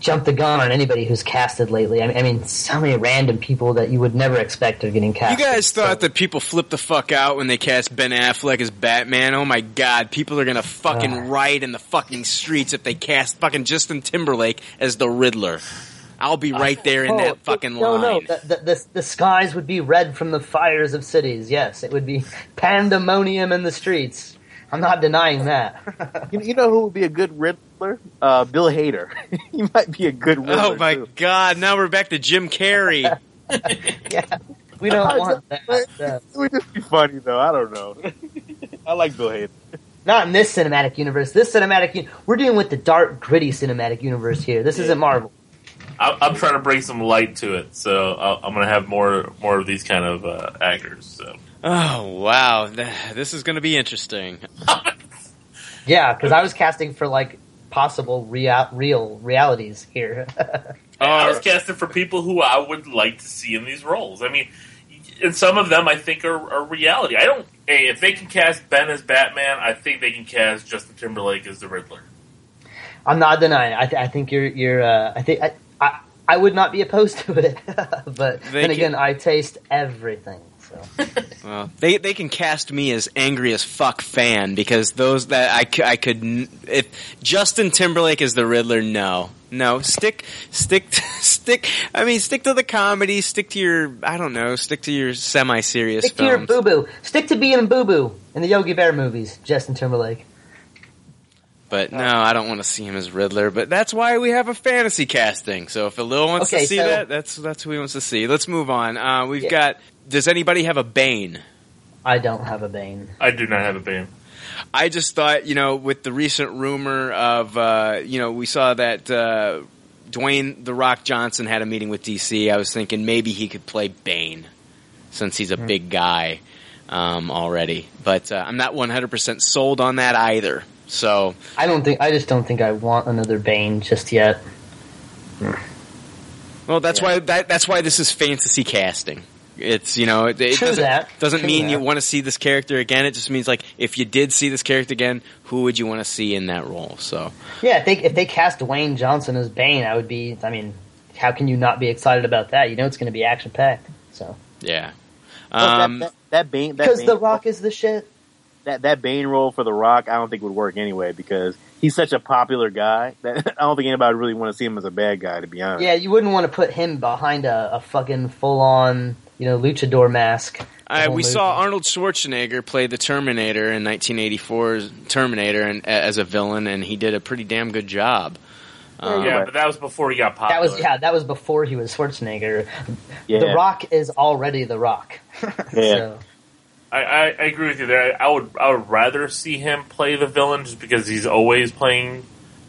jump the gun on anybody who's casted lately. I mean, I mean, so many random people that you would never expect are getting cast. You guys thought that people flipped the fuck out when they cast Ben Affleck as Batman? Oh my god, people are gonna fucking Ah. riot in the fucking streets if they cast fucking Justin Timberlake as the Riddler. I'll be right there in Oh, that fucking no, line. no, the, the, the, the skies would be red from the fires of cities. Yes, it would be pandemonium in the streets. I'm not denying that. You, you know who would be a good Riddler? Uh, Bill Hader. he might be a good Riddler. Oh my too. god, now we're back to Jim Carrey. yeah, We don't want that. It would just be funny though. I don't know. I like Bill Hader. Not in this cinematic universe. This cinematic, un- we're dealing with the dark, gritty cinematic universe here. This isn't Marvel. I'm, I'm trying to bring some light to it, so I'll, I'm going to have more more of these kind of uh, actors. So Oh wow, this is gonna be interesting. Yeah, because I was casting for like possible real, real realities here. I was casting for people who I would like to see in these roles. I mean, and some of them I think are, are reality. I don't. Hey, if they can cast Ben as Batman, I think they can cast Justin Timberlake as the Riddler. I'm not denying. It. I, th- I think you're. You're. Uh, I think. I, I. I would not be opposed to it, but They then can- again, I taste everything. So Well, they they can cast me as angry as fuck fan because those that I, I could if Justin Timberlake is the Riddler, no, no, stick stick stick. I mean, stick to the comedy, stick to your I don't know, stick to your semi serious stick to your boo boo. Stick to being boo boo in the Yogi Bear movies. Justin Timberlake. But no, I don't want to see him as Riddler. But that's why we have a fantasy casting. So if Lil wants Okay, to see so- that, that's that's who he wants to see. Let's move on. Uh, we've got. Does anybody have a Bane? I don't have a Bane. I do not have a Bane. I just thought, you know, with the recent rumor of, uh, you know, we saw that uh, Dwayne the Rock Johnson had a meeting with DC. I was thinking maybe he could play Bane since he's a Hmm. big guy um, already. But uh, I'm not 100% sold on that either. So I don't think. I just don't think I want another Bane just yet. Well, that's why that, that's why this is fantasy casting. It's you know it, it True doesn't, that. doesn't True mean you want to see this character again. It just means like if you did see this character again, who would you want to see in that role? So Yeah, if they if they cast Dwayne Johnson as Bane, I would be. I mean, how can you not be excited about that? You know, it's going to be action packed. So yeah, um, that, that, that Bane, because Bane, The Rock is the shit. That that Bane role for The Rock, I don't think would work anyway because he's such a popular guy that I don't think anybody really want to see him as a bad guy. To be honest, Yeah, you wouldn't want to put him behind a, a fucking full on you know luchador mask. I, we movie. saw Arnold Schwarzenegger play the Terminator in 1984's Terminator and as a villain, and he did a pretty damn good job. Um, yeah, but that was before he got popular. That was yeah, that was before he was Schwarzenegger. Yeah. The Rock is already The Rock. Yeah. So, I, I, I agree with you there. I would I would rather see him play the villain just because he's always playing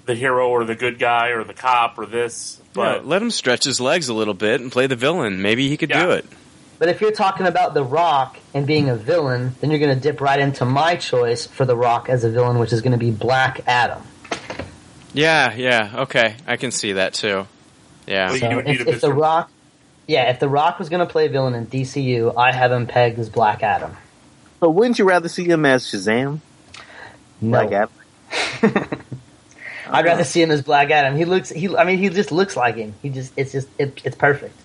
the hero or the good guy or the cop or this. yeah, But let him stretch his legs a little bit and play the villain. Maybe he could Yeah. do it. but if you're talking about The Rock and being a villain, then you're going to dip right into my choice for The Rock as a villain, which is going to be Black Adam. Yeah, yeah, okay, I can see that too. Yeah, Well, So you if, if The Rock, yeah, if The Rock was going to play a villain in DCU, I have him pegged as Black Adam. But wouldn't you rather see him as Shazam? No, Like Adam? I'd rather see him as Black Adam. He looks, he, I mean, he just looks like him. He just, it's just, it, it's perfect.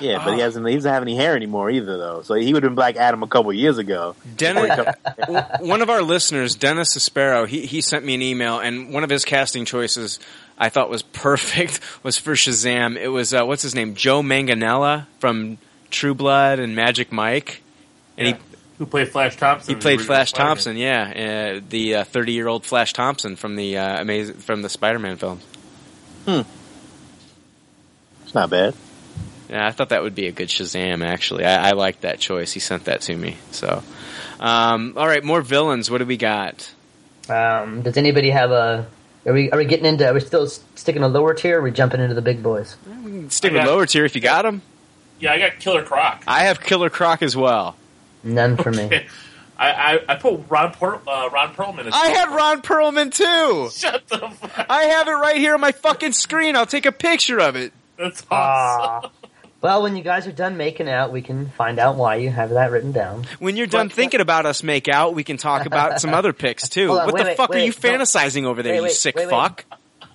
Yeah, but he hasn't. He doesn't have any hair anymore either, though. So he would have been Black Adam a couple years ago. Dennis, one of our listeners, Dennis Aspero, he, he sent me an email, and one of his casting choices I thought was perfect was for Shazam. It was uh, what's his name, Joe Manganiello from True Blood and Magic Mike, and he who played Flash Thompson? he played original Flash Spider-Man. Thompson, yeah, uh, the thirty year old Flash Thompson from the uh, amazing from the Spider Man films. Hmm, it's not bad. Yeah, I thought that would be a good Shazam. Actually, I, I liked that choice. He sent that to me. So, um, all right, more villains. What do we got? Um, does anybody have a? Are we are we getting into? Are we still sticking a lower tier? Or are we jumping into the big boys? Stick I with lower tier if you got them. Yeah, I got Killer Croc. I have Killer Croc as well. None for me. I, I, I put Ron Per, uh, Ron Perlman. As I had Ron Perlman too. Shut the fuck. I have it right here on my fucking screen. I'll take a picture of it. That's awesome. Ah. Well, when you guys are done making out, we can find out why you have that written down. When you're done What- thinking about us make out, we can talk about some other picks too. On, what wait, the wait, fuck are you don't- fantasizing over there, wait, you wait, sick wait, wait. fuck?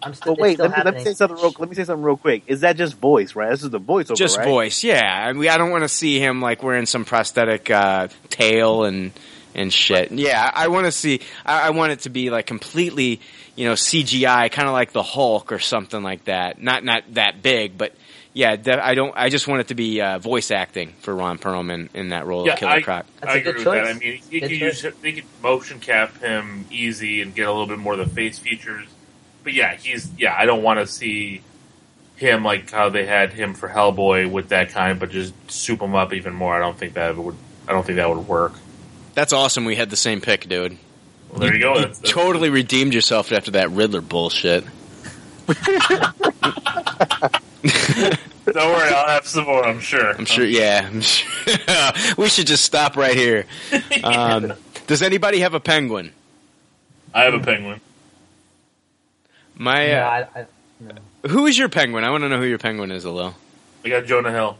I'm still. But wait, it's still let me, let me say something real. Let me say something real quick. Is that just voice? Right? This is the voiceover, Just right? Just voice, yeah. I, mean, I don't want to see him like wearing some prosthetic uh, tail and and shit. Yeah, I want to see. I, I want it to be like completely, you know, CGI, kind of like the Hulk or something like that. Not not that big, but yeah. de- I don't. I just want it to be uh, voice acting for Ron Perlman in that role Yeah, of Killer I, Croc. That's I a agree good with that. choice. I mean, you Good could use they could motion cap him easy and get a little bit more of the face features. But yeah, he's yeah. I don't want to see him like how they had him for Hellboy with that kind, but just soup him up even more. I don't think that would. I don't think that would work. That's awesome. We had the same pick, dude. Well, there you go. You That's, that's, totally redeemed yourself after that Riddler bullshit. don't worry, I'll have some more. I'm sure. I'm sure. Yeah, I'm sure. we should just stop right here. Um, does anybody have a penguin? I have a penguin. My Yeah, uh, I, I, no. who is your penguin? I want to know who your penguin is, Alil. I got Jonah Hill.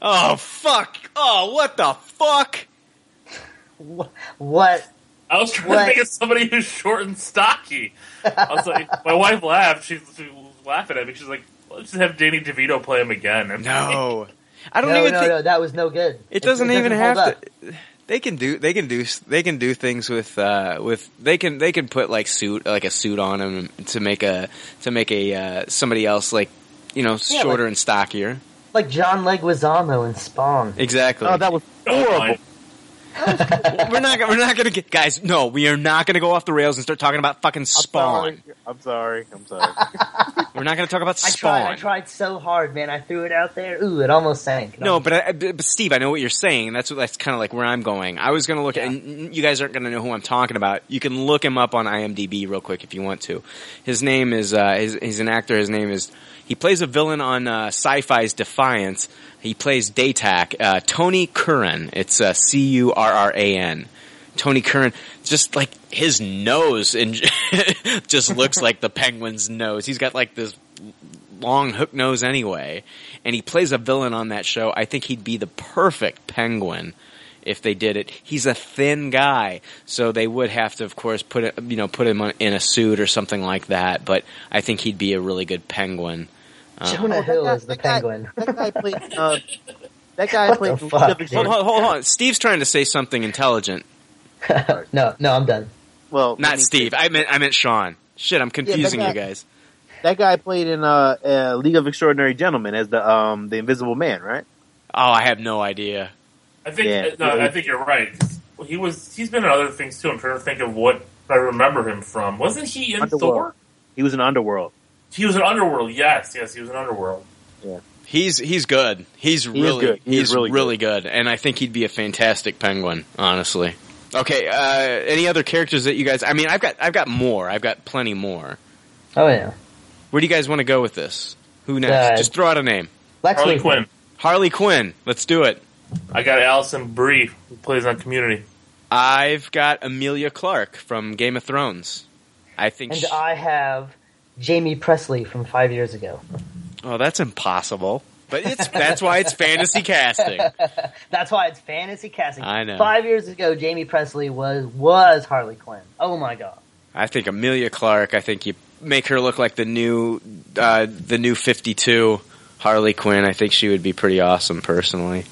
Oh fuck! Oh what the fuck! What? I was trying What? to think of somebody who's short and stocky. I was like, my wife laughed. She, she was laughing at me. She's like, "Let's just have Danny DeVito play him again." I'm No, I don't No, even no, think no. That was no good. it doesn't even hold have up. To. They can do. They can do. They can do things with. Uh, with they can. They can put like suit like a suit on him to make a to make a uh, somebody else like you know Yeah, shorter like- and stockier. Like John Leguizamo in Spawn. Exactly. Oh, that was Oh, horrible. Fine. we're not. We're not gonna get guys. No, we are not gonna go off the rails and start talking about fucking I'm Spawn. sorry. I'm sorry. I'm sorry. We're not gonna talk about I Spawn. tried. I tried so hard, man. I threw it out there. Ooh, it almost sank. It No, almost- but, I, but but Steve, I know what you're saying. That's what, that's kind of like where I'm going. I was going to look at, and you guys aren't going to know who I'm talking about. You can look him up on IMDb real quick if you want to. His name is uh, his, he's an actor. His name is he plays a villain on uh, Sci-Fi's Defiance. He plays Datak. Uh, Tony Curran. It's uh, C U R R A N. Tony Curran, just like his nose, and just looks like the penguin's nose. He's got like this long hook nose anyway, and he plays a villain on that show. I think he'd be the perfect Penguin if they did it. He's a thin guy, so they would have to, of course, put it, you know, put him in a suit or something like that. But I think he'd be a really good Penguin. Uh, Jonah Hill is the penguin. That guy played. Uh, that guy What played. the fuck, hold, hold, hold on. Steve's trying to say something intelligent. no, no, I'm done. Well, Not Steve. I meant I meant Sean. Shit, I'm confusing guy- you guys. That guy played in uh, uh, League of Extraordinary Gentlemen as the um, the Invisible Man, right? Oh, I have no idea. I think Yeah. no, I think you're right. He was he's been in other things too. I'm trying to think of what I remember him from. Wasn't he in Underworld. Thor? He was in Underworld. He was an Underworld. Yes, yes, he was an Underworld. Yeah. He's he's good. He's is really good. He he's really really, good. and I think he'd be a fantastic penguin. Honestly. Okay. Uh, any other characters that you guys? I mean, I've got I've got more. I've got plenty more. Oh yeah, Where do you guys want to go with this? Who next? Uh, Just throw out a name. Lex Harley Luthor. Quinn. Harley Quinn. Let's do it. I got Alison Brie who plays on Community. I've got Emilia Clarke from Game of Thrones. I think. And she- I have Jaime Pressly from five years ago. oh, that's impossible. But it's that's why it's fantasy casting. That's why it's fantasy casting. I know. Five years ago, Jaime Pressly was was Harley Quinn. Oh my god. I think Emilia Clarke. I think you make her look like the new, uh, the new Fifty Two Harley Quinn. I think she would be pretty awesome, personally.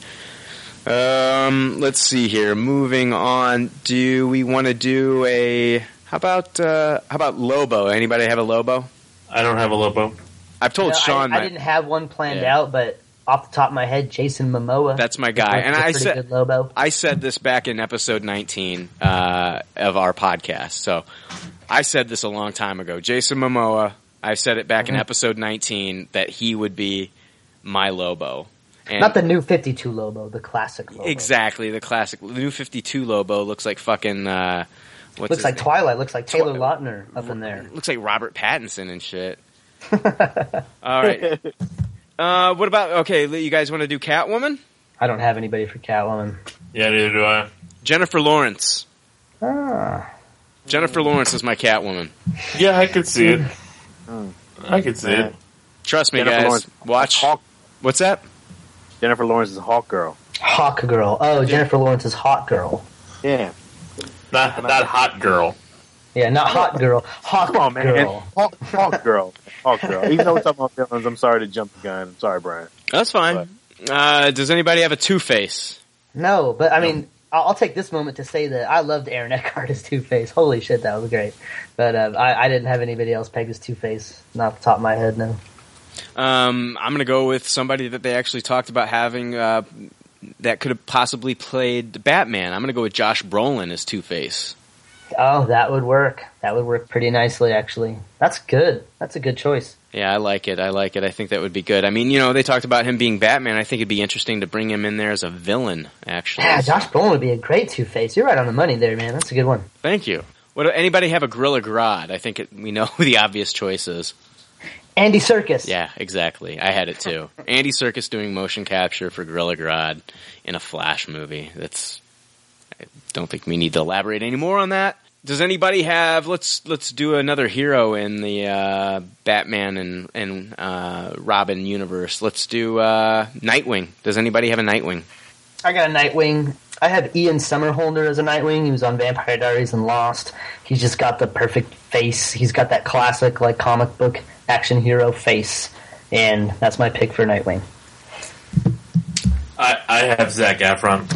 Um, let's see here. Moving on. Do we want to do a? How about uh, how about Lobo? Anybody have a Lobo? I don't have a Lobo. I've told You know, Sean I, I didn't have one planned Yeah. out, but off the top of my head, Jason Momoa. That's my guy, and a I pretty said Lobo. I said this back in episode 19 uh, of our podcast. So I said this a long time ago. Jason Momoa. I said it back in Mhm. episode 19 that he would be my Lobo. And Not the new Fifty Two Lobo, the classic Lobo. exactly the classic. The new 52 Lobo looks like fucking. Uh, what's looks like name? Twilight. Looks like Taylor Lautner up in there. Looks like Robert Pattinson and shit. All right. Uh, what about okay? You guys want to do Catwoman? I don't have anybody for Catwoman. Yeah, neither do I. Jennifer Lawrence. Ah. Jennifer Lawrence is my Catwoman. Yeah, I could see it. I could see it. Trust me, Jennifer guys. Lawrence. Watch. Hawk. What's that? Jennifer Lawrence is a Hawk Girl. Hawk Girl. Oh, Jennifer Lawrence is Hot Girl. Yeah. Not not hot girl. Yeah, not Hot Girl. Hawk Come on, man. Girl. Hawk, Hawk Girl. Hawk Girl. Even though we're talking about villains, I'm sorry to jump the gun. I'm sorry, Brian. That's fine. Uh, does anybody have a Two Face? No, but I mean, I'll, I'll take this moment to say that I loved Aaron Eckhart as Two Face. Holy shit, that was great. But uh, I, I didn't have anybody else pegged as Two Face. Not off the top of my head, no. Um, I'm going to go with somebody that they actually talked about having uh, that could have possibly played Batman. I'm going to go with Josh Brolin as Two Face. Oh, that would work. That would work pretty nicely, actually. That's good. That's a good choice. Yeah, I like it. I like it. I think that would be good. I mean, you know, they talked about him being Batman. I think it'd be interesting to bring him in there as a villain. Actually, Yeah, Josh Brolin would be a great Two Face. You're right on the money there, man. That's a good one. Thank you. What? Anybody have a Gorilla Grodd? I think it, we know who the obvious choice is. Andy Serkis. Yeah, exactly. I had it too. Andy Serkis doing motion capture for Gorilla Grodd in a Flash movie. That's. I don't think we need to elaborate any more on that. Does anybody have? Let's let's do another hero in the uh, Batman and and uh, Robin universe. Let's do uh, Nightwing. Does anybody have a Nightwing? I got a Nightwing. I have Ian Somerhalder as a Nightwing. He was on Vampire Diaries and Lost. He's just got the perfect face. He's got that classic like comic book action hero face, and that's my pick for Nightwing. I, I have Zac Efron.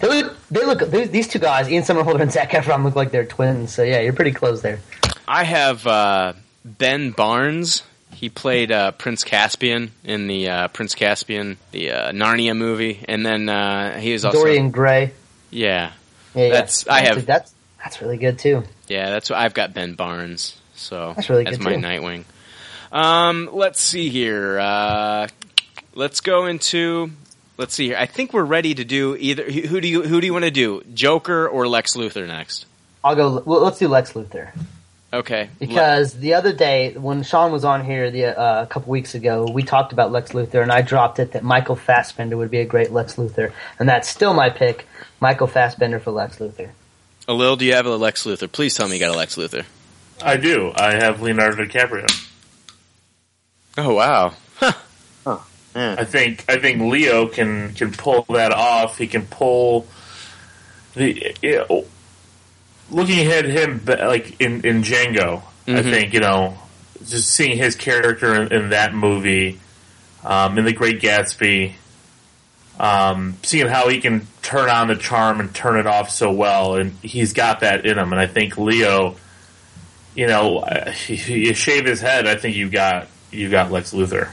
They look, they look these, these two guys, Ian Somerhalder and Zac Efron, look like they're twins. So yeah, you're pretty close there. I have uh, Ben Barnes. He played uh, Prince Caspian in the uh, Prince Caspian, the uh, Narnia movie, and then uh, he is also Dorian Gray. Yeah, Yeah, yeah. That's- I have- that's that's really good too. yeah. That's what I've got. Ben Barnes. So That's really good, my too. Nightwing. Um, let's see here. Uh, let's go into. Let's see here. I think we're ready to do either. Who do you Who do you want to do? Joker or Lex Luthor next? I'll go. Well, let's do Lex Luthor. Okay. Because the other day, when Sean was on here the, uh, a couple weeks ago, we talked about Lex Luthor, and I dropped it that Michael Fassbender would be a great Lex Luthor, and that's still my pick, Michael Fassbender for Lex Luthor. Alil, do you have a Lex Luthor? Please tell me you got a Lex Luthor. I do. I have Leonardo DiCaprio. Oh wow. I think I think Leo can can pull that off. He can pull the you know, looking at him like in in Django. I Mhm. think you know just seeing his character in, in that movie, um, in The Great Gatsby, um, seeing how he can turn on the charm and turn it off so well, and he's got that in him. And I think Leo, you know, you shave his head, I think you got you got Lex Luthor.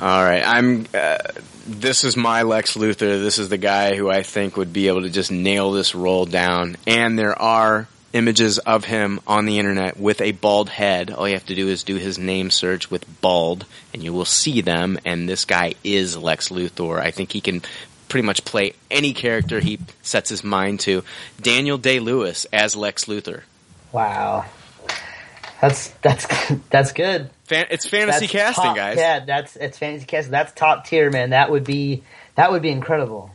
All right, I'm. Uh, this is my Lex Luthor. This is the guy who I think would be able to just nail this role down. And there are images of him on the internet with a bald head. All you have to do is do his name search with bald, and you will see them. And this guy is Lex Luthor. I think he can pretty much play any character he sets his mind to. Daniel Day Lewis as Lex Luthor. Wow. That's that's that's good. Fan- it's fantasy That's casting, top- guys. Yeah, that's it's fantasy casting. That's top tier, man. That would be that would be incredible.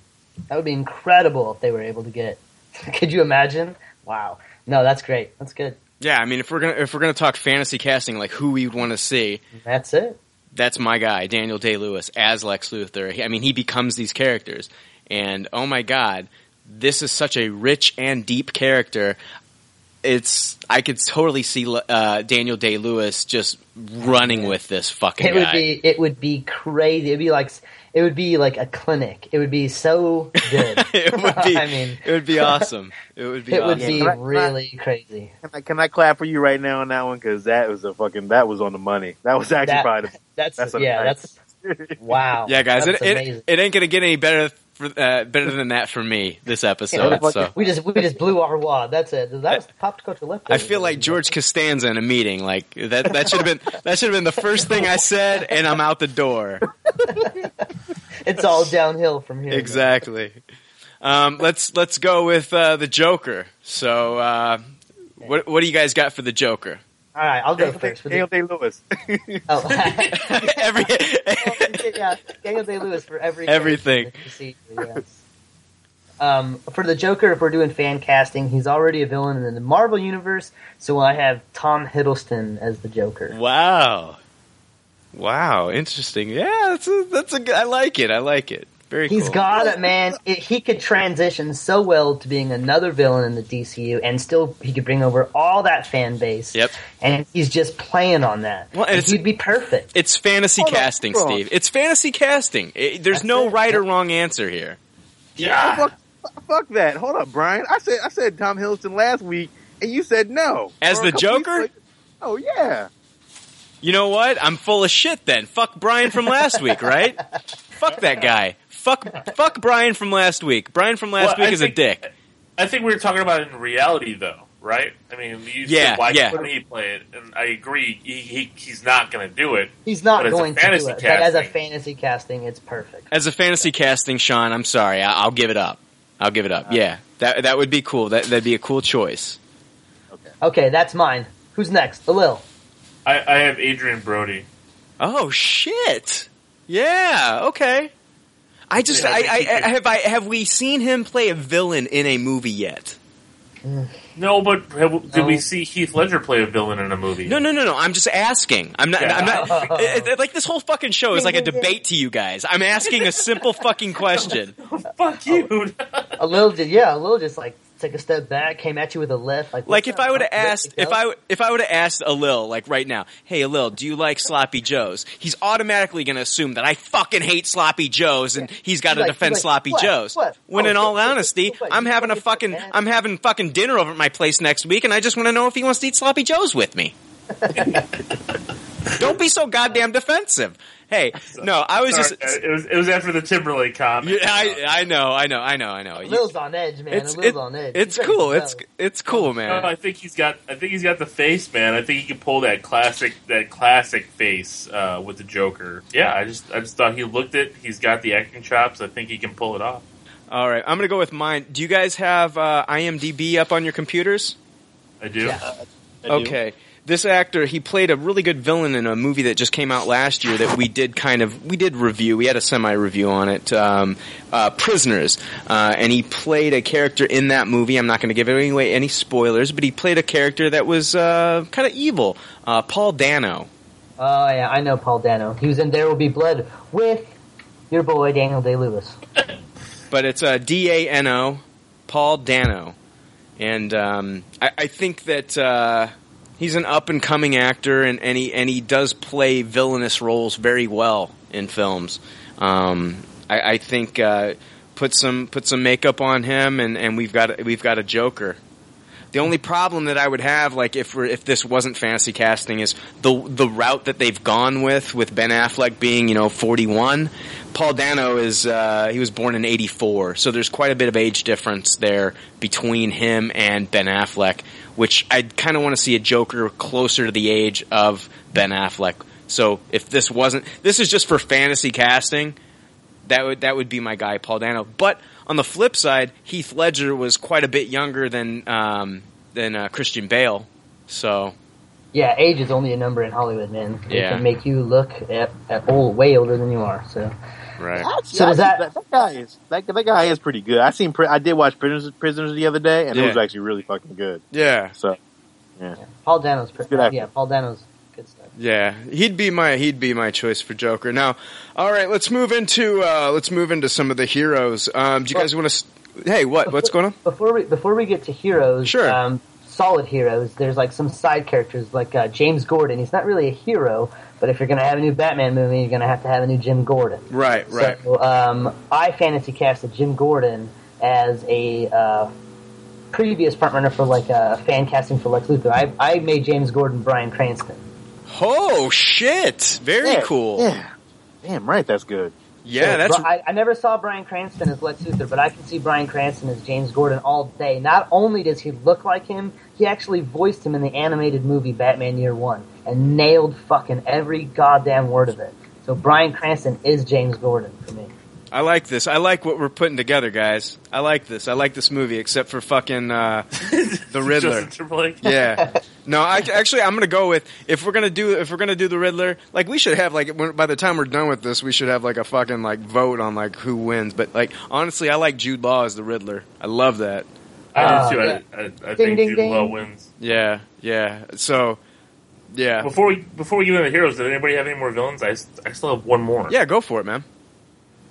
That would be incredible if they were able to get. Could you imagine? Wow. No, that's great. That's good. Yeah, I mean, if we're gonna if we're gonna talk fantasy casting, like who we would want to see, That's it. that's my guy, Daniel Day Lewis as Lex Luthor. He- I mean, he becomes these characters, and oh my god, this is such a rich and deep character. It's I could totally see uh, Daniel Day Lewis just running with this fucking It would guy. be it would be crazy. It'd be like it would be like a clinic. It would be so good. it would be. I mean, it would be awesome. It would be. it would awesome. be Can I- can I- really crazy. Can I, can I clap for you right now on that one? Because that was a fucking that was on the money. That was actually That- probably the, That's, That's yeah. nice- That's wow. Yeah, guys, it, That's it, amazing. it ain't gonna get any better for, uh, better than that for me this episode. so. We just we just blew our wad. That's it. That was pop culture left. I feel like George Costanza in a meeting. Like that. That should have been. That should have been the first thing I said, and I'm out the door. it's all downhill from here. Exactly. Um, let's let's go with uh, the Joker. So, uh, what what do you guys got for the Joker? All right, I'll go Daniel, first. For Daniel the, Day Lewis. oh, Every yeah, Daniel Day Lewis for every Everything. character that you see, yes. Um, for the Joker, if we're doing fan casting, he's already a villain in the Marvel universe, so I have Tom Hiddleston as the Joker. wow, wow, interesting. Yeah, that's a, that's a good. I like it. I like it. Very. He's cool. got it, man. It, he could transition so well to being another villain in the DCU, and still he could bring over all that fan base. Yep. And he's just playing on that. Well, and And he'd be perfect. It's fantasy Hold casting, hold on. Steve. It's fantasy casting. It- there's no it. right or wrong answer here. Yeah. fuck, fuck that. Hold up, Brian. I said I said Tom Hiddleston last week, and you said no. As the a couple weeks Joker? Oh yeah. You know what? I'm full of shit then. Fuck Brian from last week, right? fuck that guy. Fuck fuck Brian from last week. Brian from last Well, week I is a dick. I think we were talking about it in reality, though, right? I mean, you Yeah, said why yeah. couldn't he play it? And I agree, he, he he's not going to do it. He's not But a going to do it. fantasy But as a fantasy casting, it's perfect. As a fantasy casting, Sean, I'm sorry. I, I'll give it up. I'll give it up. Yeah. That that would be cool. That that'd be a cool choice. Okay, okay, that's mine. Who's next? The Lil. I, I have Adrien Brody. Oh shit. Yeah, okay. I just I, I, I have I have we seen him play a villain in a movie yet? No, but have, did we see Heath Ledger play a villain in a movie? No, no, no, no. I'm just asking. I'm not. Yeah. I'm not. it- it- like this whole fucking show is like a debate to you guys. I'm asking a simple fucking question. Fuck you. A little, yeah, a little, just like took a step back, came at you with a left. Like, Like if I would have asked, if? I if I would have asked Alil like right now, hey Alil, do you like sloppy joes? He's automatically going to assume that I fucking hate sloppy joes, and he's got to like- defend like, sloppy what? joes. What? When Oh, in all honesty, What? I'm having a fucking. I'm having fucking dinner over at my place next week, and I just want to know if he wants to eat sloppy joes with me. Don't be so goddamn defensive. Hey, no, I was Sorry, just. it was it was after the Timberlake comment. Yeah, I, I know, I know, I know, I know. Lil's on edge, man. It's Lil's it- on edge. it's He's cool. go. It's it's cool, man. I think he's got. I think he's got the face, man. I think he can pull that classic, that classic face uh, with the Joker. Yeah, I just, I just thought he looked it. He's got the acting chops. I think he can pull it off. All right, I'm gonna go with mine. Do you guys have uh, IMDb up on your computers? I do. Okay. This actor, he played a really good villain in a movie that just came out last year that we did kind of, we did review, we had a semi-review on it, um, uh, Prisoners. Uh, and he played a character in that movie, I'm not gonna give away any spoilers, but he played a character that was, uh, kind of evil, uh, Paul Dano. Oh yeah, I know Paul Dano. He was in There Will Be Blood with your boy Daniel Day Lewis. but it's uh, D A N O, Paul Dano, and um, I, I think that uh, he's an up and coming actor, and, and he and he does play villainous roles very well in films. Um, I, I think uh, put some put some makeup on him, and, and we've got we've got a Joker. The only problem that I would have, like if if this wasn't fantasy casting, is the the route that they've gone with with Ben Affleck being you know forty one. Paul Dano is uh, he was born in eighty four, so there's quite a bit of age difference there between him and Ben Affleck, which I kind of want to see a Joker closer to the age of Ben Affleck. So if this wasn't, this is just for fantasy casting. That would that would be my guy, Paul Dano. But on the flip side, Heath Ledger was quite a bit younger than um, than uh, Christian Bale. So Yeah, age is only a number in Hollywood, man. It Yeah. can make you look at, at old, way older than you are. So right. So does that? that, that guy is that, that guy is pretty good. I seen I did watch Prisoners Prisoners the other day, and it was actually really fucking good. Yeah. So yeah, Paul Dano's pretty. Good actor. Yeah, Paul Dano's good stuff. Yeah, he'd be my he'd be my choice for Joker. Now, all right, let's move into uh, let's move into some of the heroes. Um, do you guys want to? Hey, what what's going on? Before we before we get to heroes, Sure. um, solid heroes. There's like some side characters like uh, James Gordon. He's not really a hero, but if you're going to have a new Batman movie, you're going to have to have a new Jim Gordon. Right, right. So um, I fantasy casted Jim Gordon as a uh, previous frontrunner for like a fan casting for Lex Luthor. I, I made James Gordon Bryan Cranston. Oh shit! Very Yeah, cool. Yeah, damn right, that's good. Yeah, So, that's I, I never saw Bryan Cranston as Lex Luthor, but I can see Bryan Cranston as James Gordon all day. Not only does he look like him, he actually voiced him in the animated movie Batman Year One and nailed fucking every goddamn word of it. So Bryan Cranston is James Gordon for me. I like this. I like what we're putting together, guys. I like this. I like this movie, except for fucking uh, the Riddler. Yeah. No, I, actually, I'm gonna go with if we're gonna do if we're gonna do the Riddler, like we should have like when, by the time we're done with this, we should have like a fucking like vote on like who wins. But like honestly, I like Jude Law as the Riddler. I love that. I Uh, do too. yeah. I, I, I Ding, think ding, Jude ding. Law wins. Yeah, yeah. So, yeah, Before we before we get into the heroes, did anybody have any more villains? I, I still have one more. yeah. Go for it, man.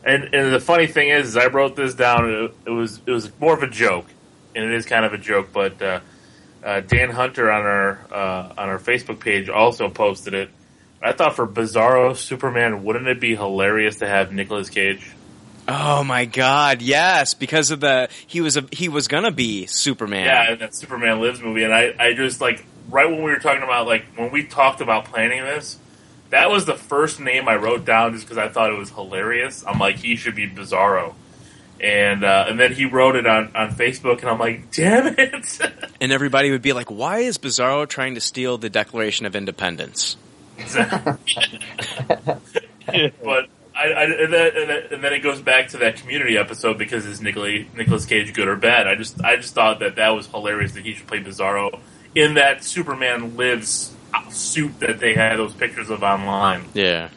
And and the funny thing is, is I wrote this down. It, it was it was more of a joke, and it is kind of a joke. But uh, uh, Dan Hunter on our uh, on our Facebook page also posted it. I thought for Bizarro Superman, wouldn't it be hilarious to have Nicolas Cage? Oh my God, yes, because of the he was a he was gonna be Superman. Yeah, in that Superman Lives movie, and I, I just like right when we were talking about like when we talked about planning this, that was the first name I wrote down just because I thought it was hilarious. I'm like, he should be Bizarro, and uh, and then he wrote it on on Facebook, and I'm like, damn it. and everybody would be like, "Why is Bizarro trying to steal the Declaration of Independence?" but I, I and, then, and then- and then it goes back to that community episode because is Nicolas Nicolas Cage good or bad? I just I just thought that that was hilarious that he should play Bizarro in that Superman Lives suit that they had those pictures of online. Yeah.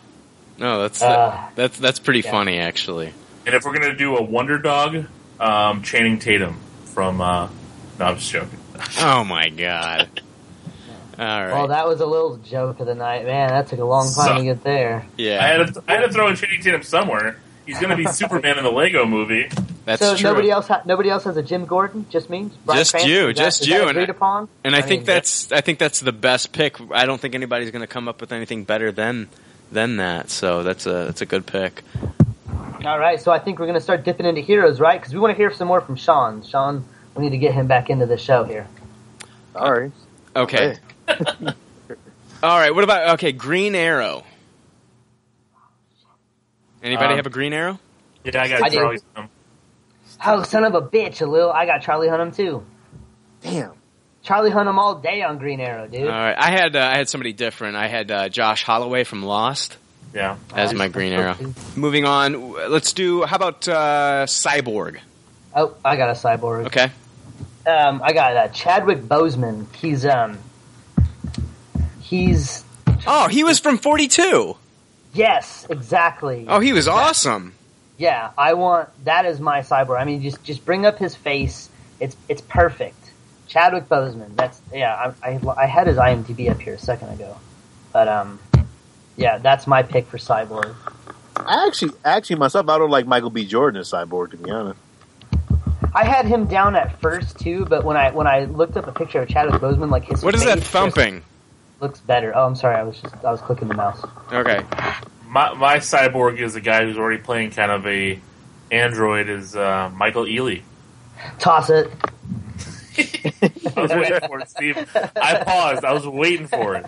No, that's Uh, that's that's pretty yeah. funny actually. And if we're gonna do a Wonder Dog, um, Channing Tatum from uh, no, I'm just joking. Oh my god. All right. Well, that was a little joke of the night, man. That took a long time So- to get there. yeah. I had to, I had to throw in Channing Tatum somewhere. He's gonna be Superman in the Lego movie. that's so true. nobody else, ha- nobody else has a Jim Gordon. Just me. Brian Just Cranston? you, Is that- just is you, that and agreed I- upon. and I, I think mean, that's I think that's the best pick. I don't think anybody's going to come up with anything better than than that. So that's a that's a good pick. All right, so I think we're going to start dipping into heroes, right? Because we want to hear some more from Sean. Sean, we need to get him back into the show here. All right. Okay. All right. What about okay? Green Arrow. Anybody Um, have a Green Arrow? Yeah, I got I do. Charlie. Hunnam. Oh, son of a bitch, a little. I got Charlie Hunnam too. Damn. Charlie Hunnam all day on Green Arrow, dude. All right. I had uh, I had somebody different. I had uh, Josh Holloway from Lost Yeah. as my Green Arrow. Moving on. Let's do. How about uh, Cyborg? Oh, I got a cyborg. Okay. Um, I got uh, Chadwick Boseman. He's um, he's Oh, he was from Forty Two. Yes, exactly. Oh, he was awesome. Yeah, I want that is my cyborg. I mean, just just bring up his face. It's it's perfect. Chadwick Boseman. That's yeah. I, I, I had his IMDb up here a second ago, but um, Yeah, that's my pick for Cyborg. I actually, actually myself, I don't like Michael B. Jordan as Cyborg to be honest. I had him down at first too, but when I when I looked up a picture of Chadwick Boseman, like his What is that face just thumping? Looks better. Oh, I'm sorry, I was just I was clicking the mouse. Okay. My, my cyborg is a guy who's already playing kind of a android is uh, Michael Ealy. Toss it. I was waiting for it, Steve. I paused. I was waiting for it.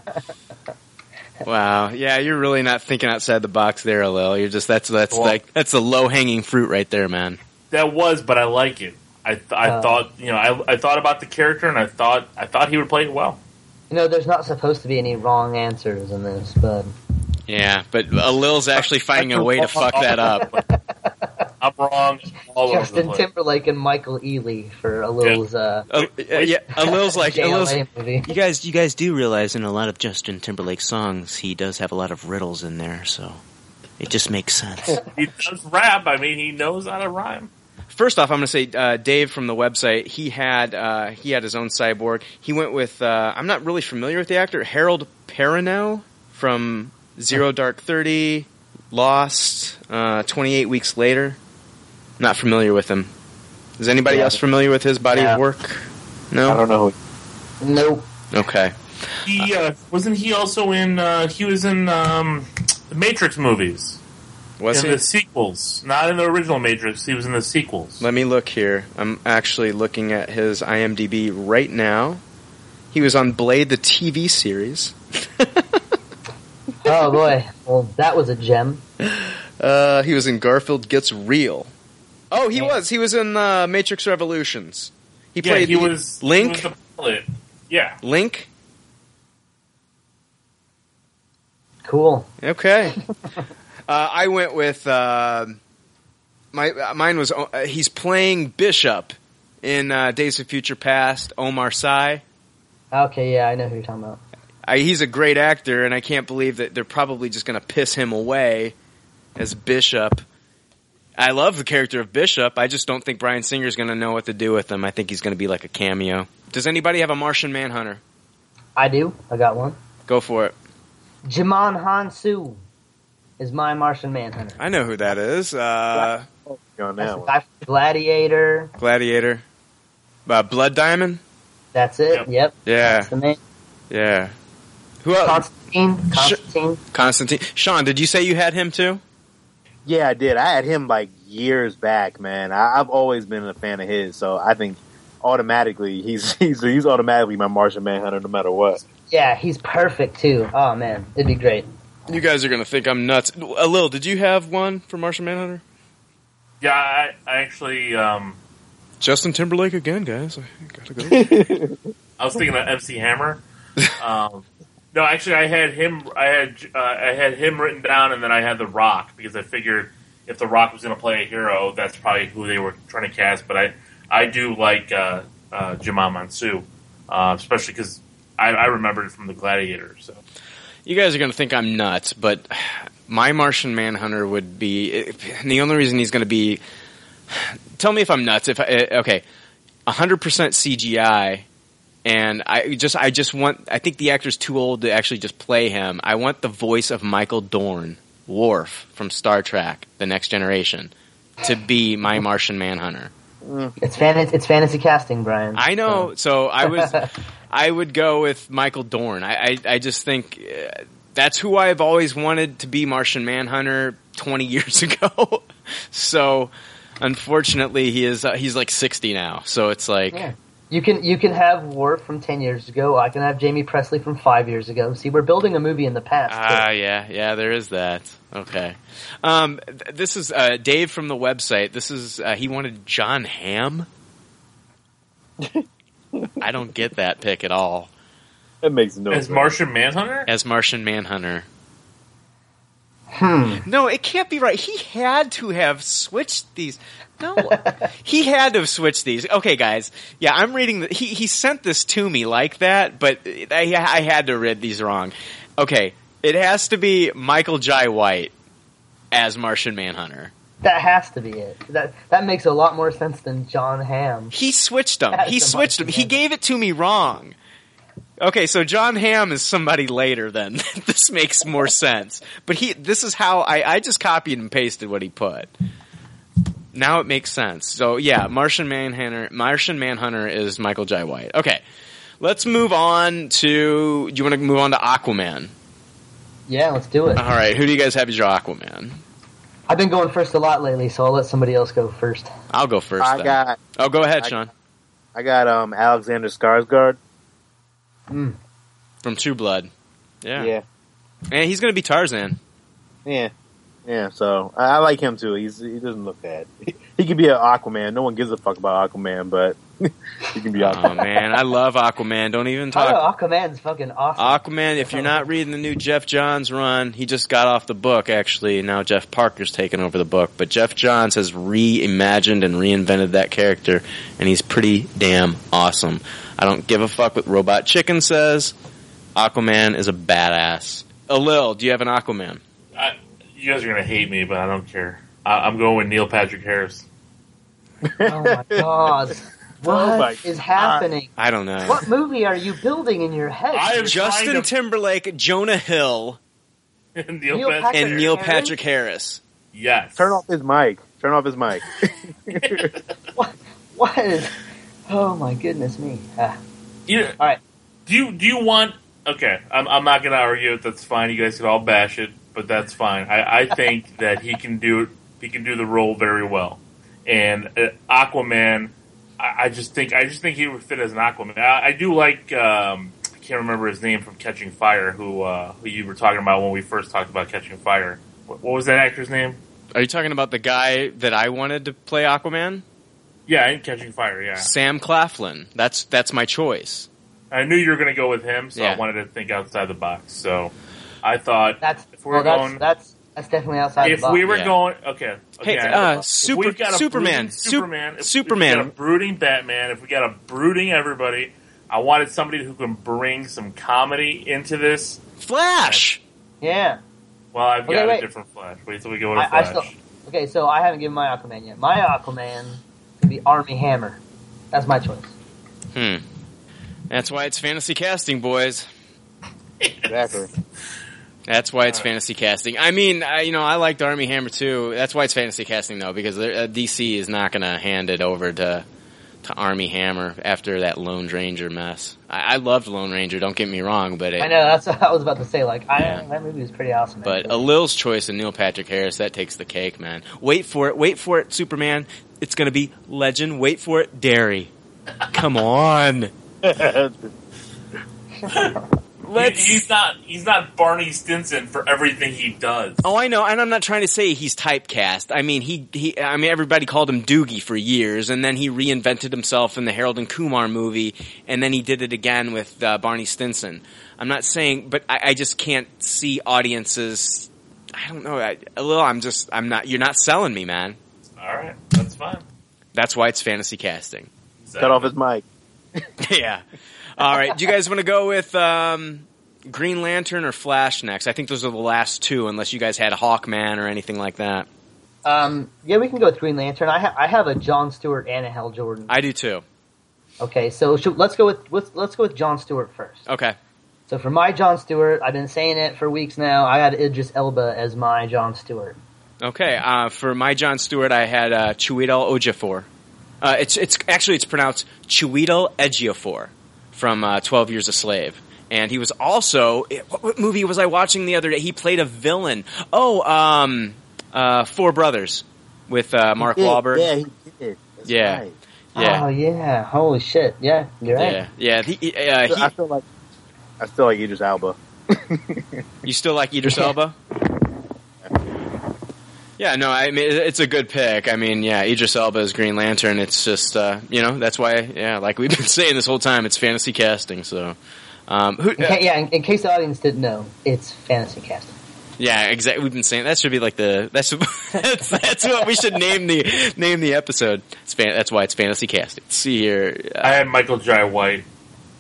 Wow. Yeah, you're really not thinking outside the box there, Lil. You're just that's that's Well- like that's a low hanging fruit right there, man. That was, but I like it. I th- I Uh. thought you know I, I thought about the character and I thought I thought he would play it well. You know, there's not supposed to be any wrong answers in this, but Yeah, but uh, Lil's actually finding a way to fuck that up. I'm wrong all over the Justin place. Timberlake and Michael Ealy for a Lil's uh, Uh, uh, yeah, a Lil's like a Lil's, movie. You guys, you guys do realize in a lot of Justin Timberlake songs, he does have a lot of riddles in there, so it just makes sense. He does rap. I mean, he knows how to rhyme. First off, I'm going to say uh, Dave from the website. He had uh, he had his own cyborg. He went with uh, I'm not really familiar with the actor Harold Perrineau from Zero Dark Thirty, Lost, uh, 28 Weeks Later. Not familiar with him. Is anybody Yeah. else familiar with his body Yeah. of work? No. I don't know. Nope. Okay. He uh, wasn't he also in? Uh, he was in um, the Matrix movies. Was in he? the sequels, not in the original Matrix. He was in the sequels. Let me look here. I'm actually looking at his IMDb right now. He was on Blade, the TV series. Oh boy, well that was a gem. Uh, he was in Garfield Gets Real. Oh, he was. He was in uh, Matrix Revolutions. He yeah, played he the- was Link. He was the. Yeah, Link. Cool. Okay. uh, I went with uh, my uh, mine was uh, he's playing Bishop in uh, Days of Future Past. Omar Sy. Okay, yeah, I know who you're talking about. I, he's a great actor, and I can't believe that they're probably just going to piss him away as Bishop. I love the character of Bishop. I just don't think Bryan Singer's going to know what to do with him. I think he's going to be like a cameo. Does anybody have a Martian Manhunter? I do. I got one. Go for it. Djimon Hounsou is my Martian Manhunter. I know who that is. Uh, On that one. Gladiator. Gladiator. Uh, Blood Diamond. That's it. Yep. Yeah, That's the name. yeah. Who else? Constantine. Constantine. Constantine. Sean, did you say you had him too? Yeah, I did. I had him like years back, man. I, I've always been a fan of his, so I think automatically he's he's he's automatically my Martian Manhunter, no matter what. Yeah, he's perfect too. Oh man, it'd be great. You guys are gonna think I'm nuts. Uh, Lil, did you have one for Martian Manhunter? yeah. I, I actually, um, Justin Timberlake again, guys. I gotta go. I was thinking of MC Hammer. Um, no, actually, I had him. I had uh, I had him written down, and then I had The Rock because I figured if The Rock was going to play a hero, that's probably who they were trying to cast. But I I do like uh, uh, Jamal Mansu, uh, especially because I, I remembered it from the Gladiator. So you guys are gonna think I'm nuts, but my Martian Manhunter would be. And the only reason he's gonna be. Tell me if I'm nuts. If I, uh, okay, 100% CGI, and I just I just want. I think the actor's too old to actually just play him. I want the voice of Michael Dorn, Worf from Star Trek: The Next Generation, to be my Martian Manhunter. It's fan- it's fantasy casting, Brian. I know. So I was, I would go with Michael Dorn. I, I, I just think uh, that's who I've always wanted to be Martian Manhunter 20 years ago. so unfortunately, he is, uh, he's like 60 now. So it's like, Yeah. You can you can have Worf from ten years ago. I can have Jaime Pressly from five years ago. See, we're building a movie in the past. ah, yeah, yeah, there is that. Okay. Um, th- this is, uh, Dave from the website. This is, uh, he wanted Jon Hamm. I don't get that pick at all. That makes no as sense. Martian Manhunter, As Martian Manhunter. Hmm. No, it can't be right. He had to have switched these. No, he had to have switched these. Okay, guys. Yeah, I'm reading. The, he he sent this to me like that, but I, I had to read these wrong. Okay, it has to be Michael Jai White as Martian Manhunter. That has to be it. That that makes a lot more sense than Jon Hamm. He switched them. He switched them. He gave it to me wrong. Okay, so Jon Hamm is somebody later. Then this makes more sense. But he, this is how I, I just copied and pasted what he put. Now it makes sense. So yeah, Martian Manhunter. Martian Manhunter is Michael Jai White. Okay, let's move on to. Do you want to move on to Aquaman? Yeah, let's do it. All right, who do you guys have as your Aquaman? I've been going first a lot lately, so I'll let somebody else go first. I'll go first. I then. got Oh, go ahead, I- Sean. I got um Alexander Skarsgård. Mm. From True Blood. Yeah. Yeah. And he's gonna be Tarzan. Yeah. Yeah, so I, I like him too. He's he doesn't look bad. He, could be an Aquaman. No one gives a fuck about Aquaman, but he can be Aquaman. Oh man, I love Aquaman. Don't even Oh, talk. Aquaman's fucking awesome. Aquaman, if you're not reading the new Geoff Johns run, he just got off the book actually. Now Jeff Parker's taken over the book, but Geoff Johns has reimagined and reinvented that character, and he's pretty damn awesome. I don't give a fuck what Robot Chicken says. Aquaman is a badass. Uh, Alil, do you have an Aquaman? I, you guys are gonna hate me, but I don't care. I, I'm going with Neil Patrick Harris. oh my god. What is my happening? I don't know. What movie are you building in your head? I am Justin trying to- Timberlake, Jonah Hill, Neil, Neil Patrick. Patrick- and Neil Harris? Patrick Harris. Yes. Turn off his mic. Turn off his mic. What is? Oh my goodness me. Ah. You, All right. do you do you want? Okay, I'm, I'm not gonna argue it. That's fine. You guys can all bash it, but that's fine. I, I think that he can do it. he can do the role very well. And uh, Aquaman, I, I just think I just think he would fit as an Aquaman. I, I do like um, I can't remember his name from Catching Fire, who uh, who you were talking about when we first talked about Catching Fire. What, what was that actor's name? Are you talking about the guy that I wanted to play Aquaman? Yeah, in Catching Fire. Yeah, Sam Claflin. That's that's my choice. I knew you were going to go with him, so Yeah. I wanted to think outside the box. So I thought That's if we were well, that's, going, that's that's definitely outside if the box. we were Yeah. going, okay, Hey, okay, uh, if Super- we've got a Superman, brooding Superman, if, Superman. if we got a brooding Batman, if we got a brooding everybody, I wanted somebody who can bring some comedy into this. Flash. yeah. Well, I've Okay, got wait. a different Flash. Wait till we go to I, I Flash. still okay. So I haven't given my Aquaman yet. My Aquaman could be Armie Hammer. That's my choice. Hmm. That's why it's fantasy casting, boys. exactly. That's why it's fantasy casting. I mean, I, you know, I liked Armie Hammer too. That's why it's fantasy casting though, because uh, DC is not going to hand it over to to Armie Hammer after that Lone Ranger mess. I, I loved Lone Ranger. Don't get me wrong, but it, I know that's what I was about to say. Like, I, that movie was pretty awesome. But actually. Alil's choice and Neil Patrick Harris that takes the cake, man. Wait for it. Wait for it, Superman. It's going to be legend. Wait for it, Derry. Come on. He- he's not. He's not Barney Stinson for everything he does. Oh, I know, and I'm not trying to say he's typecast. I mean, he, he, I mean, everybody called him Doogie for years, and then he reinvented himself in the Harold and Kumar movie, and then he did it again with uh, Barney Stinson. I'm not saying, but I, I just can't see audiences. I don't know. I, a little. I'm just. I'm not. You're not selling me, man. All right, that's fine. That's why it's fantasy casting. Cut off his mic. yeah. All right. Do you guys want to go with um, Green Lantern or Flash next? I think those are the last two, unless you guys had Hawkman or anything like that. um, yeah, we can go with Green Lantern. I, ha- I have a John Stewart and a Hal Jordan. I do too. Okay, so should, let's go with, with let's go with John Stewart first. Okay. So for my John Stewart, I've been saying it for weeks now. I had Idris Elba as my John Stewart. Okay. Uh, for my John Stewart, I had uh, Chiwetel Ejiofor. Uh, it's it's actually it's pronounced Chiwetel Ejiofor from uh, Twelve Years a Slave, and he was also what, what movie was I watching the other day? He played a villain. Oh, um, uh, Four Brothers with uh, Mark Yeah, Wahlberg. Yeah, he did. That's Yeah. right. Yeah. Oh yeah, holy shit! Yeah, you're right. Yeah, yeah. He, uh, he, I feel like I still like Idris Elba. You still like Idris Elba? Yeah, no, I mean it's a good pick. I mean, yeah, Idris Elba is Green Lantern. It's just uh, you know that's why yeah, like we've been saying this whole time, it's fantasy casting. So, um, who, In ca- yeah, in, in case the audience didn't know, it's fantasy casting. yeah, exactly. We've been saying that should be like the that's that's, that's what we should name the name the episode. It's fan, that's why it's fantasy casting. Let's see here, I had Michael Jai White.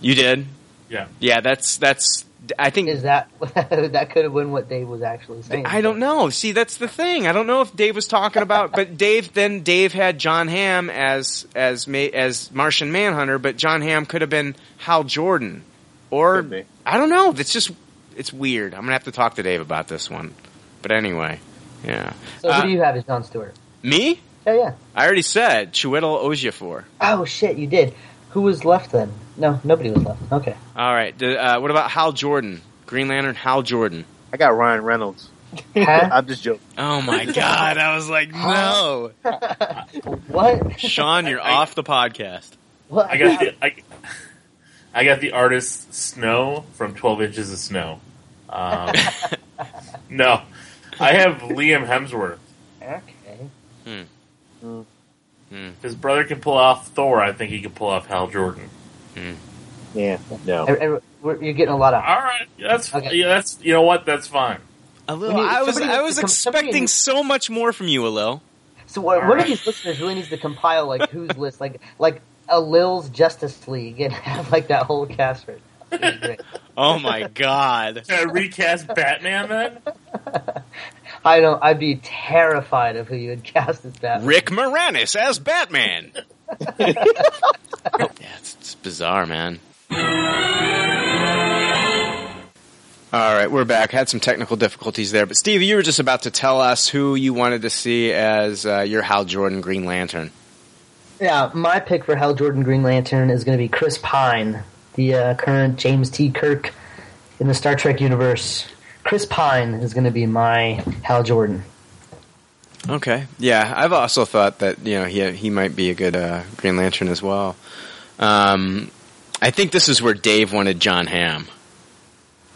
you did, Yeah. yeah. That's that's. I think Is that that could have been what Dave was actually saying? I don't know. See, that's the thing. I don't know if Dave was talking about, but Dave then Dave had Jon Hamm as as as Martian Manhunter, but Jon Hamm could have been Hal Jordan or I don't know. It's just it's weird. I'm gonna have to talk to Dave about this one. But anyway, yeah. So Uh, who do you have as John Stewart? me? Yeah, yeah. I already said Chiwetel Ejiofor. Oh shit, you did. Who was left then? No, nobody was left. Okay. All right. D- Uh, what about Hal Jordan? Green Lantern, Hal Jordan. I got Ryan Reynolds. Huh? I'm just joking. Oh my god! I was like, no, What? Sean, you're off the podcast. What? I got the I, I got the artist Snow from Twelve Inches of Snow. Um, no, I have Liam Hemsworth. Okay. Hmm. His brother can pull off Thor. I think he can pull off Hal Jordan. Hmm. Yeah, no. And- and we're- You're getting a lot of. All right, that's Okay. yeah, that's you know what, that's fine. A little. Need- I was. I was to come- expecting needs- so much more from you, Alil. So what, one of these listeners really needs to compile like who's list, like like a Lil's Justice League, and have like that whole cast. For it. That'd be great. Oh my god. Can I recast Batman then? I don't. I'd be terrified of who you would cast as Batman. Rick Moranis as Batman. yeah, it's, it's bizarre, man. All right, we're back. Had some technical difficulties there, but Steve, you were just about to tell us who you wanted to see as uh, your Hal Jordan Green Lantern. Yeah, my pick for Hal Jordan Green Lantern is going to be Chris Pine, the uh, current James T. Kirk in the Star Trek universe. Chris Pine is going to be my Hal Jordan. Okay, yeah, I've also thought that you know he he might be a good uh, Green Lantern as well. Um, I think this is where Dave wanted Jon Hamm.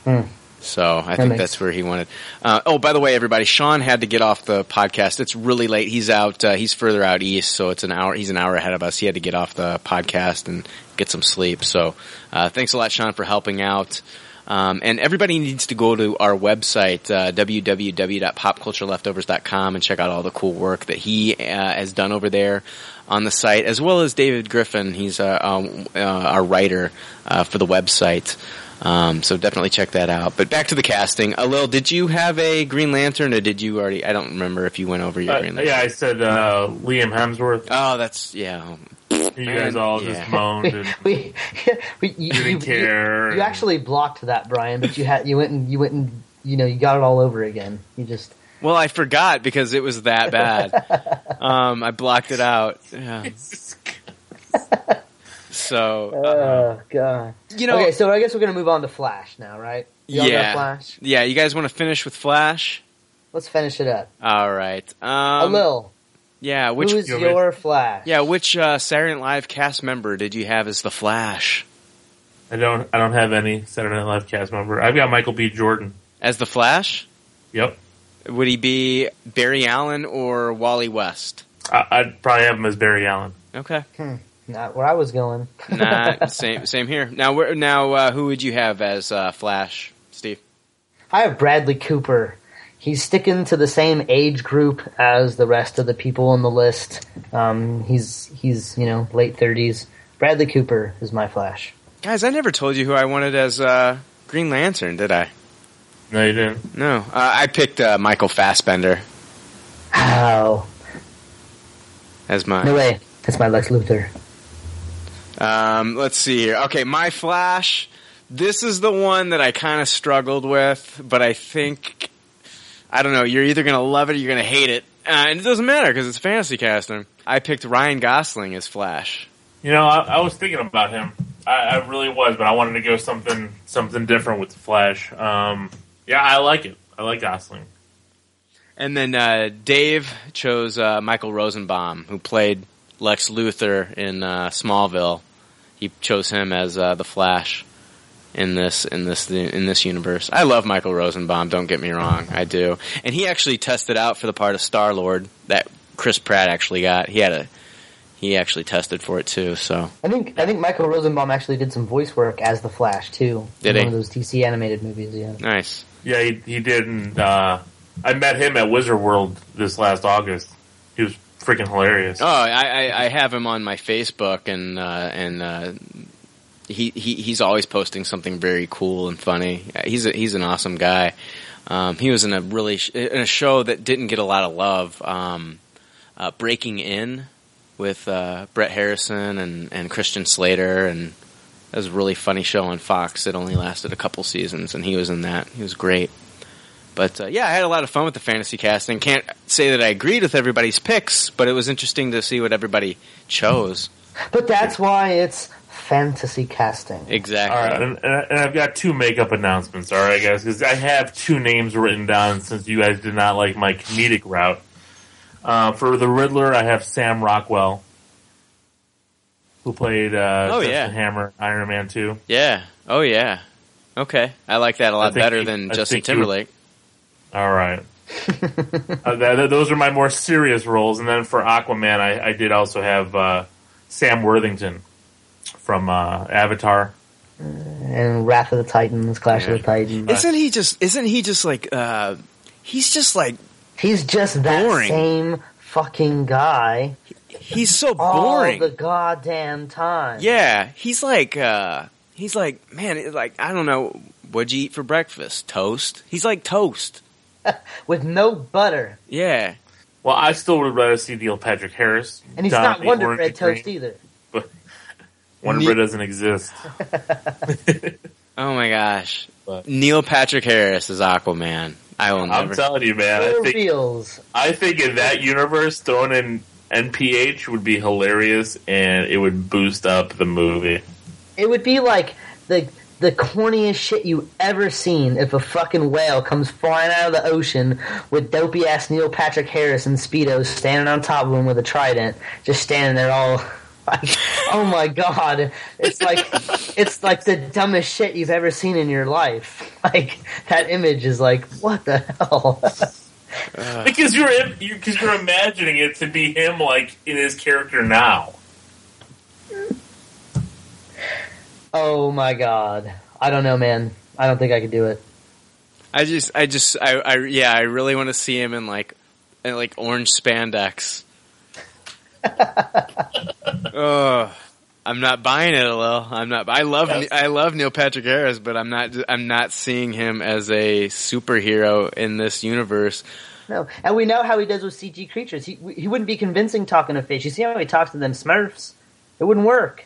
Hmm. So I That think makes- that's where he wanted. Uh, oh, by the way, everybody, Sean had to get off the podcast. It's really late. He's out. Uh, he's further out east, so it's an hour. He's an hour ahead of us. He had to get off the podcast and get some sleep. So uh, thanks a lot, Sean, for helping out. Um, and everybody needs to go to our website, uh, www.popcultureleftovers.com and check out all the cool work that he uh, has done over there on the site, as well as David Griffin. He's uh, um, uh, our writer uh, for the website. Um, so definitely check that out. But back to the casting. Alil, did you have a Green Lantern, or did you already? I don't remember if you went over your Uh, Green Lantern. yeah, I said uh, Liam Hemsworth. Oh, that's yeah. You guys all Yeah. just moaned and we, we, you, didn't you- care. You, actually blocked that, Brian, but you had you went and you went and you know you got it all over again. You just Well, I forgot because it was that bad. um, I blocked it out. Yeah. So oh god. you know, okay, so I guess we're gonna move on to Flash now, right? You yeah, Flash. yeah. You guys want to finish with Flash? Let's finish it up. All right. a Um, Lil, yeah. Which who is your Flash? yeah? Which uh, Saturday Night Live cast member did you have as the Flash? I don't I don't have any Saturday Night Live cast member. I've got Michael B. Jordan. As the Flash? Yep. Would he be Barry Allen or Wally West? I, I'd probably have him as Barry Allen. Okay. Not where I was going. nah, same same here. Now, where, now, uh, who would you have as uh, Flash, Steve? I have Bradley Cooper. He's sticking to the same age group as the rest of the people on the list. Um, he's he's you know late thirties. Bradley Cooper is my Flash. Guys, I never told you who I wanted as uh, Green Lantern, did I? No, you didn't. No, uh, I picked uh, Michael Fassbender How? as my. No way. That's my Lex Luthor. Um, let's see here. Okay, my Flash. This is the one that I kind of struggled with, but I think I don't know. You're either gonna love it or you're gonna hate it, uh, and it doesn't matter because it's fantasy casting. I picked Ryan Gosling as Flash. You know, I, I was thinking about him. I, I really was, but I wanted to go something something different with the Flash. Um, yeah, I like it. I like Gosling. And then uh, Dave chose uh, Michael Rosenbaum, who played Lex Luthor in uh, Smallville. He chose him as uh, the Flash in this in this in this universe. I love Michael Rosenbaum. Don't get me wrong, I do. And he actually tested out for the part of Star Lord that Chris Pratt actually got. He had a he actually tested for it too. So I think I think Michael Rosenbaum actually did some voice work as the Flash too. Did in he? One of those DC animated movies. Yeah. nice. Yeah, he, he did. And, uh, I met him at Wizard World this last August. He was freaking hilarious. Oh, I, I, I have him on my Facebook, and uh, and uh, he, he he's always posting something very cool and funny. He's a, he's an awesome guy. Um, he was in a really sh- in a show that didn't get a lot of love. Um, uh, Breaking In with uh, Bret Harrison and, and Christian Slater and That was a really funny show on Fox. It only lasted a couple seasons, and he was in that. He was great. But uh, yeah, I had a lot of fun with the fantasy casting. Can't say that I agreed with everybody's picks, but it was interesting to see what everybody chose. But that's why it's fantasy casting. Exactly. All right, and, and I've got two makeup announcements. All right, guys, because I have two names written down since you guys did not like my comedic route. Uh, for the Riddler, I have Sam Rockwell, who played uh, Oh, Justin yeah. Hammer, Iron Man Two. Yeah. Oh yeah. Okay. I like that a lot better you- than I Justin think you- Timberlake. All right. uh, th- those are my more serious roles, and then for Aquaman, I, I did also have uh, Sam Worthington from uh, Avatar. And Wrath of the Titans, Clash of the Titans. Isn't he just? Isn't he just like? uh He's just like. He's just that boring. same fucking guy. He's so all boring. the goddamn time. Yeah, he's like. uh He's like, man, it's like I don't know. What'd you eat for breakfast? Toast. He's like toast. With no butter. Yeah. Well, I still would rather see Neil Patrick Harris. And he's not the Wonder Orange Bread Green. toast either. Wonder Ne- Bread doesn't exist. Oh my gosh. Neil Patrick Harris is Aquaman. I will I'm telling you, man. I think, reals. I think in that universe, throwing in NPH would be hilarious, and it would boost up the movie. It would be like the the corniest shit you ever seen if a fucking whale comes flying out of the ocean with dopey ass Neil Patrick Harris and Speedo standing on top of him with a trident, just standing there all like, oh my god, it's like it's like the dumbest shit you've ever seen in your life. Like that image is like, what the hell? Uh. because you're because you're imagining it to be him, like in his character now. oh my god, I don't know, man. I don't think I could do it. I just, I just, I, I yeah, I really want to see him in like, in like orange spandex. oh, I'm not buying it, Lil. I'm not. I love, I love Neil Patrick Harris, but I'm not. I'm not seeing him as a superhero in this universe. No, and we know how he does with CG creatures. He he wouldn't be convincing talking to fish. You see how he talks to them Smurfs? It wouldn't work.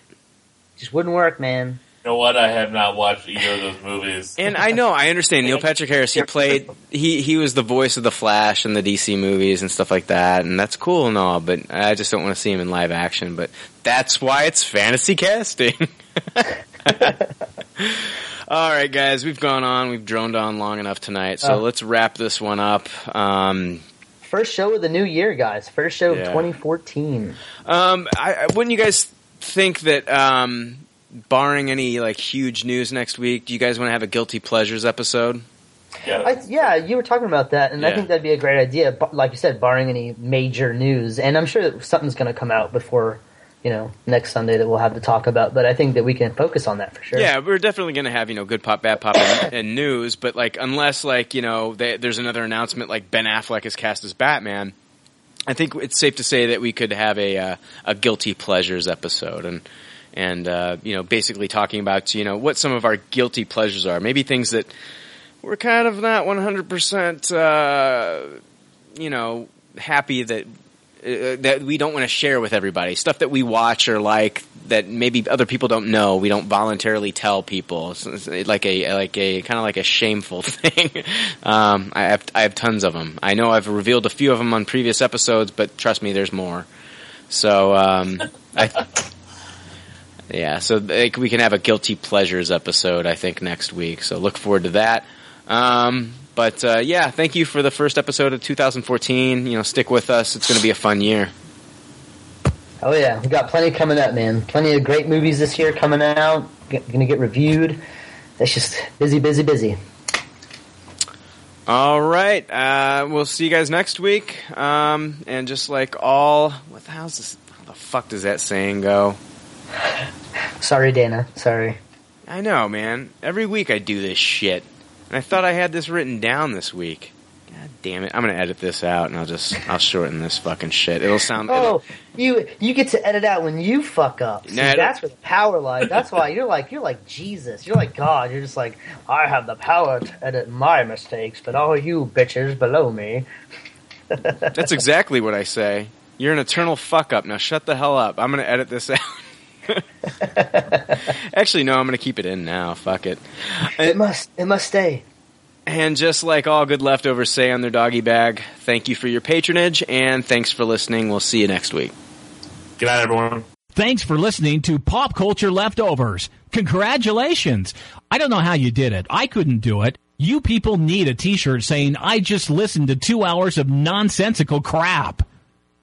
Just wouldn't work, man. You know what? I have not watched either of those movies. And I know, I understand. Neil Patrick Harris, he played, he he was the voice of the Flash in the DC movies and stuff like that, and that's cool and all. But I just don't want to see him in live action. But that's why it's fantasy casting. all right, guys, we've gone on, we've droned on long enough tonight, so Oh. let's wrap this one up. Um, First show of the new year, guys. First show Yeah. of 2014. Um, I, I wouldn't you guys think that, um, barring any like huge news next week, do you guys want to have a guilty pleasures episode? I, yeah, you were talking about that, and I think that'd be a great idea. But like you said, barring any major news, and I'm sure that something's going to come out before you know next Sunday that we'll have to talk about. But I think that we can focus on that for sure. Yeah, we're definitely going to have you know good pop, bad pop, and, and news. But like, unless like you know they, there's another announcement like Ben Affleck is cast as Batman, I think it's safe to say that we could have a uh, a guilty pleasures episode and and uh, you know basically talking about you know what some of our guilty pleasures are. Maybe things that we're kind of not 100 percent uh, you know happy that. Uh, that we don't want to share with everybody stuff that we watch or like that maybe other people don't know we don't voluntarily tell people it's, it's like a like a kind of like a shameful thing um, I have I have tons of them I know I've revealed a few of them on previous episodes but trust me there's more so um, I yeah so like, we can have a guilty pleasures episode I think next week so look forward to that um, but uh, yeah, thank you for the first episode of 2014. You know, stick with us. It's going to be a fun year. Oh yeah, we got plenty coming up, man. Plenty of great movies this year coming out. Going to get reviewed. It's just busy, busy, busy. All right, uh, we'll see you guys next week. Um, and just like all, what the hell's this? How the fuck does that saying go? Sorry, Dana. Sorry. I know, man. Every week I do this shit, and I thought I had this written down this week. God damn it! I'm gonna edit this out, and I'll just I'll shorten this fucking shit. It'll sound. Oh, it'll- Oh, you you get to edit out when you fuck up. See, Nah, that's where the power lies. That's why you're like you're like Jesus. You're like God. You're just like I have the power to edit my mistakes, but all you bitches below me. That's exactly what I say. You're an eternal fuck up. Now shut the hell up. I'm gonna edit this out. Actually, no, I'm going to keep it in now. Fuck it. It must. It must stay. And just like all good leftovers say on their doggy bag, thank you for your patronage and thanks for listening. We'll see you next week. Good night, everyone. Thanks for listening to Pop Culture Leftovers. Congratulations. I don't know how you did it. I couldn't do it. You people need a t-shirt saying, I just listened to two hours of nonsensical crap.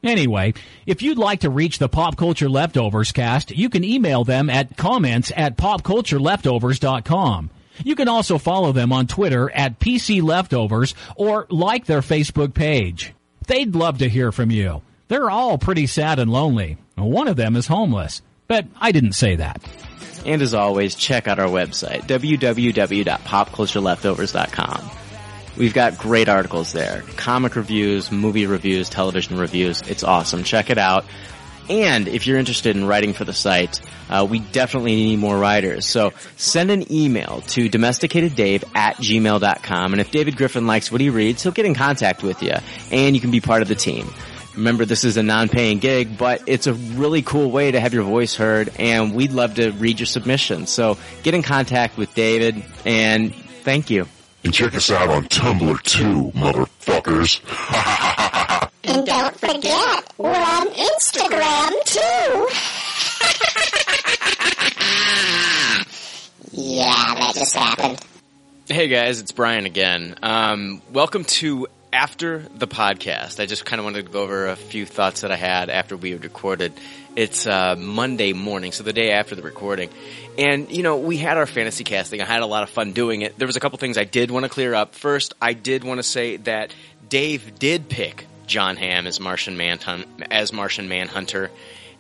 Anyway, if you'd like to reach the Pop Culture Leftovers cast, you can email them at comments at popcultureleftovers.com. You can also follow them on Twitter at PC Leftovers or like their Facebook page. They'd love to hear from you. They're all pretty sad and lonely. One of them is homeless. But I didn't say that. And as always, check out our website, www.popcultureleftovers.com. We've got great articles there. Comic reviews, movie reviews, television reviews. It's awesome. Check it out. And if you're interested in writing for the site, uh, we definitely need more writers. So send an email to domesticateddave at gmail.com. And if David Griffin likes what he reads, he'll get in contact with you and you can be part of the team. Remember, this is a non-paying gig, but it's a really cool way to have your voice heard and we'd love to read your submissions. So get in contact with David and thank you. And check us out on Tumblr too, motherfuckers. And don't forget, we're on Instagram too. yeah, that just happened. Hey guys, it's Brian again. Um, welcome to After the Podcast. I just kind of wanted to go over a few thoughts that I had after we had recorded. It's uh, Monday morning, so the day after the recording. And, you know, we had our fantasy casting. I had a lot of fun doing it. There was a couple things I did want to clear up. First, I did want to say that Dave did pick Jon Hamm as Martian Manhunt, as Martian Manhunter,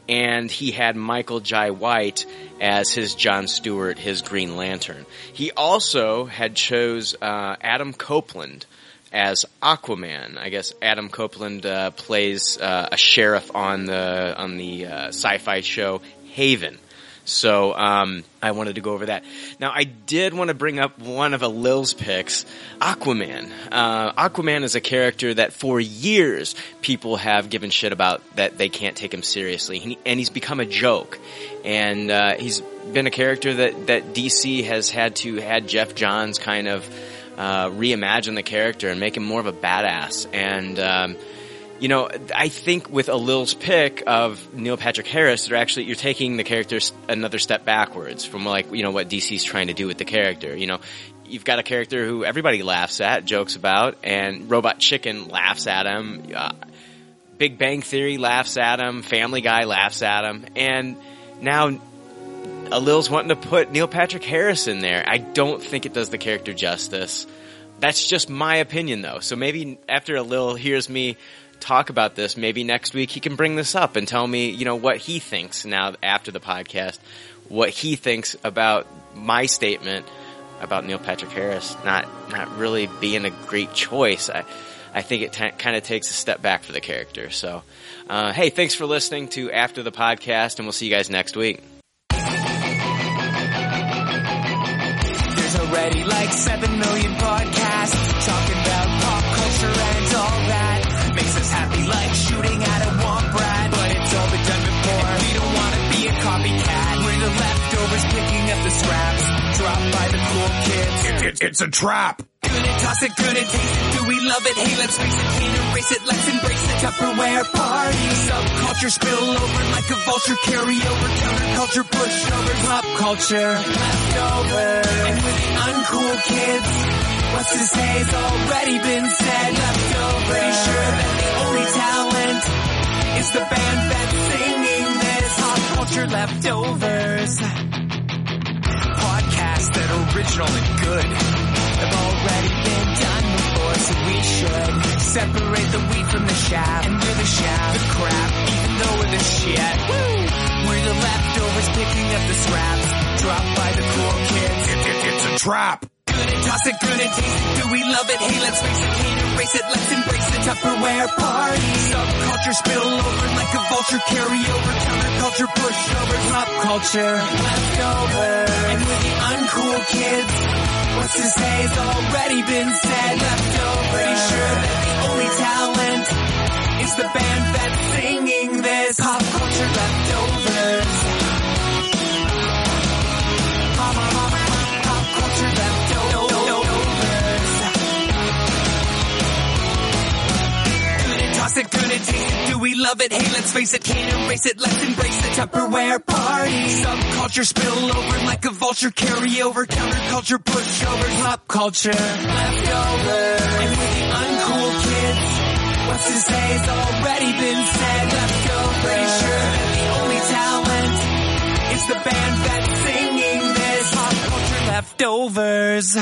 and he had Michael Jai White as his John Stewart, his Green Lantern. He also had chose uh, Adam Copeland as Aquaman. I guess Adam Copeland uh, plays uh, a sheriff on the on the uh, sci-fi show Haven. So um, I wanted to go over that. Now I did want to bring up one of Lil's picks, Aquaman. Uh, Aquaman is a character that for years people have given shit about that they can't take him seriously, he, and he's become a joke. And uh, he's been a character that that DC has had to had Geoff Johns kind of uh, reimagine the character and make him more of a badass. And um, you know, I think with Alil's pick of Neil Patrick Harris, they're actually you're taking the character another step backwards from like you know what DC's trying to do with the character. You know, you've got a character who everybody laughs at, jokes about, and Robot Chicken laughs at him. Uh, Big Bang Theory laughs at him. Family Guy laughs at him, and now Alil's wanting to put Neil Patrick Harris in there. I don't think it does the character justice. That's just my opinion, though. So maybe after Alil hears me talk about this, maybe next week he can bring this up and tell me, you know, what he thinks now after the podcast, what he thinks about my statement about Neil Patrick Harris not not really being a great choice. I I think it t- kind of takes a step back for the character. So, uh, hey, thanks for listening to After the Podcast, and we'll see you guys next week. Already like 7 million podcasts talking about pop culture and all that. Makes us happy like shooting at a womp rat. But it's all been done before. And we don't want to be a copycat. We're the leftovers picking up the scraps dropped by the cool kids. It, it, it's a trap. Toss it, gonna taste it. Do we love it? Hey, let's face it, can't erase it. Let's embrace the Tupperware party. Subculture spill over like a vulture. Carry over counterculture, pushover, pop culture, leftovers. And with the uncool kids, what's to say's already been said. Leftovers. Pretty sure that the only talent is the band that's singing this. Pop culture leftovers. Podcasts that original and good already been done before, so we should separate the wheat from the chaff. And we're the chaff, the crap, even though we're the shit. Woo! We're the leftovers picking up the scraps dropped by the cool kids. It, it, it's a trap. Toss it, gonna taste it. Do we love it? Hey, let's face it, can't erase it. Let's embrace the Tupperware party. Subculture spill over like a vulture. Carry over counterculture, pushover, pop culture, leftovers. And with the uncool kids, what's to say say's already been said. Leftovers. Pretty sure that the only talent is the band that's singing this. Pop culture leftovers. It gonna taste it? Do we love it? Hey, let's face it, can't erase it. Let's embrace the Tupperware party. Subculture spill over like a vulture. Carry over counterculture, pushovers, pop culture, leftovers. And with the uncool kids, what's to say has already been said. Go, pretty sure the only talent is the band that's singing this. Pop culture leftovers.